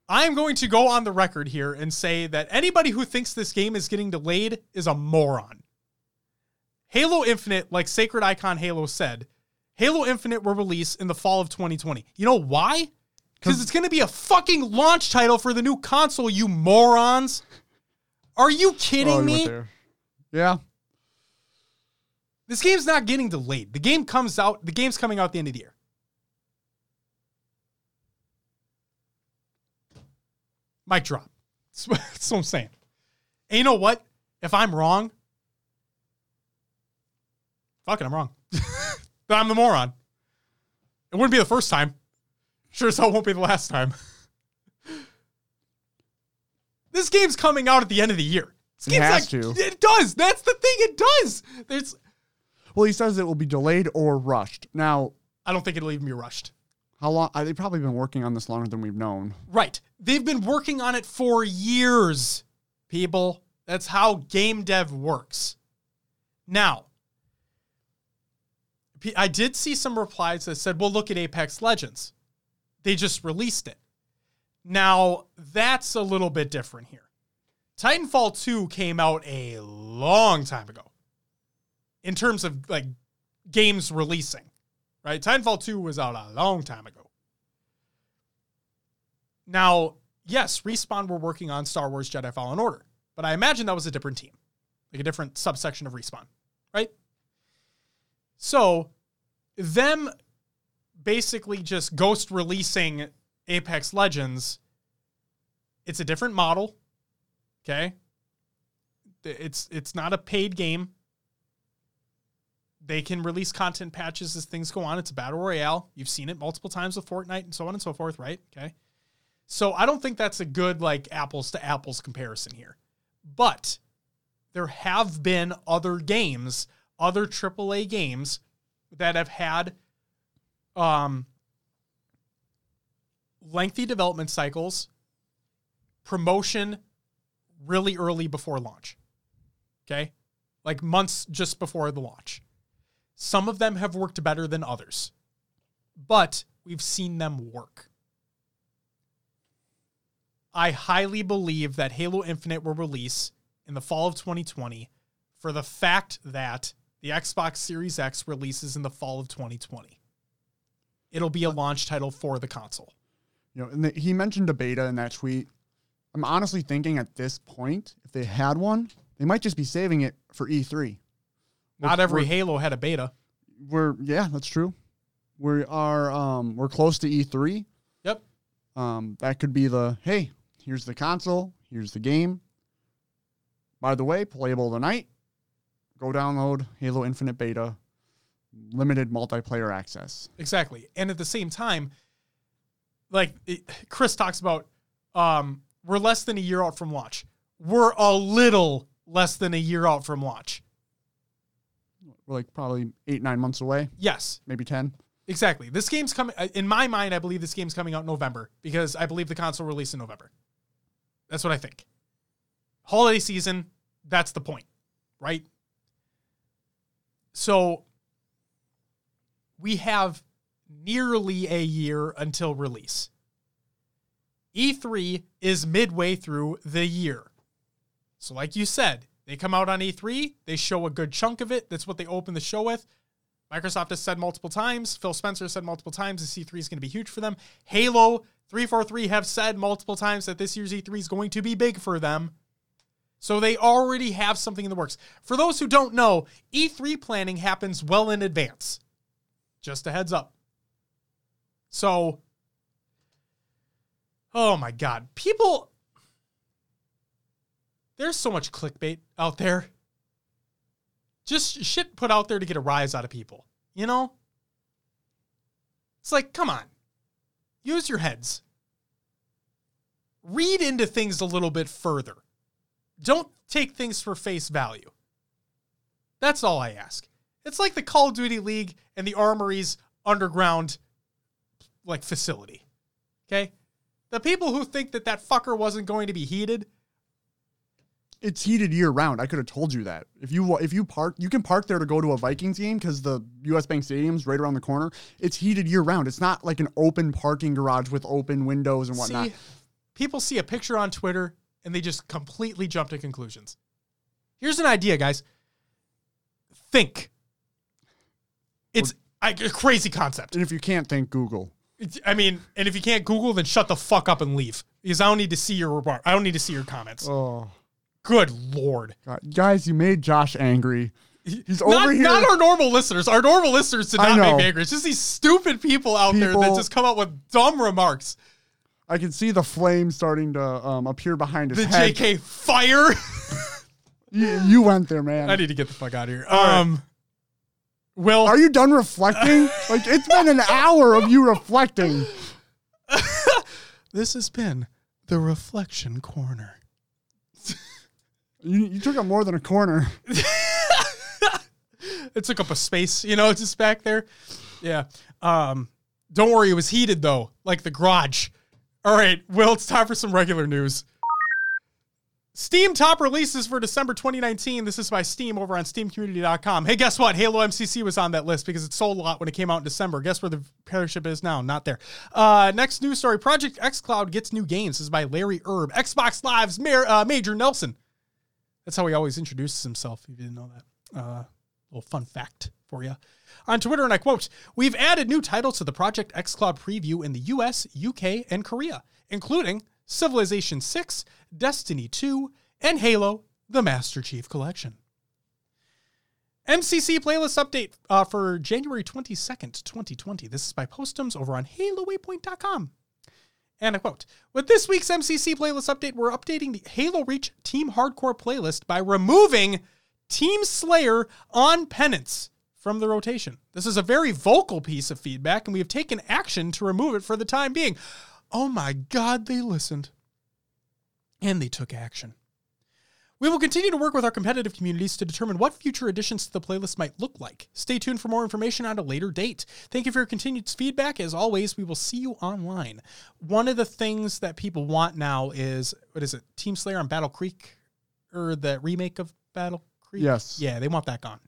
I am going to go on the record here and say that anybody who thinks this game is getting delayed is a moron. Halo Infinite, like Sacred Icon Halo said, Halo Infinite will release in the fall of 2020. You know why? Because it's going to be a fucking launch title for the new console, you morons. Are you kidding Oh, me? Yeah. This game's not getting delayed. The game comes out, the game's coming out at the end of the year. Mic drop. That's what, that's what I'm saying. And you know what? If I'm wrong, fuck it, I'm wrong. then I'm the moron. It wouldn't be the first time. Sure as hell won't be the last time. this game's coming out at the end of the year. This It has like- to. It does. That's the thing. It does. There's. Well, he says it will be delayed or rushed. Now, I don't think it'll even be rushed. how long? uh, They've probably been working on this longer than we've known. Right. They've been working on it for years, people. That's how game dev works. Now, I did see some replies that said, well, look at Apex Legends. They just released it. Now, that's a little bit different here. Titanfall 2 came out a long time ago in terms of like games releasing, right? Titanfall 2 was out a long time ago. Now, yes, Respawn were working on Star Wars Jedi Fallen Order, but I imagine that was a different team, like a different subsection of Respawn, right? So, them basically just ghost releasing Apex Legends, it's a different model, okay? It's it's not a paid game. They can release content patches as things go on. It's a battle royale. You've seen it multiple times with Fortnite and so on and so forth, right? Okay. So I don't think that's a good like apples to apples comparison here. But there have been other games, other AAA games that have had um lengthy development cycles, promotion really early before launch. Okay? Like months just before the launch. Some of them have worked better than others. But we've seen them work. I highly believe that Halo Infinite will release in the fall of 2020 for the fact that the Xbox Series X releases in the fall of 2020. It'll be a launch title for the console. You know, and the, he mentioned a beta in that tweet. I'm honestly thinking at this point, if they had one, they might just be saving it for E3. Not We're- every we're- Halo had a beta. We're yeah, that's true. We are um we're close to E3. Yep. Um, that could be the hey, here's the console, here's the game. By the way, playable tonight. Go download Halo Infinite Beta, limited multiplayer access. Exactly. And at the same time, like it, Chris talks about, um, we're less than a year out from launch. We're a little less than a year out from launch. We're like probably eight nine months away, Yes, maybe ten. exactly. This game's coming. uh, In my mind, I believe this game's coming out in November because I believe the console release in November. That's what I think. Holiday season. That's the point, right? So we have nearly a year until release. E3 is midway through the year. So, like you said, they come out on E3, they show a good chunk of it. That's what they open the show with. Microsoft has said multiple times, Phil Spencer said multiple times, the E3 is going to be huge for them. Halo 343 have said multiple times that this year's E3 is going to be big for them. So they already have something in the works. For those who don't know, E3 planning happens well in advance. Just a heads up. So, oh my God. People, there's so much clickbait out there. Just shit put out there to get a rise out of people. You know? It's like, come on. Use your heads. Read into things a little bit further. Don't take things for face value. That's all I ask. It's like the Call of Duty League and the Armory's underground like facility. Okay? The people who think that that fucker wasn't going to be heated, It's heated year round. I could have told you that. If you if you park, you can park there to go to a Vikings game because the U.S. Bank Stadium's right around the corner. It's heated year round. It's not like an open parking garage with open windows and whatnot. see, people see a picture on Twitter and they just completely jump to conclusions. Here's an idea, guys. Think. It's a crazy concept. and if you can't think, Google. It's- I mean, and if you can't Google, then shut the fuck up and leave because I don't need to see your remark. I don't need to see your comments. Oh, Good lord. God. guys, you made Josh angry. He's over not, here. not our normal listeners. Our normal listeners did not make me angry. It's just these stupid people out there that just come up with dumb remarks. I can see the flame starting to um, appear behind his The head. JK fire. You, you went there, man. I need to get the fuck out of here. right. Um, Will, Are you done reflecting? like it's been an hour of you reflecting. this has been the Reflection Corner. You, you took up more than a corner. It took up a space, you know, just back there. Yeah. Um, don't worry, it was heated though, like the garage. All right, Will, it's time for some regular news. Steam top releases for December 2019. This is by Steam over on steamcommunity.com. Hey, guess what? Halo MCC was on that list because it sold a lot when it came out in December. Guess where the pairship is now? Not there. Uh, next news story Project xCloud gets new games. This is by Larry Hryb. Xbox Live's Mayor, uh, Major Nelson. That's how he always introduces himself, if you didn't know that. Uh, little fun fact for you. On Twitter, and I quote, We've added new titles to the Project X xCloud preview in the US, UK, and Korea, including Civilization 6, Destiny 2, and Halo, the Master Chief Collection. MCC playlist update uh, for January 22nd, 2020. This is by Postums over on HaloWaypoint.com. And I quote With this week's MCC playlist update, we're updating the Halo Reach Team Hardcore playlist by removing Team Slayer on Penance from the rotation. This is a very vocal piece of feedback, and we have taken action to remove it for the time being. Oh my God, they listened. And they took action. We will continue to work with our competitive communities to determine what future additions to the playlist might look like. Stay tuned for more information at a later date. Thank you for your continued feedback. As always, we will see you online. One of the things that people want now is what is it? Team Slayer on Battle Creek or the remake of Battle Creek? Yes. Yeah, they want that gone.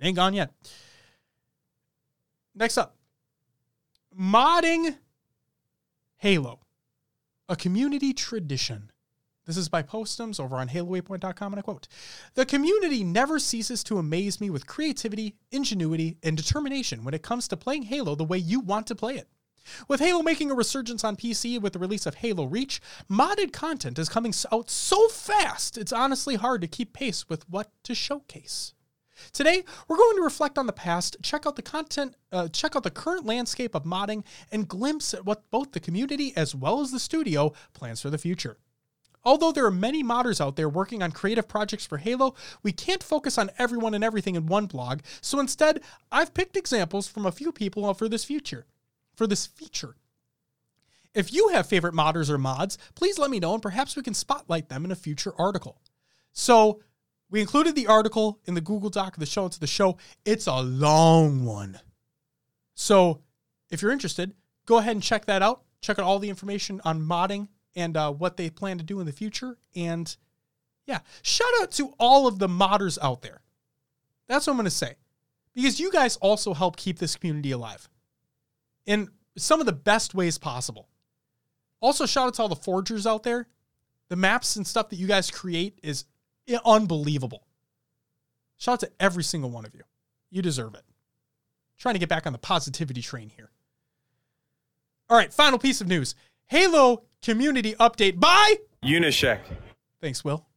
It ain't gone yet. Next up, modding Halo, a community tradition. This is by Postums over on HaloWaypoint.com, and I quote The community never ceases to amaze me with creativity, ingenuity, and determination when it comes to playing Halo the way you want to play it. With Halo making a resurgence on PC with the release of Halo Reach, modded content is coming out so fast, it's honestly hard to keep pace with what to showcase. Today, we're going to reflect on the past, check out the content, uh, check out the current landscape of modding, and glimpse at what both the community as well as the studio plans for the future. Although there are many modders out there working on creative projects for Halo, we can't focus on everyone and everything in one blog. So instead, I've picked examples from a few people for this future. For this feature. If you have favorite modders or mods, please let me know and perhaps we can spotlight them in a future article. So, we included the article in the Google Doc of the show of the show. It's a long one. So, if you're interested, go ahead and check that out. Check out all the information on modding and uh, what they plan to do in the future. And yeah, shout out to all of the modders out there. That's what I'm going to say. Because you guys also help keep this community alive in some of the best ways possible. Also, shout out to all the forgers out there. The maps and stuff that you guys create is unbelievable. Shout out to every single one of you. You deserve it. Trying to get back on the positivity train here. All right, final piece of news Halo community update by. Unyshek. Thanks, Will.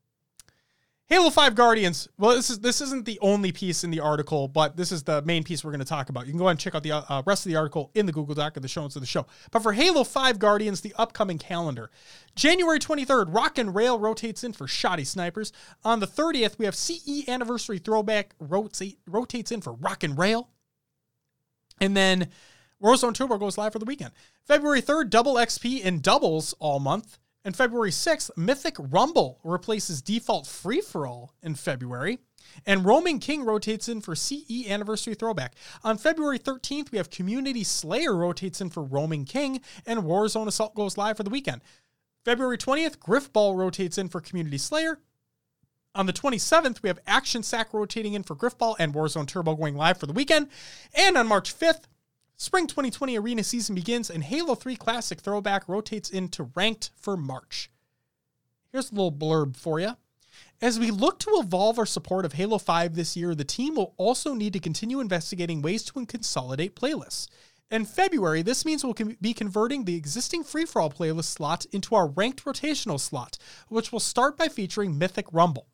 Halo 5 Guardians. Well, this is this isn't the only piece in the article, but this is the main piece we're going to talk about. You can go ahead and check out the uh, rest of the article in the Google Doc or the show notes of the show. But for Halo 5 Guardians, the upcoming calendar. January 23rd, Rock and Rail rotates in for Shotty Snipers. On the 30th, we have CE Anniversary Throwback rotate, rotates in for Rock and Rail. And then Warzone Turbo goes live for the weekend. February 3rd, Double XP in doubles all month. And February 6th, Mythic Rumble replaces default free for all in February. And Roaming King rotates in for CE Anniversary Throwback. On February 13th, we have Community Slayer rotates in for Roaming King, and Warzone Assault goes live for the weekend. February 20th, Griffball rotates in for Community Slayer. On the 27th, we have Action Sack rotating in for Griffball and Warzone Turbo going live for the weekend. And on March 5th, Spring 2020 arena season begins and Halo 3 Classic Throwback rotates into ranked for March. Here's a little blurb for you. As we look to evolve our support of Halo 5 this year, the team will also need to continue investigating ways to consolidate playlists. In February, this means we'll be converting the existing free for all playlist slot into our ranked rotational slot, which will start by featuring Mythic Rumble.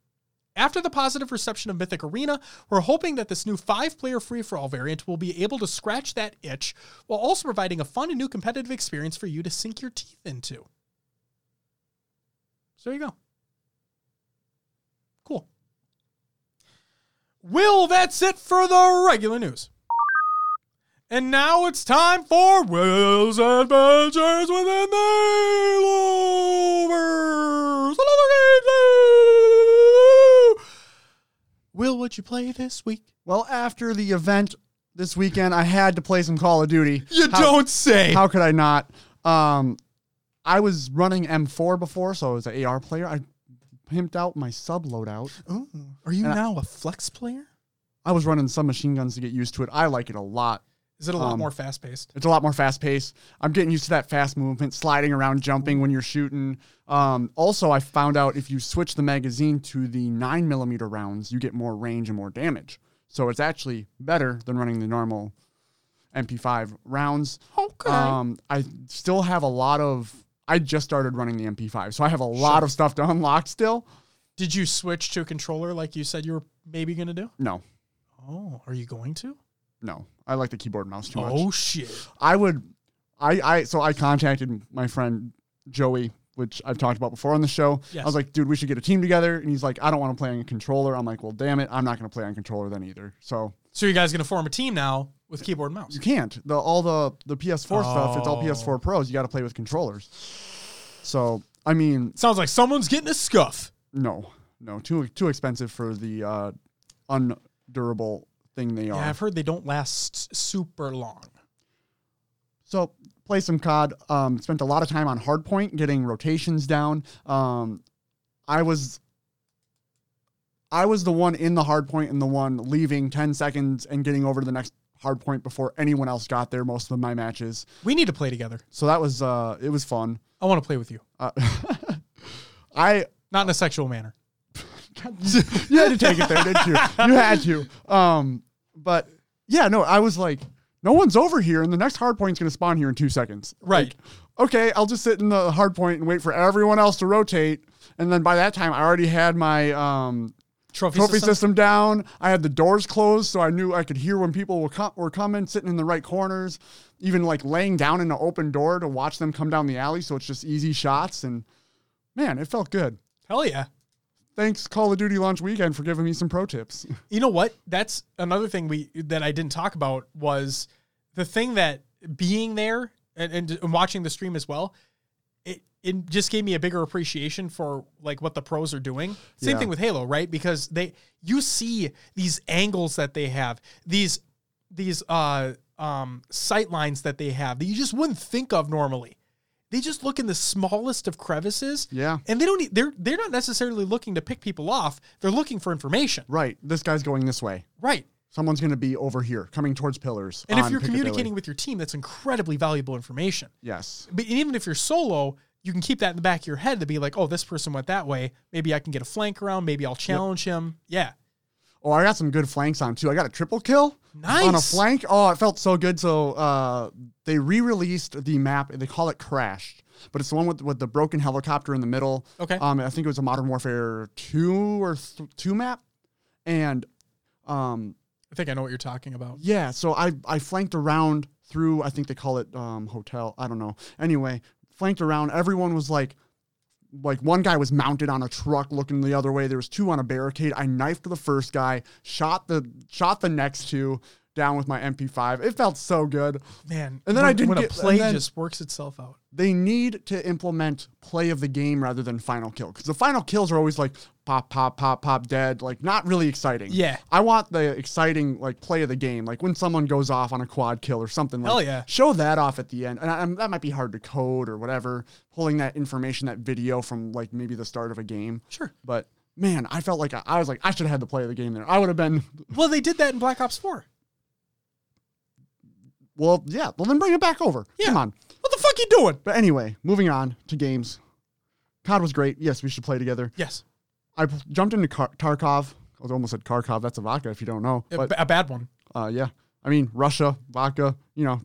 After the positive reception of Mythic Arena, we're hoping that this new five player free for all variant will be able to scratch that itch while also providing a fun and new competitive experience for you to sink your teeth into. So there you go. Cool. Will, that's it for the regular news. And now it's time for Will's Adventures within the Lovers. Will, what'd you play this week? Well, after the event this weekend, I had to play some Call of Duty. You how, don't say. How could I not? Um, I was running M4 before, so I was an AR player. I pimped out my sub loadout. Oh, are you now I, a flex player? I was running some machine guns to get used to it. I like it a lot. Is it a lot um, more fast paced? It's a lot more fast paced. I'm getting used to that fast movement, sliding around, jumping when you're shooting. Um, also, I found out if you switch the magazine to the nine millimeter rounds, you get more range and more damage. So it's actually better than running the normal MP5 rounds. Okay. Um, I still have a lot of. I just started running the MP5, so I have a lot of stuff to unlock still. Did you switch to a controller like you said you were maybe going to do? No. Oh, are you going to? No, I like the keyboard and mouse too much. Oh shit! I would, I, I, so I contacted my friend Joey, which I've talked about before on the show. Yes. I was like, dude, we should get a team together, and he's like, I don't want to play on a controller. I'm like, well, damn it, I'm not going to play on controller then either. So, so you guys going to form a team now with keyboard and mouse? You can't. The all the the PS4 oh. stuff, it's all PS4 Pros. You got to play with controllers. So, I mean, sounds like someone's getting a scuff. No, no, too too expensive for the uh, undurable thing they are. Yeah, I've heard they don't last super long. So play some COD. Um, spent a lot of time on hardpoint, getting rotations down. Um, I was I was the one in the hardpoint and the one leaving 10 seconds and getting over to the next hardpoint before anyone else got there most of my matches. We need to play together. So that was uh it was fun. I want to play with you. Uh, I not in a sexual manner. you had to take it there, didn't you? You had to. Um but yeah, no, I was like, no one's over here, and the next hard point's going to spawn here in two seconds. Right. Like, okay, I'll just sit in the hard point and wait for everyone else to rotate. And then by that time, I already had my um, trophy, trophy system? system? down. I had the doors closed, so I knew I could hear when people were, com- were coming, sitting in the right corners, even like laying down in an open door to watch them come down the alley. So it's just easy shots. And man, it felt good. Hell yeah thanks Call of Duty launch weekend for giving me some pro tips. You know what? That's another thing we that I didn't talk about was the thing that being there and, and, watching the stream as well. It, it just gave me a bigger appreciation for like what the pros are doing. Same yeah. thing with Halo, right? Because they you see these angles that they have, these these uh um sight lines that they have that you just wouldn't think of normally they just look in the smallest of crevices. Yeah. And they don't need, they're they're not necessarily looking to pick people off. They're looking for information. Right. This guy's going this way. Right. Someone's going to be over here, coming towards pillars. And if you're communicating with your team, that's incredibly valuable information. Yes. But even if you're solo, you can keep that in the back of your head to be like, oh, this person went that way. Maybe I can get a flank around. Maybe I'll challenge yep. him. Yeah. Oh, I got some good flanks on too. I got a triple kill nice. on a flank. Oh, it felt so good. So uh, they re-released the map. They call it Crashed. but it's the one with with the broken helicopter in the middle. Okay. Um, I think it was a Modern Warfare two or th- two map, and um, I think I know what you're talking about. yeah. So I I flanked around through. I think they call it um hotel. I don't know. Anyway, flanked around. Everyone was like. Like one guy was mounted on a truck looking the other way. There was two on a barricade. I knifed the first guy, shot the shot the next two down with my MP5. It felt so good. Man, And then I didn't when a play just works itself out. they need to implement play of the game rather than final kill because the final kills are always like pop pop pop pop dead like not really exciting Yeah. i want the exciting like play of the game like when someone goes off on a quad kill or something like Hell yeah. show that off at the end and I, I'm- that might be hard to code or whatever pulling that information that video from like maybe the start of a game Sure. but man i felt like i, I was like i should have had the play of the game there i would have been Well, they did that in Black Ops 4. well yeah well then bring it back over Yeah. come on What the fuck you doing? but anyway moving on to games cod was great yes we should play together Yes. I jumped into Kar- Tarkov. I was almost said Kharkov. That's a vodka if you don't know. A, But a bad one. uh, yeah, I mean Russia vodka. You know.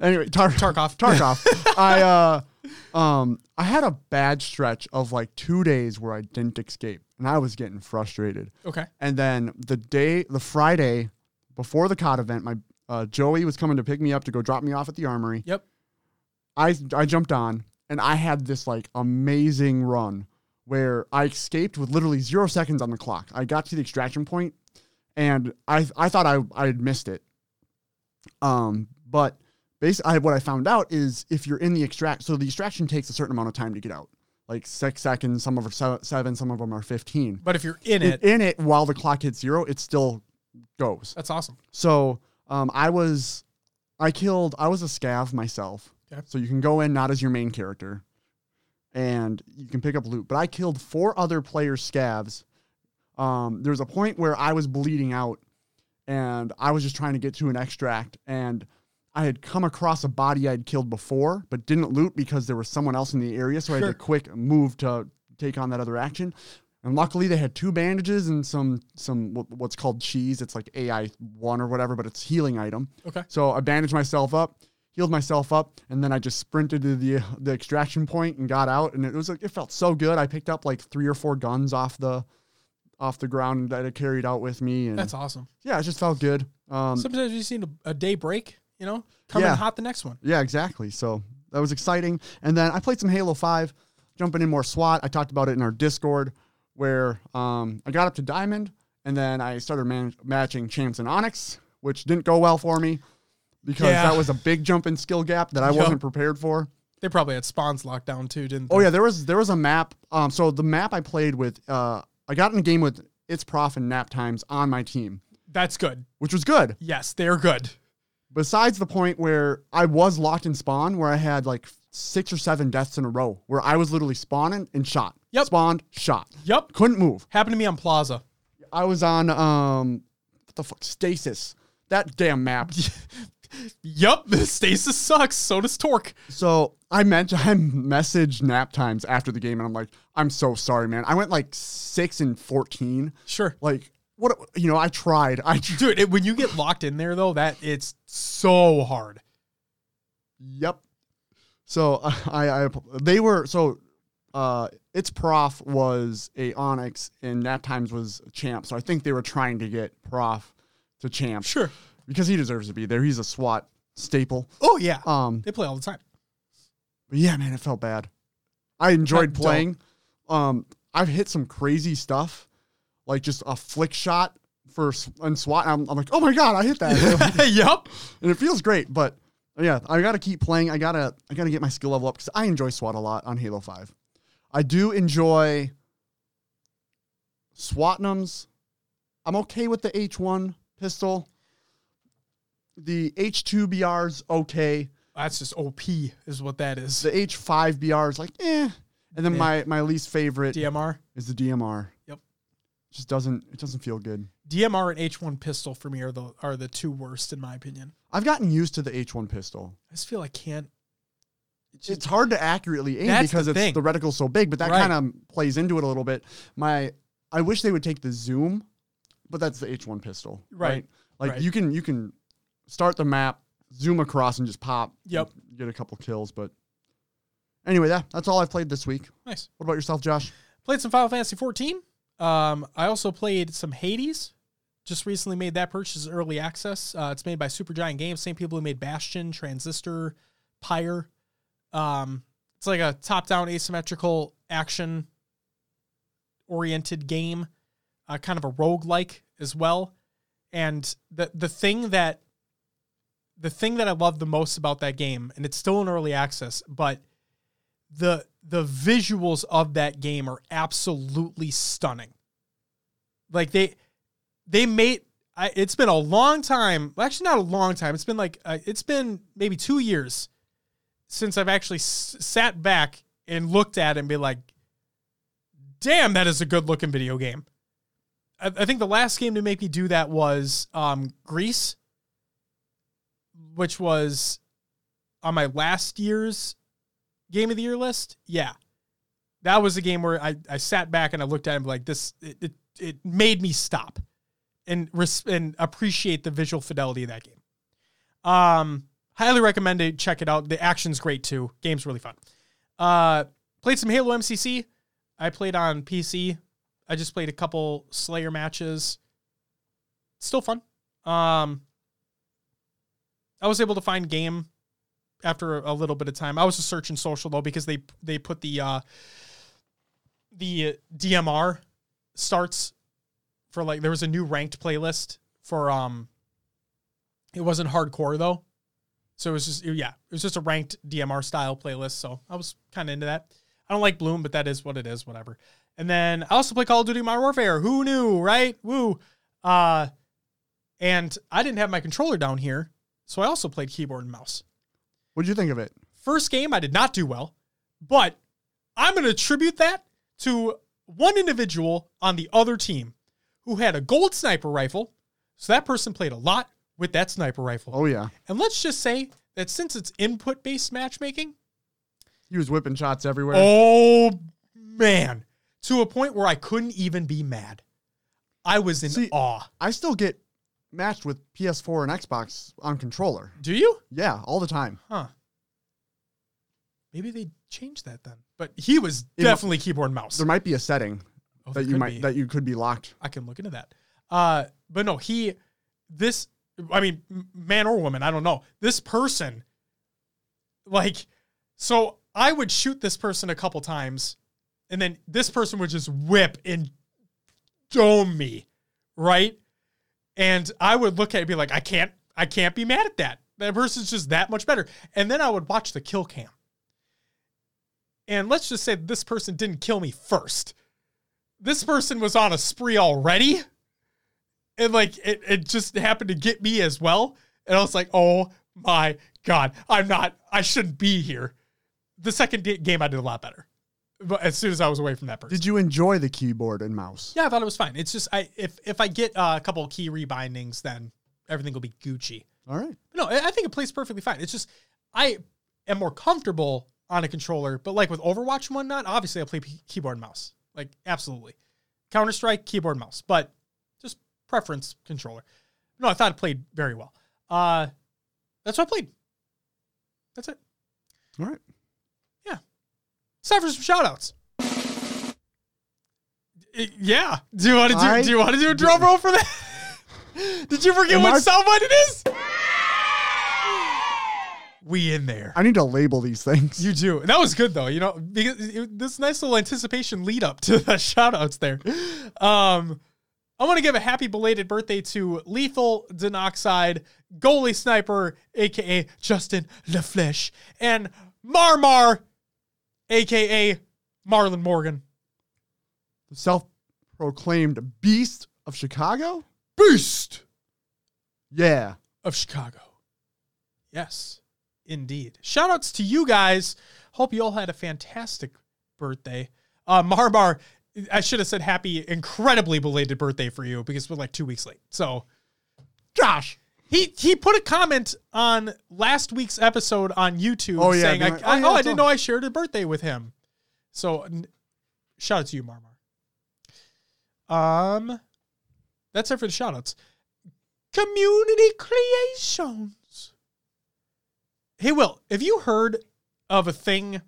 Anyway, Tar- Tarkov. Tarkov. I uh, um, I had a bad stretch of like two days where I didn't escape, and I was getting frustrated. Okay. And then the day, the Friday before the COD event, my uh, Joey was coming to pick me up to go drop me off at the armory. Yep. I I jumped on and I had this like amazing run where I escaped with literally zero seconds on the clock. I got to the extraction point and I I thought I I had missed it. Um, but basically, what I found out is if you're in the extract, so the extraction takes a certain amount of time to get out, like six seconds. Some of them are seven, some of them are fifteen. But if you're in In, it, in it, while the clock hits zero, it still goes. that's awesome. So um, I was, I killed, I was a scav myself. Okay. So you can go in not as your main character, and you can pick up loot. But I killed four other players' scavs. Um, there was a point where I was bleeding out, and I was just trying to get to an extract, and I had come across a body I'd killed before, but didn't loot because there was someone else in the area. So I had Sure. to quick move to take on that other action. And luckily, they had two bandages and some some what's called cheese. It's like AI one or whatever, but it's healing item. Okay. So I bandaged myself up, healed myself up, and then I just sprinted to the the extraction point and got out. And it was like it felt so good. I picked up like three or four guns off the off the ground that I carried out with me, and That's awesome. yeah, it just felt good. Um, Sometimes you just need a, a day break, you know? Come Yeah. in hot the next one. Yeah, exactly. So that was exciting. And then I played some Halo 5, jumping in more SWAT. I talked about it in our Discord where um, I got up to Diamond and then I started man- matching Champs and Onyx, which didn't go well for me because Yeah. that was a big jump in skill gap that I Yup. wasn't prepared for. They probably had spawns locked down too, didn't they? Oh yeah, there was there was a map. Um, so the map I played with, uh, I got in a game with It's Prof and Nap Times on my team, That's good. which was good. Yes, they're good. besides the point where I was locked in spawn, where I had like six or seven deaths in a row, where I was literally spawning and shot. Yep. Spawned, shot. Yep. Couldn't move. Happened to me on Plaza. I was on um, what the fuck, stasis. That damn map. Yup. Stasis sucks. So does Torque. so I meant I messaged nap times after the game, and I'm like, I'm so sorry, man. I went like six and fourteen. Sure. Like what? You know, I tried. I tr- Dude, it, when you get locked in there though, that it's so hard. Yep. So uh, I, I they were so uh its prof was a onyx and nap times was champ so i think they were trying to get prof to champ Sure. Because he deserves to be there he's a swat staple Oh yeah. um They play all the time. but yeah man it felt bad i enjoyed don't. playing um i've hit some crazy stuff like just a flick shot for and swat and I'm, I'm like oh my god i hit that yep, and it feels great. But yeah, I gotta keep playing. I gotta I gotta get my skill level up because I enjoy SWAT a lot on Halo Five. I do enjoy SWATnums. I'm okay with the H1 pistol. The H2 BR's okay. That's just OP is what that is. The H5 BR's like eh. And then Yeah. my my least favorite DMR. is the DMR. Yep. Just doesn't it doesn't feel good. DMR and H1 pistol for me are the are the two worst in my opinion. I've gotten used to the H1 pistol. I just feel I can't. It's hard to accurately aim That's the because it's thing. the reticle's so big, but that Right. kind of plays into it a little bit. My I wish they would take the zoom, but that's the H1 pistol, Right. right? Like Right. you can you can start the map, zoom across, and just pop. Yep. get a couple kills, but Anyway, yeah, that's all I've played this week. Nice. What about yourself, Josh? Played some Final Fantasy 14. Um, I also played some Hades. Just recently made that purchase early access. Uh, it's made by Supergiant Games, same people who made Bastion, Transistor, Pyre. Um, it's like a top-down asymmetrical action oriented game, uh, kind of a rogue-like as well. And the the thing that the thing that I love the most about that game, and it's still in early access, but the the visuals of that game are absolutely stunning. Like they they made I, it's been a long time. Well, actually, not a long time. It's been like uh, it's been maybe two years since I've actually s- sat back and looked at it and be like, "Damn, that is a good looking video game." I, I think the last game to make me do that was um, Gris, which was on my last year's game of the year list. Yeah, that was a game where I, I sat back and I looked at it like this. It, it, it made me stop and res- and appreciate the visual fidelity of that game. Um, highly recommend it. Check it out. The action's great too. Game's really fun. Uh, played some Halo MCC. I played on PC. I just played a couple Slayer matches. Still fun. Um, I was able to find game after a little bit of time. I was just searching social though because they they put the uh, the DMR starts for like there was a new ranked playlist for um it wasn't hardcore though. So it was just yeah, it was just a ranked DMR style playlist. So I was kind of into that. I don't like Bloom, but that is what it is, whatever. And then I also play Call of Duty Modern Warfare. Who knew, right? Woo. Uh and I didn't have my controller down here, so I also played keyboard and mouse. What'd you think of it? First game I did not do well, but I'm going to attribute that to one individual on the other team who had a gold sniper rifle. So that person played a lot with that sniper rifle. Oh yeah, And let's just say that since it's input based matchmaking, he was whipping shots everywhere. oh man, to a point where I couldn't even be mad. I was in See- awe. I still get matched with PS4 and Xbox on controller. Do you? Yeah, all the time. Huh. Maybe they changed that then. But he was know, definitely keyboard and mouse. There might be a setting Oh, that there you could might be. that you could be locked. I can look into that. Uh, but no, he, this, I mean, m- man or woman, I don't know. This person, like, so I would shoot this person a couple times, and then this person would just whip and dome me, right? And I would look at it and be like, I can't, I can't be mad at that. That person's just that much better. And then I would watch the kill cam. And let's just say this person didn't kill me first this person was on a spree already. And like it, it just happened to get me as well. And I was like, oh my God, I'm not, I shouldn't be here. The second game I did a lot better. But as soon as I was away from that person. Did you enjoy the keyboard and mouse? yeah, I thought it was fine. It's just I if if I get uh, a couple key rebindings, then everything will be Gucci. All right. No, I think it plays perfectly fine. It's just I am more comfortable on a controller, but like with Overwatch and whatnot, obviously I play p- keyboard and mouse. Like absolutely, Counter Strike keyboard and mouse, but just preference controller. No, I thought it played very well. Uh, that's what I played. That's it. All right. It's time for some shout outs. Yeah. Do you want to do? I- do you want to do a drum roll for that? Did you forget what I- soundbite it is? We in there. I need to label these things. You do. And that was good though, you know, because it, this nice little anticipation lead up to the shout outs there. Um, I want to give a happy belated birthday to Lethal Denoxide, Goalie Sniper, aka Justin LaFleche, and Marmar, aka Marlon Morgan. The self-proclaimed beast of Chicago. Beast Yeah. of Chicago. Yes, indeed. Shout outs to you guys. Hope you all had a fantastic birthday. Uh, Marmar, I should have said happy, incredibly belated birthday for you because we're like two weeks late. So, Josh. He he put a comment on last week's episode on YouTube Oh, yeah, saying, I, like, I- "Oh, yeah, "Oh, I didn't know I shared a birthday with him." So, n- shout out to you, Marmar. Um, that's it for the shout outs. Community creations. Hey, Will, have you heard of a thing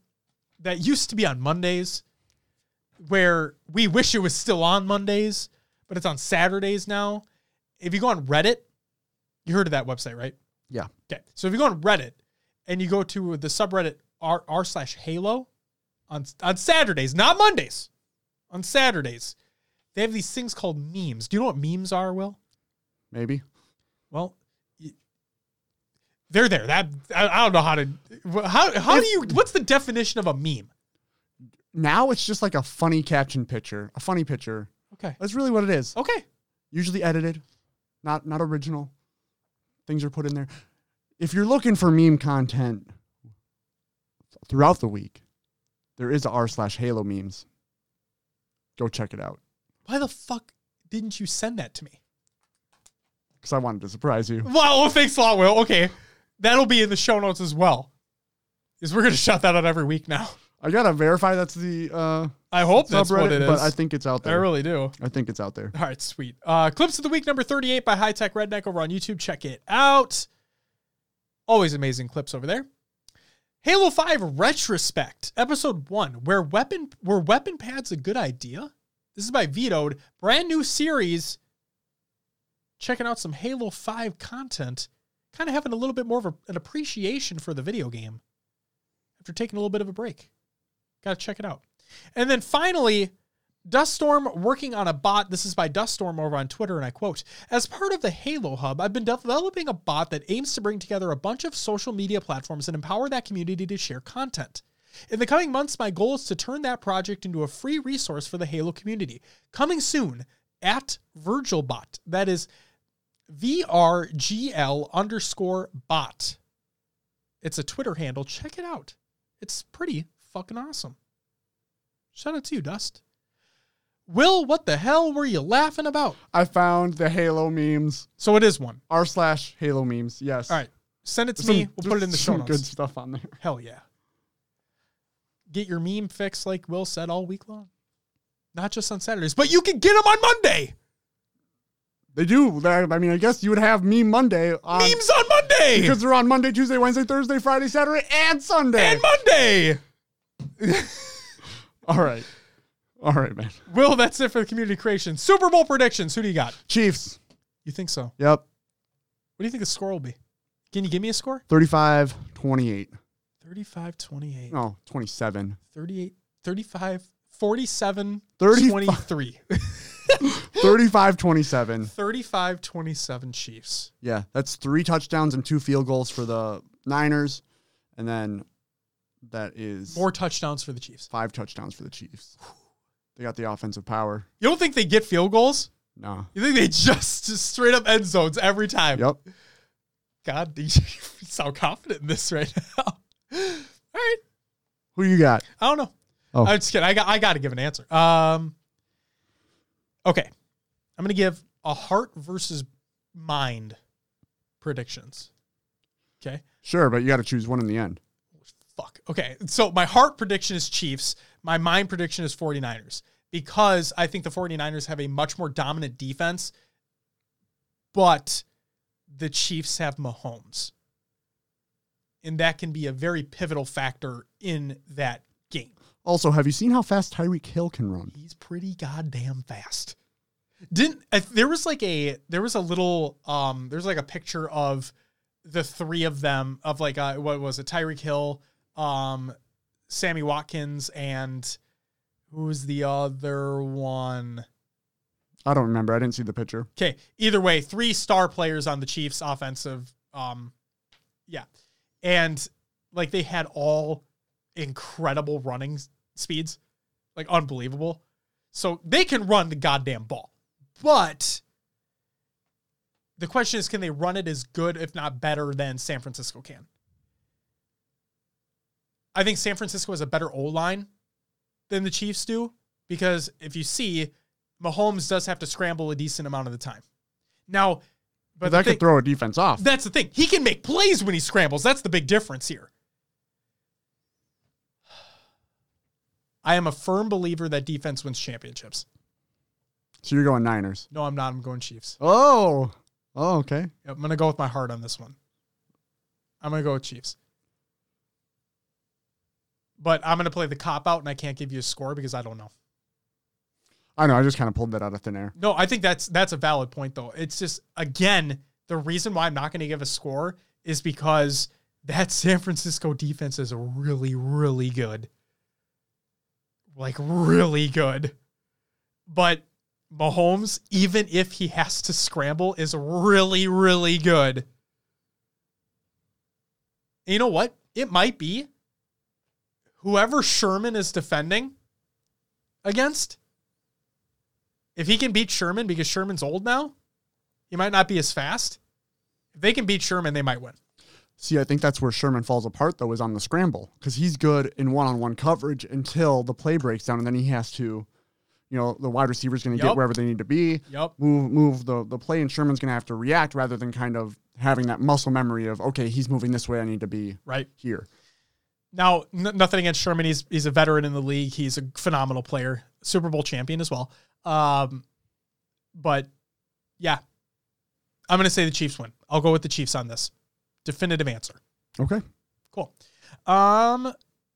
that used to be on Mondays, where we wish it was still on Mondays, but it's on Saturdays now. If you go on Reddit, you heard of that website, right? Yeah. Okay. So if you go on Reddit and you go to the subreddit r r slash Halo on on Saturdays, not Mondays, on Saturdays, they have these things called memes. Do you know what memes are, Will? Maybe. Well, they're there. That I, I don't know how to how how do you what's the definition of a meme? Now it's just like a funny caption picture, a funny picture. Okay. That's really what it is. Okay. Usually edited, not not original. Things are put in there. If you're looking for meme content throughout the week, there is a r slash Halo memes. Go check it out Why the fuck didn't you send that to me? because I wanted to surprise you. Well, thanks a lot, Will. Okay. That'll be in the show notes as well. Because we're gonna shout that out every week now. I gotta verify that's the uh, I hope that's what it is. but I think it's out there. I really do. I think it's out there. All right, sweet. Uh, Clips of the Week number 38 by High Tech Redneck over on YouTube. Check it out. Always amazing clips over there. Halo 5 Retrospect, Episode 1, where weapon were weapon pads a good idea? This is by Vetoed. Brand new series. Checking out some Halo 5 content. Kind of having a little bit more of a, an appreciation for the video game after taking a little bit of a break. Gotta check it out. And then finally, Duststorm working on a bot. This is by Duststorm over on Twitter, and I quote As part of the Halo Hub, I've been developing a bot that aims to bring together a bunch of social media platforms and empower that community to share content. In the coming months, my goal is to turn that project into a free resource for the Halo community. Coming soon at VirgilBot. That is VRGL underscore bot. It's a Twitter handle. Check it out. It's pretty fucking awesome. Shout out to you, Dust. Will, what the hell were you laughing about? I found the Halo memes. So it is one. R slash Halo memes. Yes. All right. Send it to Some- me. We'll put it in the show notes. Good stuff on there. Hell yeah. Get your meme fix like Will said all week long. Not just on Saturdays, but you can get them on Monday. They do. I mean, I guess you would have Meme Monday on, Memes on Monday. because they're on Monday, Tuesday, Wednesday, Thursday, Friday, Saturday, and Sunday. and Monday. All right. All right, man. Will, that's it for the community creation. Super Bowl predictions. Who do you got? Chiefs. You think so? Yep. What do you think the score will be? Can you give me a score? 35 28. 35 28. No, 27. 38 35 47 35. 23. 35 27. 35 27 Chiefs. Yeah, that's three touchdowns and two field goals for the Niners. And then that is More touchdowns for the Chiefs. five touchdowns for the Chiefs. They got the offensive power. You don't think they get field goals? No. You think they just, just straight up end zones every time? Yep. God, you sound confident in this right now. All right. Who you got? I don't know. Oh. I'm just kidding. I got I got to give an answer. Um. Okay, I'm gonna give a heart versus mind predictions. Okay. Sure, but you got to choose one in the end. Fuck. Okay. So my heart prediction is Chiefs. My mind prediction is 49ers because I think the 49ers have a much more dominant defense, but the Chiefs have Mahomes. And that can be a very pivotal factor in that game. Also, have you seen how fast Tyreek Hill can run? He's pretty goddamn fast. Didn't there was like a there was a little um there's like a picture of the three of them of like uh what was it Tyreek Hill, um Sammy Watkins and who's the other one? I don't remember. I didn't see the picture. Okay, either way, three star players on the Chiefs offensive um yeah. And like they had all incredible running speeds. Like unbelievable. So they can run the goddamn ball. But the question is can they run it as good if not better than San Francisco can? I think San Francisco has a better O-line than the Chiefs do because if you see Mahomes does have to scramble a decent amount of the time. Now, but that thing- could throw a defense off. that's the thing. He can make plays when he scrambles. That's the big difference here. I am a firm believer that defense wins championships. so you're going Niners. No, I'm not. I'm going Chiefs. Oh. Oh, okay. Yep, I'm going to go with my heart on this one. I'm going to go with Chiefs. But I'm going to play the cop out and I can't give you a score because I don't know. I know. I just kind of pulled that out of thin air. No, I think that's that's a valid point though. It's just again, the reason why I'm not going to give a score is because that San Francisco defense is really really good. Like really good. But Mahomes, even if he has to scramble, is really, really good. you know what? It might be whoever Sherman is defending against. If he can beat Sherman because Sherman's old now, he might not be as fast. If they can beat Sherman, they might win. See, I think that's where Sherman falls apart, though, is on the scramble because he's good in one on one coverage until the play breaks down and then he has to you know the wide receiver's going to Yep. get wherever they need to be. Yep. Move move the the play, and Sherman's going to have to react rather than kind of having that muscle memory of okay, he's moving this way, I need to be Right. here. Now, n- nothing against Sherman. He's he's a veteran in the league. He's a phenomenal player, Super Bowl champion as well. Um, but yeah, I'm going to say the Chiefs win. I'll go with the Chiefs on this. Definitive answer. Okay. Cool. Um,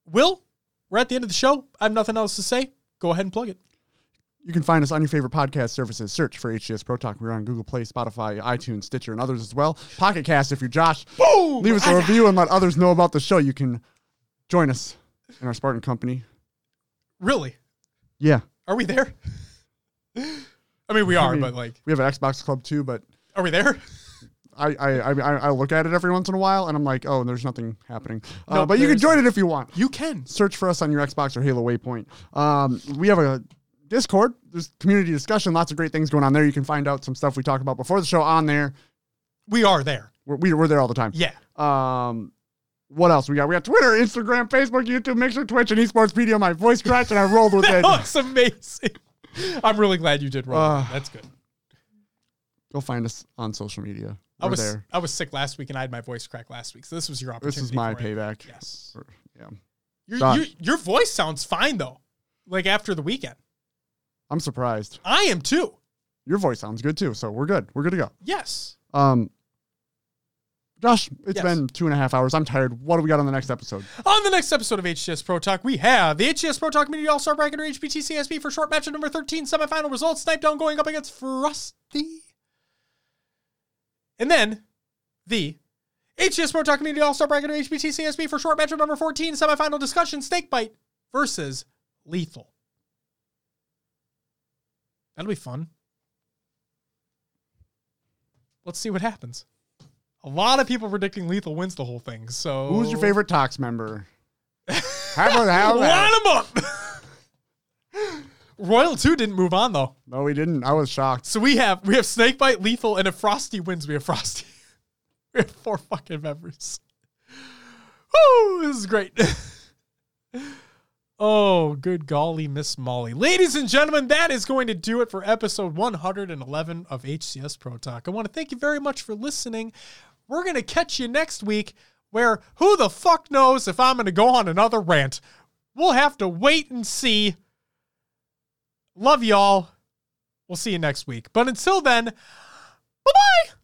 Will, we're at the end of the show. I have nothing else to say. Go ahead and plug it. You can find us on your favorite podcast services. Search for HCS Pro Talk. We're on Google Play, Spotify, iTunes, Stitcher, and others as well. Pocket Cast, if you're Josh, Boom! leave us a review and let others know about the show. You can join us in our Spartan company. Really? Yeah. Are we there? I mean, we are, mean- but like, We have an Xbox Club too, but are we there? I, I, I, I look at it every once in a while and I'm like, oh, there's nothing happening. Uh, No, but you can join it if you want. You can. search for us on your Xbox or Halo Waypoint. Um, we have a Discord. There's community discussion. Lots of great things going on there. You can find out some stuff we talked about before the show on there. We are there. We're, we- we're there all the time. Yeah. Um, what else we got? We got Twitter, Instagram, Facebook, YouTube, Mixer, Twitch, and Esportspedia. My voice cracked and I rolled with it. That was amazing. I'm really glad you did roll. Uh, That's good. Go find us on social media. I We're was there. I was sick last week and I had my voice crack last week. So this was your opportunity. This is my for it. payback. Yes. Or- Yeah. Your, your, your voice sounds fine though. Like after the weekend. I'm surprised. I am too. Your voice sounds good too. So we're good. We're good to go. Yes. Um, Josh, it's Yes. been two and a half hours. I'm tired. What do we got on the next episode? On the next episode of HCS Pro Talk, we have the HCS Pro Talk Community All Star Bracket or HBTCSB for short match at number 13 semifinal results. Snip3down going up against Frosty. And then the HCS Pro Talk Community All Star Bracket or HBTCSB for short match number 14 semifinal discussion. Snakebite versus Lethul. That'll be fun. Let's see what happens. A lot of people predicting Lethul wins the whole thing. So Who's your favorite Tox member? How about how Line them up. Royal2 didn't move on though. No, we didn't. I was shocked. So we have we have Snakebite, Lethul, and if Frosty wins, we have Frosty. we have four fucking members. Woo! This is great. oh, good golly, Miss Molly. Ladies and gentlemen, that is going to do it for episode 111 of HCS Pro Talk. I want to thank you very much for listening. We're going to catch you next week where who the fuck knows if I'm going to go on another rant. We'll have to wait and see. Love y'all. We'll see you next week. But until then, bye bye.